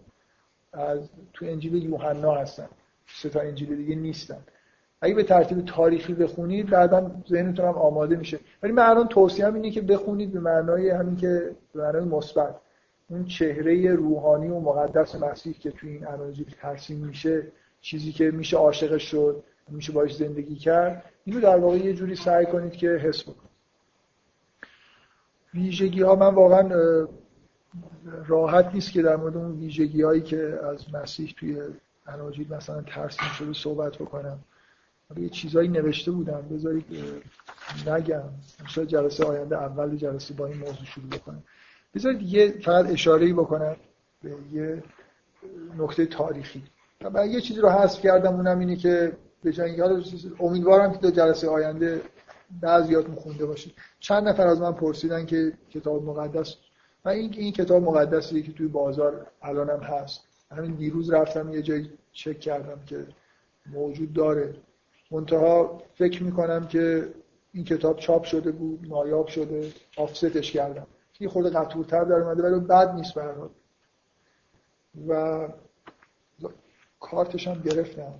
از تو انجیل یوحنا هستن. سه تا انجیل دیگه نیستن. اگه به ترتیب تاریخی بخونید بعدا ذهنتون هم آماده میشه. ولی من الان توصیه اینه که بخونید به معنای همین که به معنای مثبت. اون چهره روحانی و مقدس مسیح که توی این اناجیل ترسیم میشه چیزی که میشه عاشقش شد. میشه باش زندگی کرد. اینو در واقع یه جوری سعی کنید که حس بکنید. ویژگی ها من واقعا راحت نیست که در مورد اون ویژگی هایی که از مسیح توی اناجیل مثلا ترسیم شده صحبت بکنم. یه چیزایی نوشته بودم. بذارید نگم. شاید جلسه آینده اول جلسه با این موضوع شروع بکنم. بذارید یه فقط اشاره بکنم به یه نکته تاریخی. من یه چیزی رو حذف کردم اونم اینه که به جای امیدوارم که تا جلسه آینده بعضیاتون خونده باشید چند نفر از من پرسیدن که کتاب مقدس من این این کتاب مقدسی که توی بازار الانم هست. همین دیروز رفتم یه جایی چک کردم که موجود داره. منتها فکر می‌کنم که این کتاب چاپ شده بود نایاب شده آفستش کردم. یه خود قطورتر در اومده ولی بد نیست برای و کارتش هم گرفتم.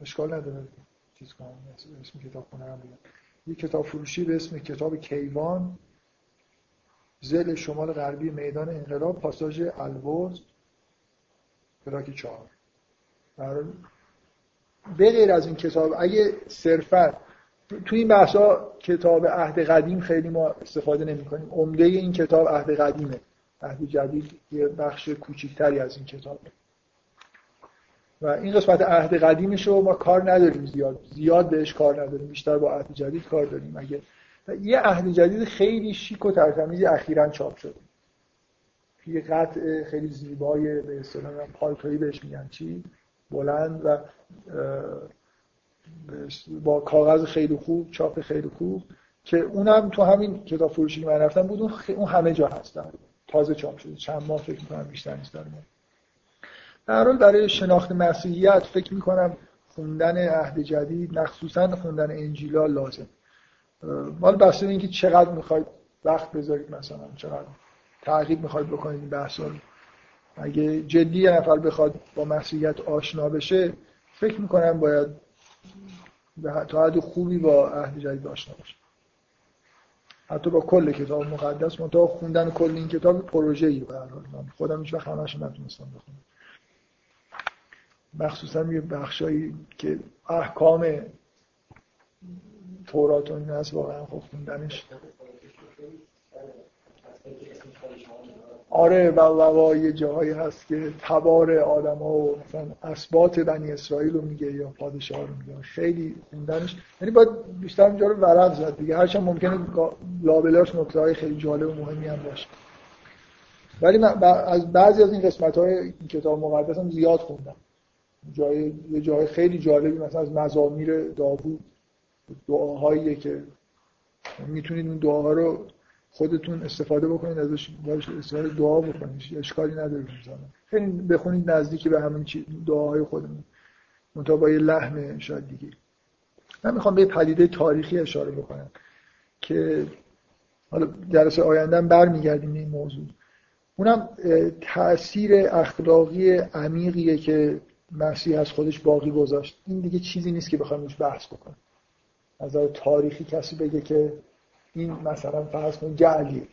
اشکال نداره چیز کنم اسم کتاب خونه هم بگم یه کتاب فروشی به اسم کتاب کیوان زل شمال غربی میدان انقلاب پاساژ البرز براک چهار. به غیر از این کتاب اگه صرفا تو این بحثا کتاب عهد قدیم خیلی ما استفاده نمی کنیم عمده این کتاب عهد قدیمه. عهد جدید یه بخش کوچیکتری از این کتاب و این قسمت عهد قدیمش رو ما کار نداریم زیاد. زیاد بهش کار نداریم. بیشتر با عهد جدید کار داریم. اگه یه عهد جدید خیلی شیک و ترتمیزی اخیرا چاپ شده. یه قطع خیلی زیبای به اصطلاح پالتویی بهش میگن. چی؟ بلند و با کاغذ خیلی خوب چاپ خیلی خوب که اونم تو همین کتاب فروشی من رفتم بود اون, همه جا هست تازه چاپ شده. چند ماه فکر می‌کنم بیشتر نیست در حال برای شناخت مسیحیت فکر می‌کنم خوندن عهد جدید مخصوصا خوندن انجیلا لازم. مال بسته اینکه چقدر می‌خواید وقت بذارید مثلا چقدر تعقیب می‌خواید بکنید این بحثا اگه جدی یه نفر بخواد با مسیحیت آشنا بشه فکر می‌کنم باید تا حد خوبی با عهد جدید آشنا باشه. حتی با کل کتاب مقدس منتها خوندن کل این کتاب پروژه ای به من خودم هیچ وقت همش نتونستم بخونم. مخصوصا یه بخشایی که احکام تورات و این واقعا خب خوندنش. آره و یه جاهایی هست که تبار آدم ها و مثلا اسبات بنی اسرائیل رو میگه یا پادشاه رو میگه. خیلی خوندنش. یعنی باید بیشتر اینجا رو ورق زد دیگه. هرچند ممکنه لابلاش نکته های خیلی جالب و مهمی هم باشه. ولی من از بعضی از این قسمت های کتاب مقدس هم زیاد خوندم. جای یه جای خیلی جالبی مثلا از مزامیر داوود دعاهایی که می‌تونید اون دعاها رو خودتون استفاده بکنید ازش باش استفاده دعا بکنید اشکالی نداره خیلی بخونید نزدیکی به همین دعاهای خودمون. منتها با یه لحن شاید دیگه. من می‌خوام به پدیده تاریخی اشاره بکنم که حالا جلسه آینده برمیگردیم این موضوع. اونم تاثیر اخلاقی عمیقیه که مسیح از خودش باقی گذاشت. این دیگه چیزی نیست که بخوایم روش بحث بکنیم. از تاریخی کسی بگه که این مثلا فرض کن جعلیه.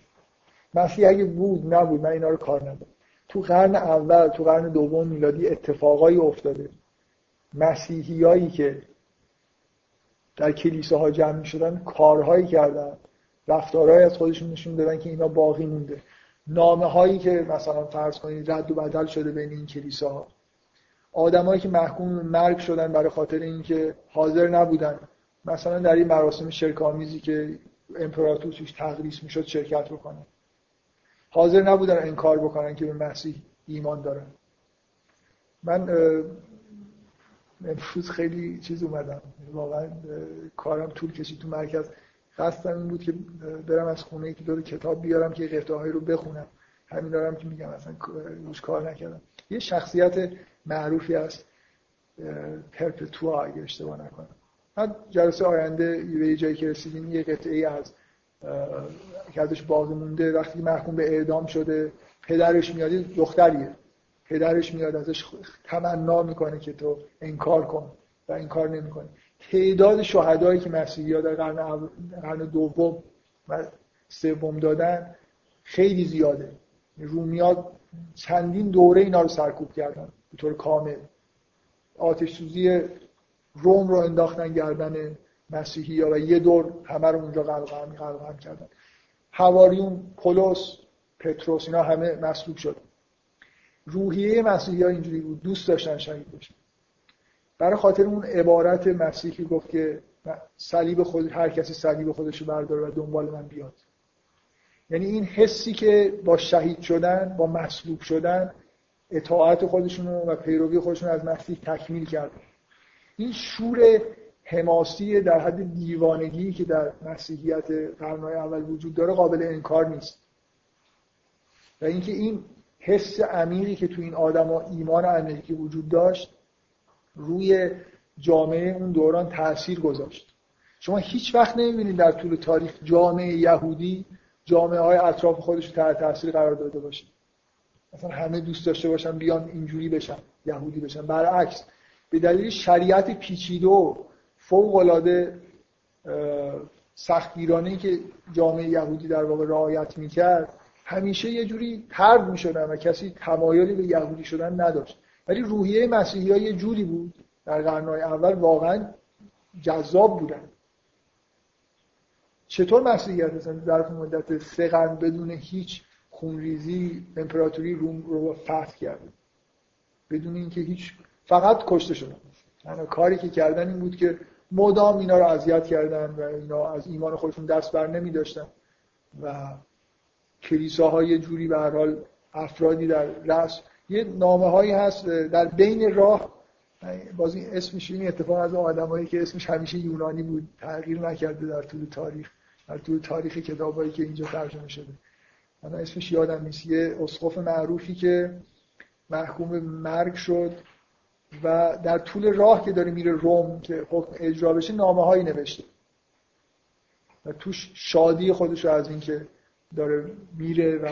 مسیح اگه بود نبود من اینا رو کار ندارم. تو قرن اول تو قرن دوم میلادی اتفاقایی افتاده. مسیحیایی که در کلیساها جمع شدن کارهایی کردن رفتارهایی از خودشون نشون دادن که اینا باقی مونده. نامه هایی که مثلا فرض کنید رد و بدل شده بین این کلیساها. آدمایی که محکوم مرگ شدن برای خاطر اینکه حاضر نبودن. مثلا در این مراسم شرکامیزی که امپراتور توش تقدیس می‌شد شرکت بکنن حاضر نبودن انکار بکنن که به مسیح ایمان دارن. من امروز خیلی چیز اومدم. واقعا کارم طول کشید تو مرکز. قصدم این بود که برم از خونه که دور کتاب بیارم که قطعه رو بخونم. همین دارم که میگم اصلا روش کار نکردم. یه شخصیت معروفی است. پرپتوا اگه اشتباه نکنم. بعد جلسه آینده به جایی که رسیدیم یه قطعه از که ازش باقی مونده وقتی محکوم به اعدام شده پدرش میاد دختریه. پدرش میاد ازش تمنا می‌کنه که تو انکار کن و انکار نمی‌کنه تعداد شهدایی که مسیحی ها در قرن, قرن دوم و سوم دادن خیلی زیاده. رومیا چندین دوره اینا رو سرکوب کردن. به طور کامل. آتش سوزی روم رو انداختن گردن مسیحی ها و یه دور همه رو اونجا قلقم قلقم کردن. هواریون پولس پتروس اینا همه مسلوب شد. روحیه مسیحی ها اینجوری بود. دوست داشتن شهید بشن. برای خاطر اون عبارت مسیحی گفت که صلیب خود هر کسی صلیب خودش رو برداره و دنبال من بیاد. یعنی این حسی که با شهید شدن با مسلوب شدن اطاعت خودشون و پیروی خودشون از مسیح تکمیل کردن این شور حماسی در حد دیوانگی که در مسیحیت قرنهای اول وجود داره قابل انکار نیست. و اینکه این حس عمیقی که تو این آدم ایمان عمیقی وجود داشت روی جامعه اون دوران تاثیر گذاشت. شما هیچ وقت نمی‌بینید در طول تاریخ جامعه یهودی جامعه های اطراف خودش رو تحت تاثیر قرار داده باشه. مثلا همه دوست داشته باشن بیان اینجوری بشن یهودی بشن. برعکس به دلیل شریعت پیچیده و فوق العاده سختگیرانه که جامعه یهودی در واقع رعایت می‌کرد همیشه یه جوری ترد می‌شدن و کسی تمایلی به یهودی شدن نداشت. ولی روحیه مسیحی ها یه جوری بود در قرنهای اول واقعا جذاب بودن. چطور مسیحیت مثلا در مدت سه قرن بدون هیچ خونریزی امپراتوری روم رو فتح کرده بدون اینکه هیچ فقط کشته شدن. یعنی کاری که کردن این بود که مدام اینا رو اذیت کردن و اینا از ایمان خودشون دست بر نمی داشتن. و کلیساهای جوری به هر حال افرادی در رأس یه نامه هایی هست در بین راه. بازی اسمش این اتفاق از آدمایی که اسمش همیشه یونانی بود تغییر نکرده در طول تاریخ در طول تاریخ کتابایی که اینجا ترجمه شده. من اسمش یادم نیست. یه اسقف معروفی که محکوم مرگ شد و در طول راه که داره میره روم که حکم اجرا بشه نامه هایی نوشته. و توش شادی خودش رو از اینکه داره میره و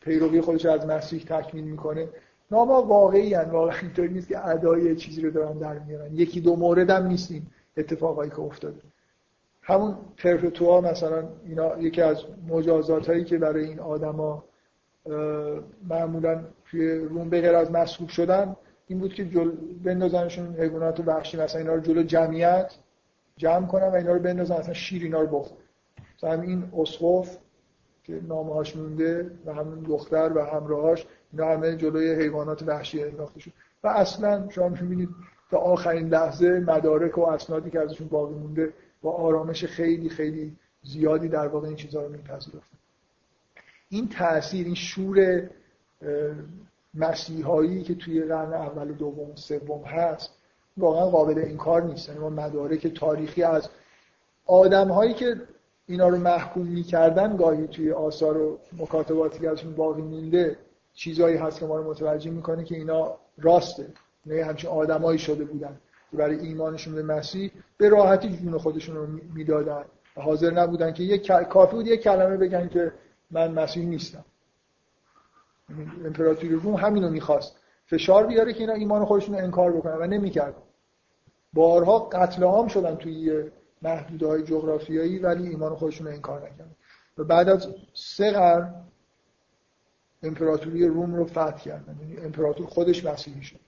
پیروی خودش از مسیح تکمیل می‌کنه. نامه واقعی هن. واقعا اینطوری نیست که ادای چیزی رو دارن در میارن. یکی دو مورد هم نیستیم. اتفاقایی که افتاده. همون پرفتوا مثلا اینا یکی از مجازات هایی که برای این آدما معمولا توی روم بغیر از مسلوب شدن این بود که جل... بندازنشون حیوانات وحشی مثلا اینا رو جلو جمعیت جمع کنن و اینا رو بندازن مثلا شیر اینا رو بخور مثلا این اسقف که نامه هاش مونده و همون دختر و همراهاش اینا همه جلوی حیوانات وحشی انداخته شد. و اصلا شما می‌بینید تا آخرین لحظه مدارک و اسنادی که ازشون باقی مونده با آرامش خیلی خیلی زیادی در واقع این چیزها رو میپذیرفتن. این تاثیر این شور مسیحایی که توی قرن اول و دوم و سوم هست واقعا قابل انکار نیست. یعنی ما مدارک تاریخی از آدم هایی که اینا رو محکوم می‌کردن گاهی توی آثار و مکاتباتی که ازشون باقی مونده چیزایی هست که ما رو متوجه می‌کنه که اینا راسته. نه همچین آدمایی شده بودن. برای ایمانشون به مسیح به راحتی جون خودشون رو می‌دادن. حاضر نبودن که یک کافی بود یک کلمه بگن که من مسیح نیستم. امپراتوری روم همین رو می‌خواست. فشار بیاره که اینا ایمان خودشون رو انکار بکنن و نمی‌کرد بارها قتل عام شدن توی محدودهای جغرافیایی ولی ایمان خودشون رو انکار نکردن. و بعد از سه قرن امپراتوری روم رو فتح کردن. یعنی امپراتور خودش مسیحی شد.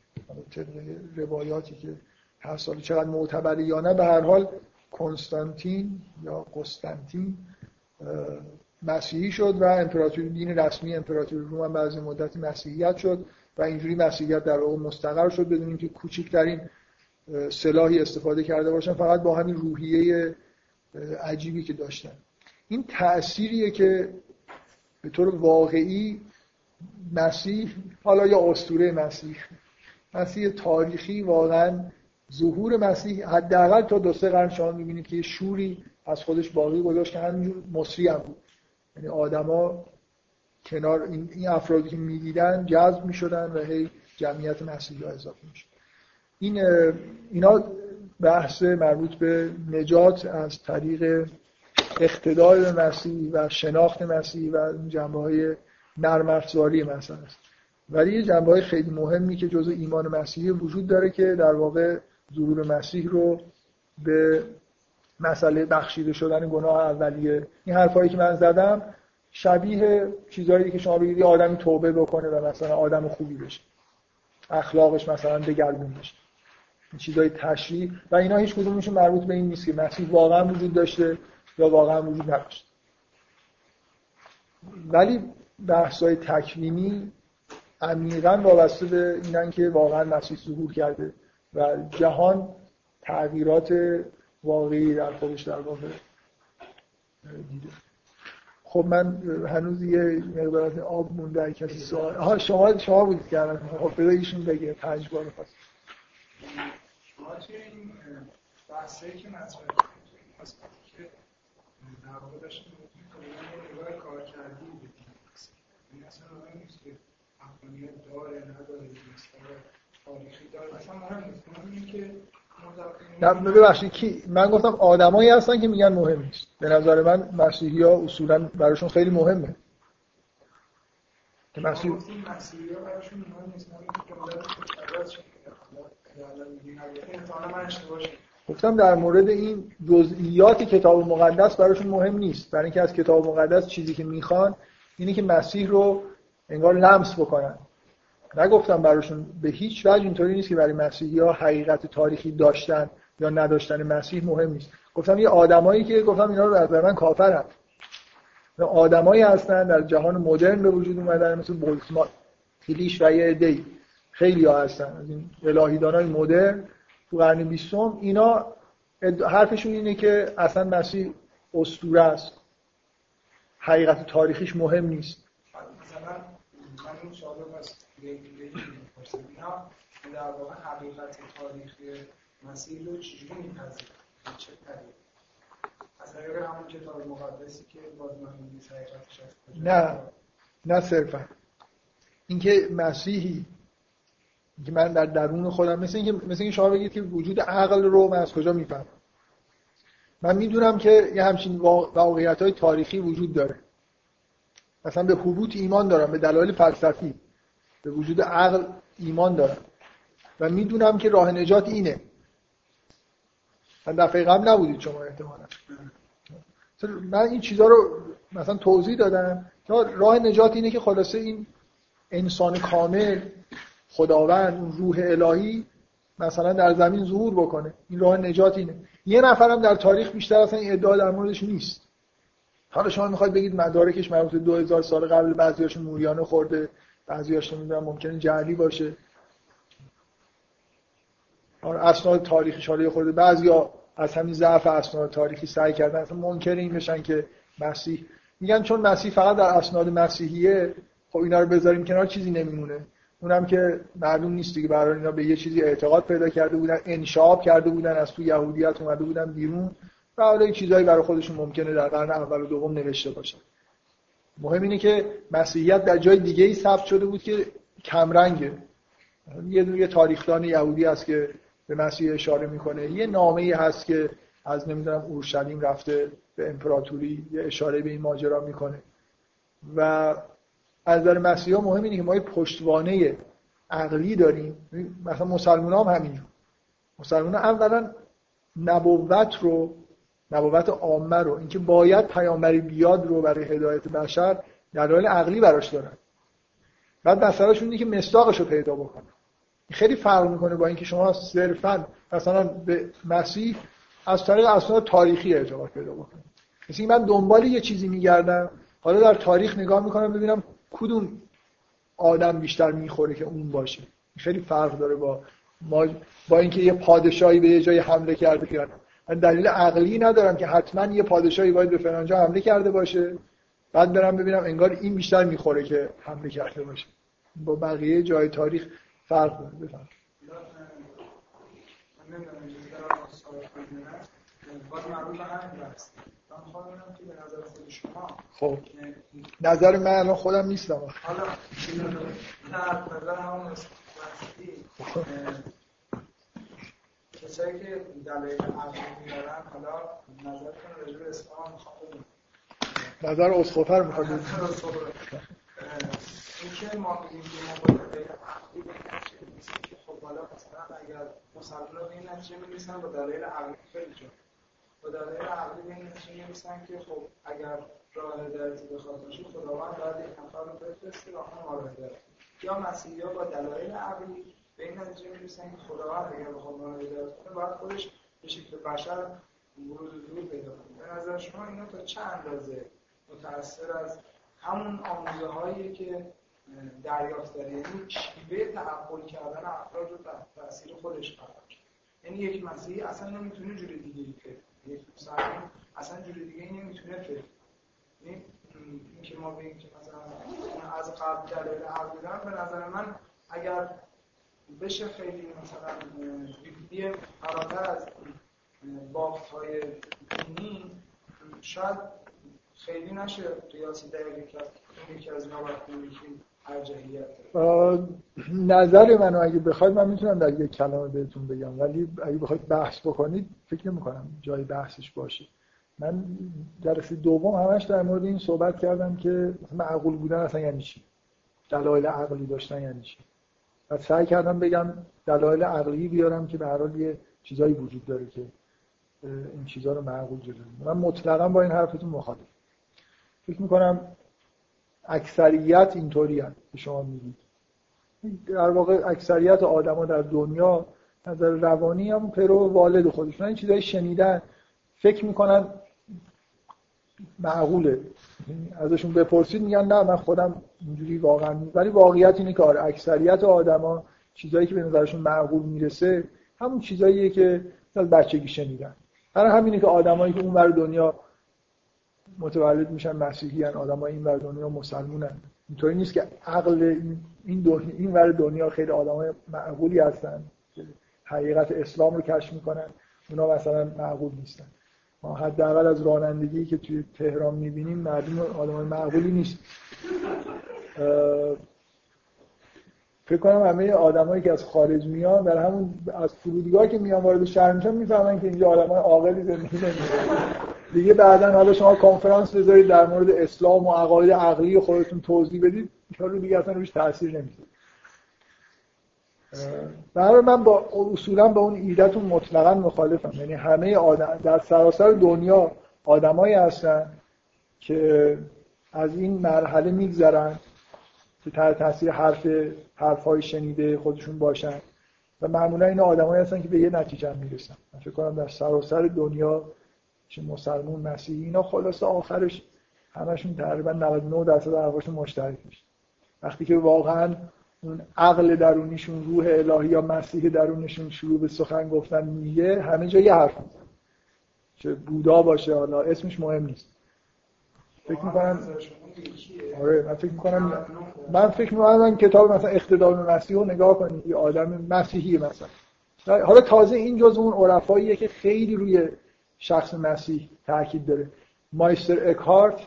روایاتی که هر سال چقدر معتبره یا نه به هر حال کنستانتین یا قسطنطین مسیحی شد و امپراتوری دین رسمی امپراتوری روم هم بعضی مدتی مسیحیت شد و اینجوری مسیحیت در واقع مستقر شد بدون اینکه کوچکترین سلاحی استفاده کرده باشن فقط با همین روحیه عجیبی که داشتن. این تأثیریه که به طور واقعی مسیح حالا یا اسطوره مسیح مسیح تاریخی واقعا ظهور مسیح حداقل تا دو سه قرن شما می‌بینید که یه شوری از خودش باقی گذاشت که همینجور مصری هم بود. یعنی آدما کنار این, افرادی که می‌دیدن جذب می‌شدن و هی جمعیت مسیحی ها اضافه می‌شد. این اینا بحث مربوط به نجات از طریق اقتدار به مسیح و شناخت مسیح و جنبه های نرم افزاری مثلا است. ولی یه جنبه های خیلی مهمی که جزء ایمان مسیحی وجود داره که در واقع ظهور مسیح رو به مسئله بخشیده شدن گناه اولیه. این حرفایی که من زدم شبیه چیزهایی که شما بگید آدمی توبه بکنه و مثلا آدم خوبی بشه. اخلاقش مثلا دگرگون بشه. این چیزای تشریح. و اینا هیچ کدومشون مربوط به این نیست که مسیح واقعا وجود داشته یا واقعا وجود نداشته. ولی بحث‌های تکوینی عمیقا وابسته به اینن که واقعا مسیح ظهور کرده. و جهان تغییرات واقعی در خودش در واقع دیده. خب من هنوز یه مقدارات آب مونده کسی سوال آها شما شما بودید که خب بذار ایشون بگه پنج بار خواست شما توی این بحثی که مطرح که در واقع داشتیم کار کردی این اصلا مهم نیست که افغانیت داره نداره تاریخی داره. اصلا مهم نیست. مهم اینه که نه ببخشید کی من گفتم آدمایی هستن که میگن مهم نیست. به نظر من مسیحی ها اصولا براشون خیلی مهمه. که مسیح گفتم در مورد این جزئیات کتاب مقدس براشون مهم نیست. برای اینکه از کتاب مقدس چیزی که می‌خوان اینه که مسیح رو انگار لمس بکنن. نگفتم براشون به هیچ وجه اینطوری نیست که برای مسیحی ها حقیقت تاریخی داشتن یا نداشتن مسیح مهم نیست. گفتم یه آدمایی که گفتم اینا رو از من کافرن. آدمایی هستن در جهان مدرن به وجود اومدن مثل بولتمان کلیش و یه دی. خیلی ها هستن. از این الهیدان های مدرن تو قرن بیستم اینا حرفشون اینه که اصلا مسیح اسطوره است. حقیقت تاریخیش مهم نیست. مثلا من این اینا در واقع حقیقت تاریخی مسیح رو چجوری میپذیرن چه طریق از طریق همون کتاب مقدسی که باز من حقیقتش نه نه صرفا. اینکه مسیحی که من در درون خودم مثل اینکه مثل اینکه شما بگید که وجود عقل رو من از کجا می‌فهمم؟ من می‌دونم که یه همچین واقعیت های تاریخی وجود داره. مثلا به حبوط ایمان دارم به دلایل فلسفی. به وجود عقل ایمان دارم. و می‌دونم که راه نجات اینه. من دفعه قبل نبودید شما احتمالا. من این چیزها رو مثلا توضیح دادم راه نجات اینه که خلاصه این انسان کامل خداوند روح الهی مثلا در زمین ظهور بکنه. این راه نجات اینه. یه نفرم در تاریخ بیشتر اصلا این ادعا در موردش نیست. حالا شما می‌خواید بگید مدارکش مربوط به 2000 سال قبل بعضیاش موریانه خورده. بعضیاش نمی‌دونم ممکنه جعلی باشه. اسناد تاریخی حالا خورده. بعضیا از همین ضعف اسناد تاریخی سعی کردن. اصلا منکر این بشن که مسیح میگن چون مسیح فقط در اسناد مسیحیه خب اینا رو بذاریم کنار چیزی نمیمونه. اونم که معلوم نیست دیگه. برای اینا به یه چیزی اعتقاد پیدا کرده بودن انشاب کرده بودن از تو یهودیت اومده بودن بیرون. و حالا چیزایی برای خودشون ممکنه در قرن اول و دوم نوشته باشن. مهم اینه که مسیحیت در جای دیگه ای ثبت شده بود که کمرنگه یه دونه تاریخدان یهودی هست که به مسیح اشاره می‌کنه. یه نامه ای هست که از نمی‌دونم اورشلیم رفته به امپراتوری یه اشاره به این ماجرا می‌کنه. و از نظر مسیحا مهم اینه که ما یه پشتوانه عقلی داریم. مثلا مسلمان هم همینجور. مسلمان اولا نبوت رو نبوت عامه رو اینکه باید پیامبری بیاد رو برای هدایت بشر دلایل عقلی براش دارن. بعد مسئلهشون اینه که مصداقش رو پیدا بکنه. خیلی فرق می‌کنه با اینکه شما صرفا مثلا به مسیح از طریق اسناد تاریخی ارتباط پیدا بکنید. مثل من دنبال یه چیزی میگردم حالا در تاریخ نگاه می‌کنم ببینم کدوم آدم بیشتر می‌خوره که اون باشه. خیلی فرق داره با ما با اینکه یه پادشاهی به یه جای حمله کرده که من دلیل عقلی ندارم که حتما یه پادشاهی باید به فلان حمله کرده باشه. بعد برم ببینم انگار این بیشتر می‌خوره که حمله کرده باشه. با بقیه جای تاریخ فرق داره بفهم خب. نظر من الان خودم نیستم. حالا نظر همون کسایی که دلایل عقلی میارن حالا نظرتون راجع به اسلام می‌خوام نظر اسقفه رو می‌خواد اینکه ما بگیم که ما دلایل عقلی به که خب حالا مثلا اگر مسلمان به این نتیجه می‌رسن با دلایل عقلی خیلی جا. با دلایل عقلی به این نتیجه می‌رسن که خب اگر راه بخواد باشه خداوند باید یک نفر رو بفرسته راه ما رو هدایت یا مسیحی با دلایل عقلی به این نتیجه می‌رسن که خداوند اگر بخواد ما رو هدایت کنه باید خودش به شکل بشر ورود و ظهور پیدا کنه. به نظر شما اینا تا چه اندازه متأثر از همون آموزه هایی که دریافت داره؟ یعنی شیوه تعقل کردن افراد رو تحت تاثیر خودش قرار یعنی یک مسیحی اصلا نمی‌تونه جور دیگه ای فکر یک مسلمان اصلا جور دیگه نمی‌تونه فکر یعنی اینکه ما بگیم که مثلا از قبل دلیل عقل به نظر من اگر بشه خیلی مثلا بیه فراتر از بافت های دینی شاید خیلی نشه قیاسی دقیقی کرد یکی از نظر منو اگه بخواید من می‌تونم در یک کلمه بهتون بگم ولی اگه بخواید بحث بکنید فکر نمی کنم جای بحثش باشه. من جلسه دوم همش در مورد این صحبت کردم که معقول بودن اصلا یعنی چی؟ دلایل عقلی داشتن یعنی چی؟ و سعی کردم بگم دلایل عقلی بیارم که به هر حال یه چیزایی وجود داره که این چیزها رو معقول جلو من مطلقا با این حرفتون مخالف. فکر می‌کنم اکثریت اینطوری که شما میگید. در واقع اکثریت آدما در دنیا نظر روانی هم پرو والد خودشون. این چیزایی شنیدن فکر می‌کنن معقوله. ازشون بپرسید میگن نه من خودم اینجوری واقعا ولی واقعیت اینه که آره اکثریت آدما چیزایی که به نظرشون معقول می‌رسه همون چیزاییه که از بچگی شنیدن. برای همینه که آدمایی که اون بر دنیا متولد میشن مسیحی هن آدم این ور دنیا مسلمونن. اینطوری نیست که عقل این دنیا این ور دنیا خیلی آدم های معقولی هستن که حقیقت اسلام رو کشف می‌کنن اونا مثلا معقول نیستن. ما حداقل از رانندگی که توی تهران می‌بینیم مردم آدم معقولی نیست. فکر کنم همه آدمایی که از خارج میان در همون از فرودگاه که میان وارد شهر میشن می‌فهمن که اینجا آدمای عاقلی زندگی دیگه بعدا حالا شما کنفرانس بذارید در مورد اسلام و عقاید عقلی خودتون توضیح بدید حالا دیگه اصلا روش تاثیر نمیده برای من با اصولا با اون ایدهتون مطلقا مخالفم. یعنی همه آدم در سراسر دنیا آدمایی هستن که از این مرحله میگذرن که تحت تاثیر حرف حرفهای شنیده خودشون باشن. و معمولا این آدمایی هستن که به یه نتیجه می‌رسن. من فکر کنم در سراسر دنیا چه مسلمون مسیحی اینا خلاصه آخرش همشون تقریبا 99 درصد حرفاشون مشترک میشه. وقتی که واقعا اون عقل درونیشون روح الهی یا مسیح درونشون شروع به سخن گفتن میگه همه جا یه حرف میزن چه بودا باشه حالا اسمش مهم نیست. فکر می‌کنم آره من فکر می‌کنم من فکر می‌کنم کتاب مثلا اقتدار مسیح رو نگاه کنید یه آدم مسیحی مثلا. حالا تازه این جز اون عرفاییه که خیلی روی شخص مسیح تاکید داره. مایستر اکهارت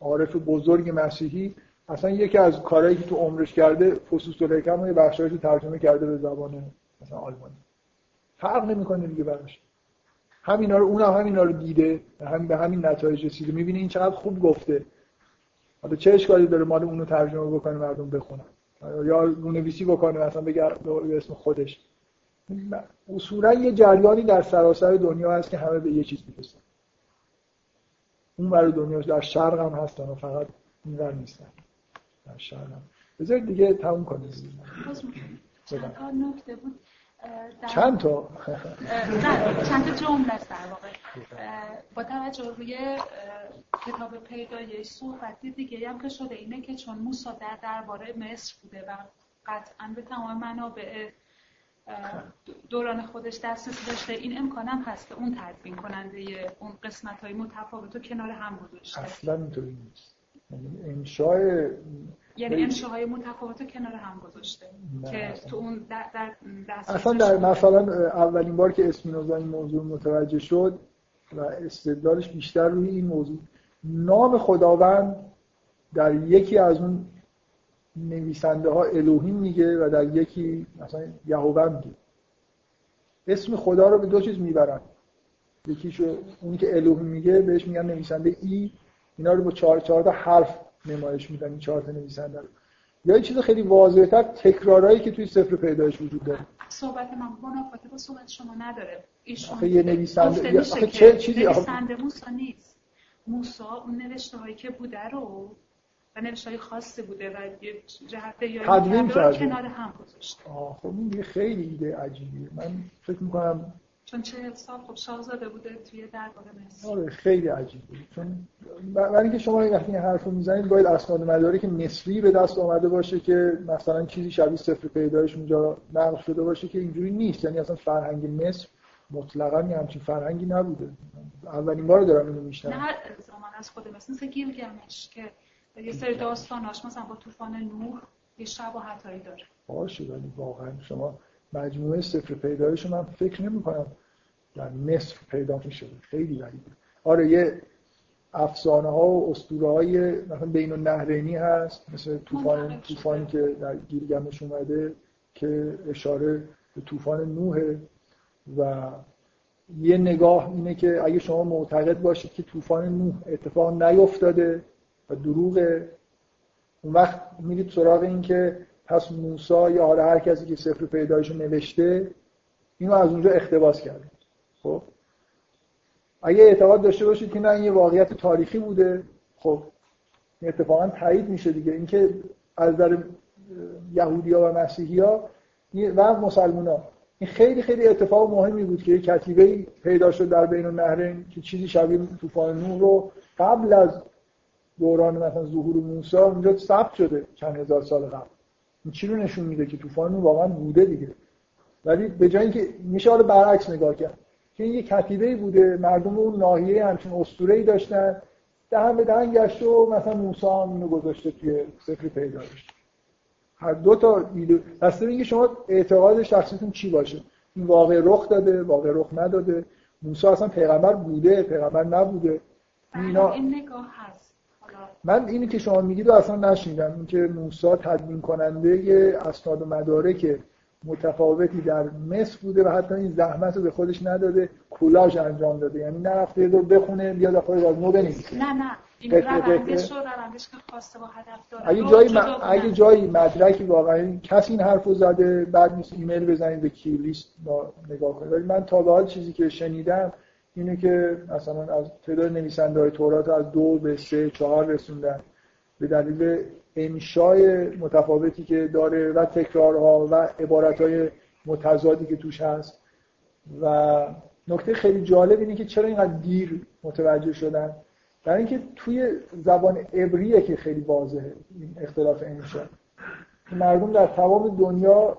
عارف بزرگ مسیحی اصلا یکی از کارهایی که تو عمرش کرده فسوس و یه بخشایش ترجمه کرده به زبان مثلا آلمانی. فرق نمی‌کنه دیگه براش. همینا رو اونم همینا رو دیده همین به همین نتایج رسیده. می‌بینه این چقدر خوب گفته. حالا چه اشکالی داره مال اونو ترجمه بکنه مردم بخونن؟ یا رونویسی بکنه مثلا بگه به اسم خودش. اصولا یه جریانی در سراسر دنیا هست که همه به یه چیز می‌رسن. اون برای دنیا در شرق هم هستن و فقط این ور نیستن. هم بذارید دیگه تموم کنید چند تا نکته بود؟ چند تا؟ نه چند تا جمله است در واقع. با توجه روی کتاب پیدایش صحبتی دیگه هم که شده اینه که چون موسی در درباره مصر بوده و قطعا به تمام منابع دوران خودش دسترسی داشته این امکانم هست اون تدوین کننده اون قسمت های متفاوت رو کنار هم گذاشته. اصلا اینطوری نیست. یعنی انشای یعنی انشاهای متفاوت کنار هم گذاشته. که تو اون در, در اصلا در مثلا اولین بار که اسمینوزا این موضوع متوجه شد و استدلالش بیشتر روی این موضوع. نام خداوند در یکی از اون نویسنده ها الوهیم میگه و در یکی مثلا یهوه میگه. اسم خدا رو به دو چیز می‌برن. یکیشو اونی که الوهیم میگه بهش میگن نویسنده ای. اینا رو با چهار چهار تا حرف نمایش میدن این چهار تا نویسنده رو. یا یه چیز خیلی واضح‌تر تکرارایی که توی سفر پیدایش وجود داره. صحبت من منافاته با صحبت شما نداره. ایشون آخه یه نویسنده آخه چه چیزی؟ نویسنده موسی نیست. موسی اون نوشته هایی که بوده رو و نوشته خاصی بوده و یه جهت یا کنار هم گذاشته. آه خب این خیلی ایده عجیبیه. من فکر می‌کنم چون چه سال خب شاهزاده بوده توی دربار مصر. آره خیلی عجیبه چون برای اینکه شما وقتی این حرفو می‌زنید باید اسناد مداری که مصری به دست آمده باشه که مثلا چیزی شبیه صفر پیدایش اونجا نقل شده باشه که اینجوری نیست. یعنی اصلا فرهنگ مصر مطلقا یه همچین فرهنگی نبوده. اولین بار دارم اینو میشنم نه زمان از خود مصر مثل گیلگمش که یه سری داستاناش مثلا با طوفان نوح یه شباهت هایی داره. باشه ولی واقعا شما مجموعه صفر پیدایش من فکر نمی کنم در مصر پیدا میشه خیلی غریبه آره یه افسانه ها و اسطوره های مثلا بین النهرینی هست مثل طوفان طوفانی که در گیلگمش اومده که اشاره به طوفان نوح و یه نگاه اینه که اگه شما معتقد باشید که طوفان نوح اتفاق نیفتاده و دروغه اون وقت میرید سراغ این که پس موسا یا حالا هر کسی که سفر پیدایشو نوشته اینو از اونجا اقتباس کرده. خب؟ اگه اعتقاد داشته باشید که نه این یه واقعیت تاریخی بوده. خب؟ اتفاقا تایید میشه دیگه. اینکه از در یهودیا و مسیحیا و مسلمونا این خیلی خیلی اتفاق مهمی بود که یه کتیبه پیدا شد در بین النهرین که چیزی شبیه طوفان نوح رو قبل از دوران مثلا ظهور موسی اونجا ثبت شده چند هزار سال قبل. این چی رو نشون میده که طوفان واقعا بوده دیگه؟ ولی به جای اینکه میشه حالا برعکس نگاه کرد که این یه کتیبه بوده مردم اون ناحیه همچین اسطوره‌ای داشتن دهن به دهن گشت و مثلا موسی هم اینو گذاشته توی سفر پیدایش. هر دو تا ایده دسته اینکه شما اعتقاد شخصیتون چی باشه؟ این واقع رخ داده واقع رخ نداده. موسی اصلا پیغمبر بوده پیغمبر نبوده. اینا این نگاه هست. من اینی که شما میگید رو اصلا نشنیدم. اینکه موسی تدوین کننده اسناد و مدارک متفاوتی در مصر بوده و حتی این زحمت رو به خودش نداده کولاژ انجام داده. یعنی نرفته رو بخونه بیاد خودش از نو بنویسه. نه نه. این روندش رو روندش که خواسته با هدف داره. اگه جایی, اگه جایی مدرکی واقعا کسی این حرفو زده بعد نیست ایمیل بزنید به کیلیست نگاه کنید. ولی من تا به حال چیزی که شنیدم اینه که مثلا از تعداد نویسنده های تورات از دو به سه چهار رسوندن. به دلیل انشای متفاوتی که داره و تکرارها و عبارتهای متضادی که توش هست. و نکته خیلی جالب اینه که چرا اینقدر دیر متوجه شدن؟ برای اینکه توی زبان عبریه که خیلی واضحه این اختلاف انشا. مردم در تمام دنیا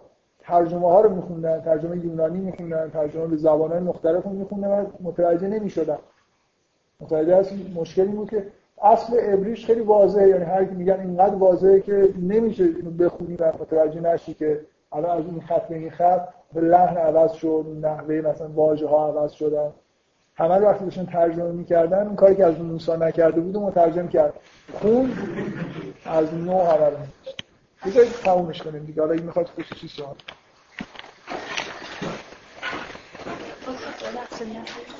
ترجمه ها رو میخوندن ترجمه یونانی میخوندن ترجمه به زبان های مختلف رو میخوندن و متوجه نمی‌شدن. متوجه هست مشکلی بود که اصل عبریش خیلی واضحه یعنی هر کی میگن اینقدر واضحه که نمیشه بخونی و متوجه نشی که الان از این خط به این خط به لحن عوض شد نحوه مثلا واژه ها عوض شدن. همه رو وقتی داشتن ترجمه می‌کردن اون کاری که از موسی نکرده بود و مترجم کرد. خون از نو همه رو بذارید تمومش کنیم دیگه. حالا این می‌خواد خصوصی سوال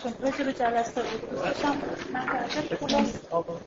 چون راجع به جلسه بود. دوستشم من